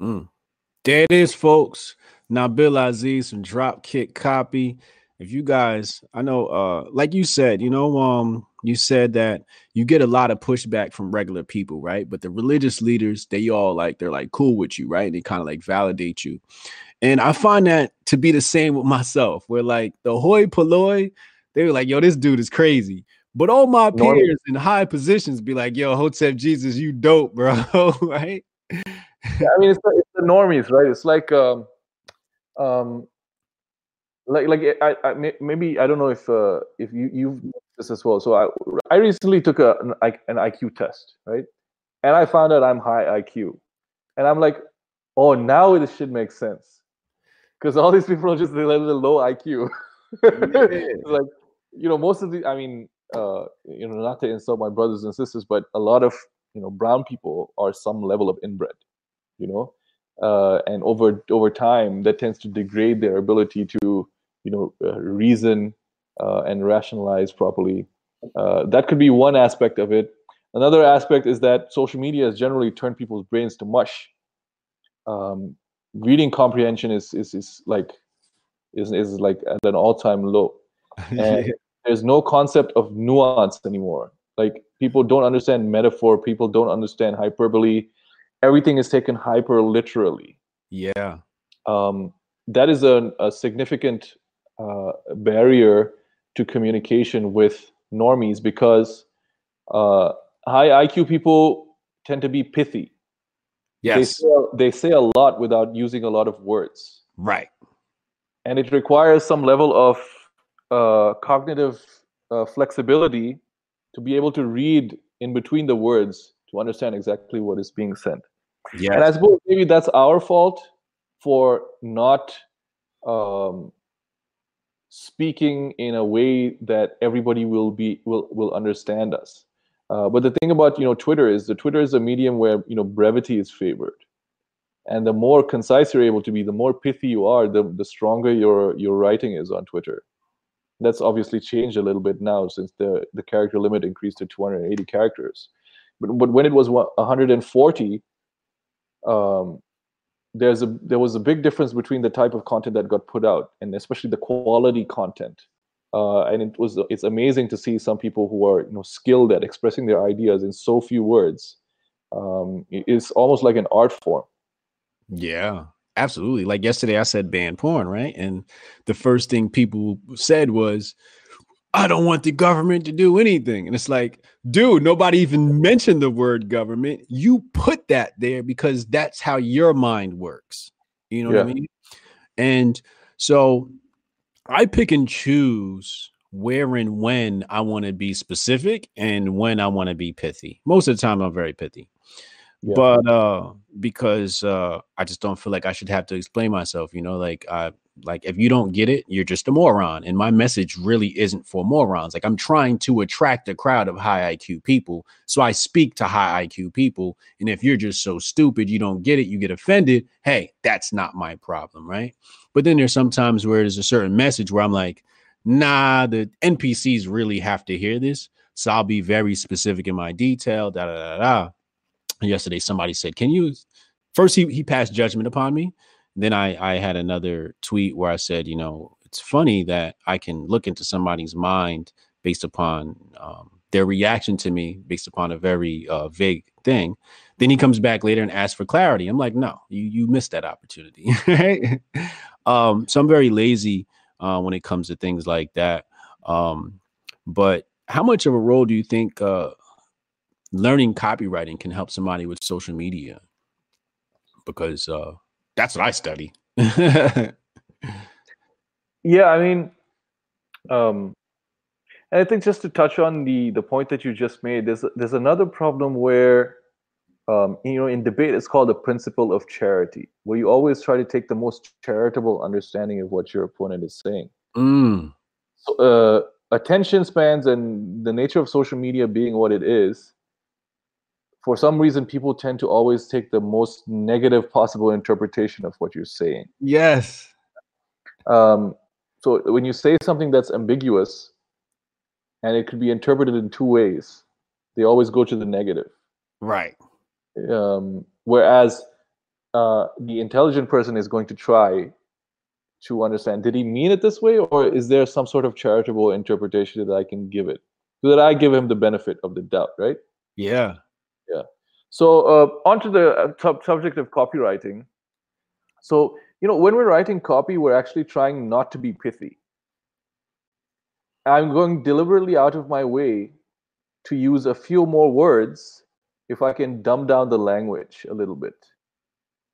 Mm. There it is, folks. Nabeel Azeez from Dropkick Copy. If you guys, I know, uh, like you said, you know, um, you said that you get a lot of pushback from regular people, right? But the religious leaders, they all like they're like cool with you, right? And They kind of like validate you. And I find that to be the same with myself, where like the hoi polloi, they were like, yo, this dude is crazy. But all my peers in high positions be like, yo, Hotep Jesus, you dope, bro. [laughs] right? Yeah, I mean, it's the, it's the normies, right? It's like um, um, like like I, I maybe I don't know if uh, if you you've this as well. So I I recently took a an, an IQ test, right? And I found out I'm high IQ, and I'm like, oh, now this should make sense, because all these people are just a little low IQ. [laughs] like you know, most of the I mean, uh, you know, not to insult my brothers and sisters, but a lot of you know brown people are some level of inbred, you know, uh, and over over time that tends to degrade their ability to you know uh, reason uh, and rationalize properly. Uh, that could be one aspect of it. Another aspect is that social media has generally turned people's brains to mush. Um, reading comprehension is is, is like is, is like at an all-time low [laughs] and there's no concept of nuance anymore like people don't understand metaphor people don't understand hyperbole everything is taken hyper literally yeah um, that is a, a significant uh, barrier to communication with normies because uh, high IQ people tend to be pithy. Yes. They say, they say a lot without using a lot of words. Right. And it requires some level of uh, cognitive uh, flexibility to be able to read in between the words to understand exactly what is being said. Yeah. And I suppose maybe that's our fault for not um, speaking in a way that everybody will be will will understand us. Uh, but the thing about you know Twitter is the Twitter is a medium where you know brevity is favored, and the more concise you're able to be, the more pithy you are, the the stronger your your writing is on Twitter. That's obviously changed a little bit now since the the character limit increased to 280 characters. But but when it was 140, um, there's a there was a big difference between the type of content that got put out and especially the quality content. Uh, and it was it's amazing to see some people who are you know skilled at expressing their ideas in so few words. Um, it's almost like an art form. Yeah absolutely like yesterday i said ban porn right and the first thing people said was I don't want the government to do anything. And it's like, dude, nobody even mentioned the word government. You put that there because that's how your mind works. You know yeah. what I mean? And so I pick and choose where and when I want to be specific and when I want to be pithy. Most of the time, I'm very pithy. Yeah. But uh because uh I just don't feel like I should have to explain myself, you know, like I like if you don't get it, you're just a moron. And my message really isn't for morons. Like I'm trying to attract a crowd of high IQ people. So I speak to high IQ people. And if you're just so stupid, you don't get it, you get offended. Hey, that's not my problem, right? But then there's sometimes where there's a certain message where I'm like, nah, the NPCs really have to hear this. So I'll be very specific in my detail. Da da da da. Yesterday, somebody said, Can you first he he passed judgment upon me then I I had another tweet where I said, you know, it's funny that I can look into somebody's mind based upon um, their reaction to me based upon a very uh, vague thing. Then he comes back later and asks for clarity. I'm like, no, you you missed that opportunity. [laughs] um, so I'm very lazy uh, when it comes to things like that. Um, but how much of a role do you think uh, learning copywriting can help somebody with social media? Because uh, that's what I study. yeah, I mean, um, and I think just to touch on the the point that you just made, there's there's another problem where um, you know, in debate, it's called the principle of charity, where you always try to take the most charitable understanding of what your opponent is saying. Mm. So, uh, attention spans and the nature of social media being what it is, for some reason, people tend to always take the most negative possible interpretation of what you're saying. Yes. Um, so when you say something that's ambiguous, and it could be interpreted in two ways, they always go to the negative. Right. Um, whereas uh, the intelligent person is going to try to understand did he mean it this way or is there some sort of charitable interpretation that i can give it so that i give him the benefit of the doubt right Yeah. Yeah. So uh, on to the uh, sub- subject of copywriting. So you know when we're writing copy we're actually trying not to be pithy. I'm going deliberately out of my way to use a few more words if i can dumb down the language a little bit.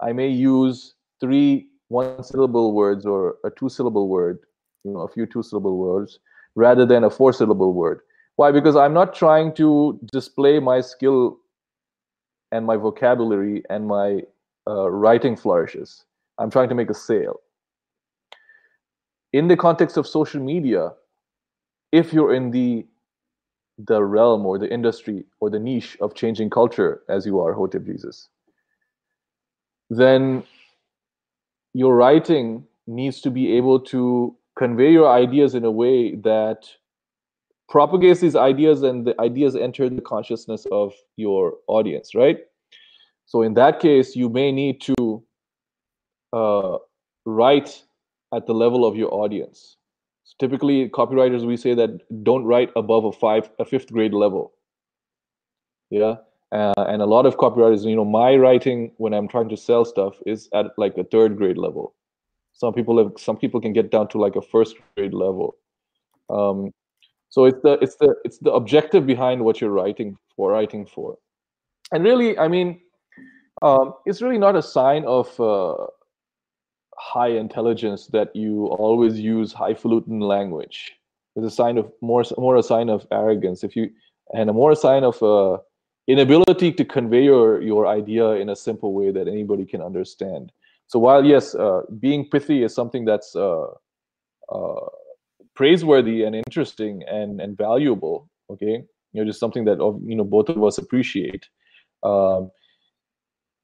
I may use three one syllable words or a two syllable word you know a few two syllable words rather than a four syllable word. Why? Because i'm not trying to display my skill and my vocabulary and my uh, writing flourishes. I'm trying to make a sale. In the context of social media if you're in the the realm or the industry or the niche of changing culture as you are hotep jesus then your writing needs to be able to convey your ideas in a way that propagates these ideas and the ideas enter the consciousness of your audience right? So in that case you may need to uh, write at the level of your audience. So typically copywriters we say that don't write above a five a fifth grade level. Yeah? Uh, and a lot of copywriters you know my writing when i'm trying to sell stuff is at like a third grade level. Some people have some people can get down to like a first grade level. Um, so it's the it's the it's the objective behind what you're writing for writing for. And really i mean um, it's really not a sign of uh, high intelligence that you always use highfalutin language. It's a sign of more more a sign of arrogance. If you and a more a sign of uh, inability to convey your your idea in a simple way that anybody can understand. So while yes uh, being pithy is something that's uh, uh, praiseworthy and interesting and and valuable okay? You know just something that you know both of us appreciate. Um,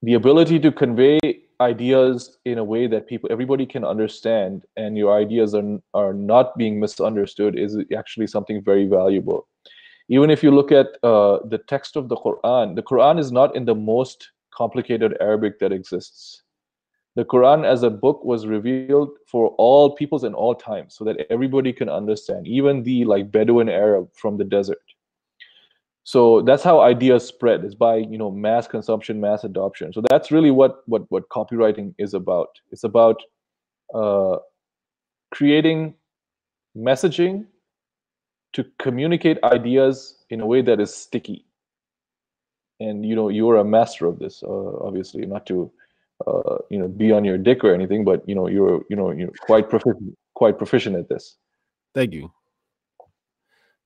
the ability to convey ideas in a way that people everybody can understand and your ideas are are not being misunderstood is actually something very valuable. Even if you look at uh, the text of the quran the quran is not in the most complicated arabic that exists the quran as a book was revealed for all peoples in all times so that everybody can understand even the like bedouin arab from the desert. So that's how ideas spread is by you know mass consumption mass adoption. So that's really what what what copywriting is about. It's about uh, creating messaging to communicate ideas in a way that is sticky. And you know you're a master of this uh, obviously not to uh, you know be on your dick or anything but you know you're you know you're quite proficient quite proficient at this. Thank you.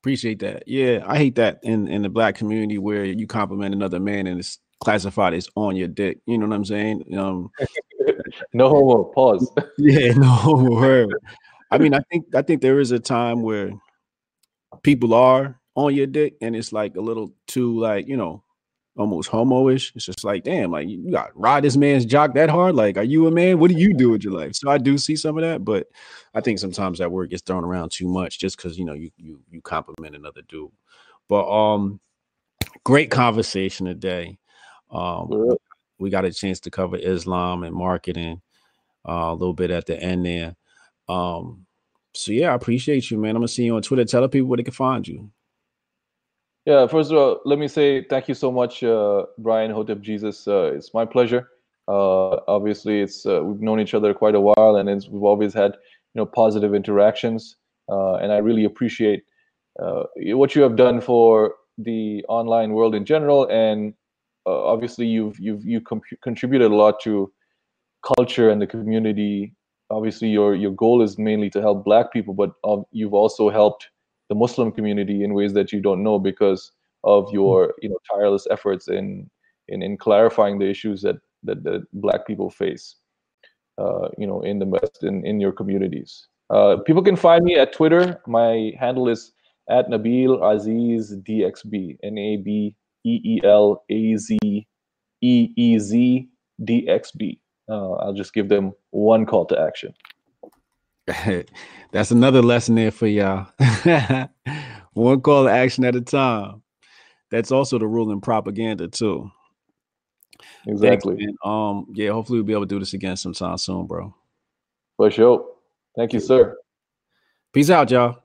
Appreciate that. Yeah i hate that in in the black community where you compliment another man and it's classified as on your dick you know what i'm saying? Um [laughs] no homo pause. [laughs] Yeah no homo i mean i think i think there is a time where people are on your dick and it's like a little too like you know almost homoish. It's just like damn like you got ride this man's jock that hard? Like are you a man? What do you do with your life? So i do see some of that but i think sometimes that word gets thrown around too much just because you know you you you compliment another dude. But um great conversation today. Um we got a chance to cover islam and marketing uh, a little bit at the end there. Um so yeah, I appreciate you, man. I'm gonna see you on Twitter. Tell the people where they can find you. Yeah, first of all, let me say thank you so much, uh, Brian Hotep Jesus. Uh, it's my pleasure. Uh, obviously, it's uh, we've known each other quite a while, and we've always had you know positive interactions. Uh, and I really appreciate uh, what you have done for the online world in general, and obviously you've you've you contributed a lot to culture and the community obviously your your goal is mainly to help black people but um, you've also helped the muslim community in ways that you don't know because of your you know tireless efforts in in, in clarifying the issues that, that, that black people face, uh, you know, in the West, in, in your communities. Uh, people can find me at Twitter. My handle is at Nabeel Azeez DXB, N A B E E L A Z E E Z D X B. Uh, I'll just give them one call to action. [laughs] That's another lesson there for y'all. [laughs] one call to action at a time. That's also the rule in propaganda too. Exactly. Thanks, um, yeah, hopefully we'll be able to do this again sometime soon, bro. For sure. Thank you, sir. Peace out, y'all.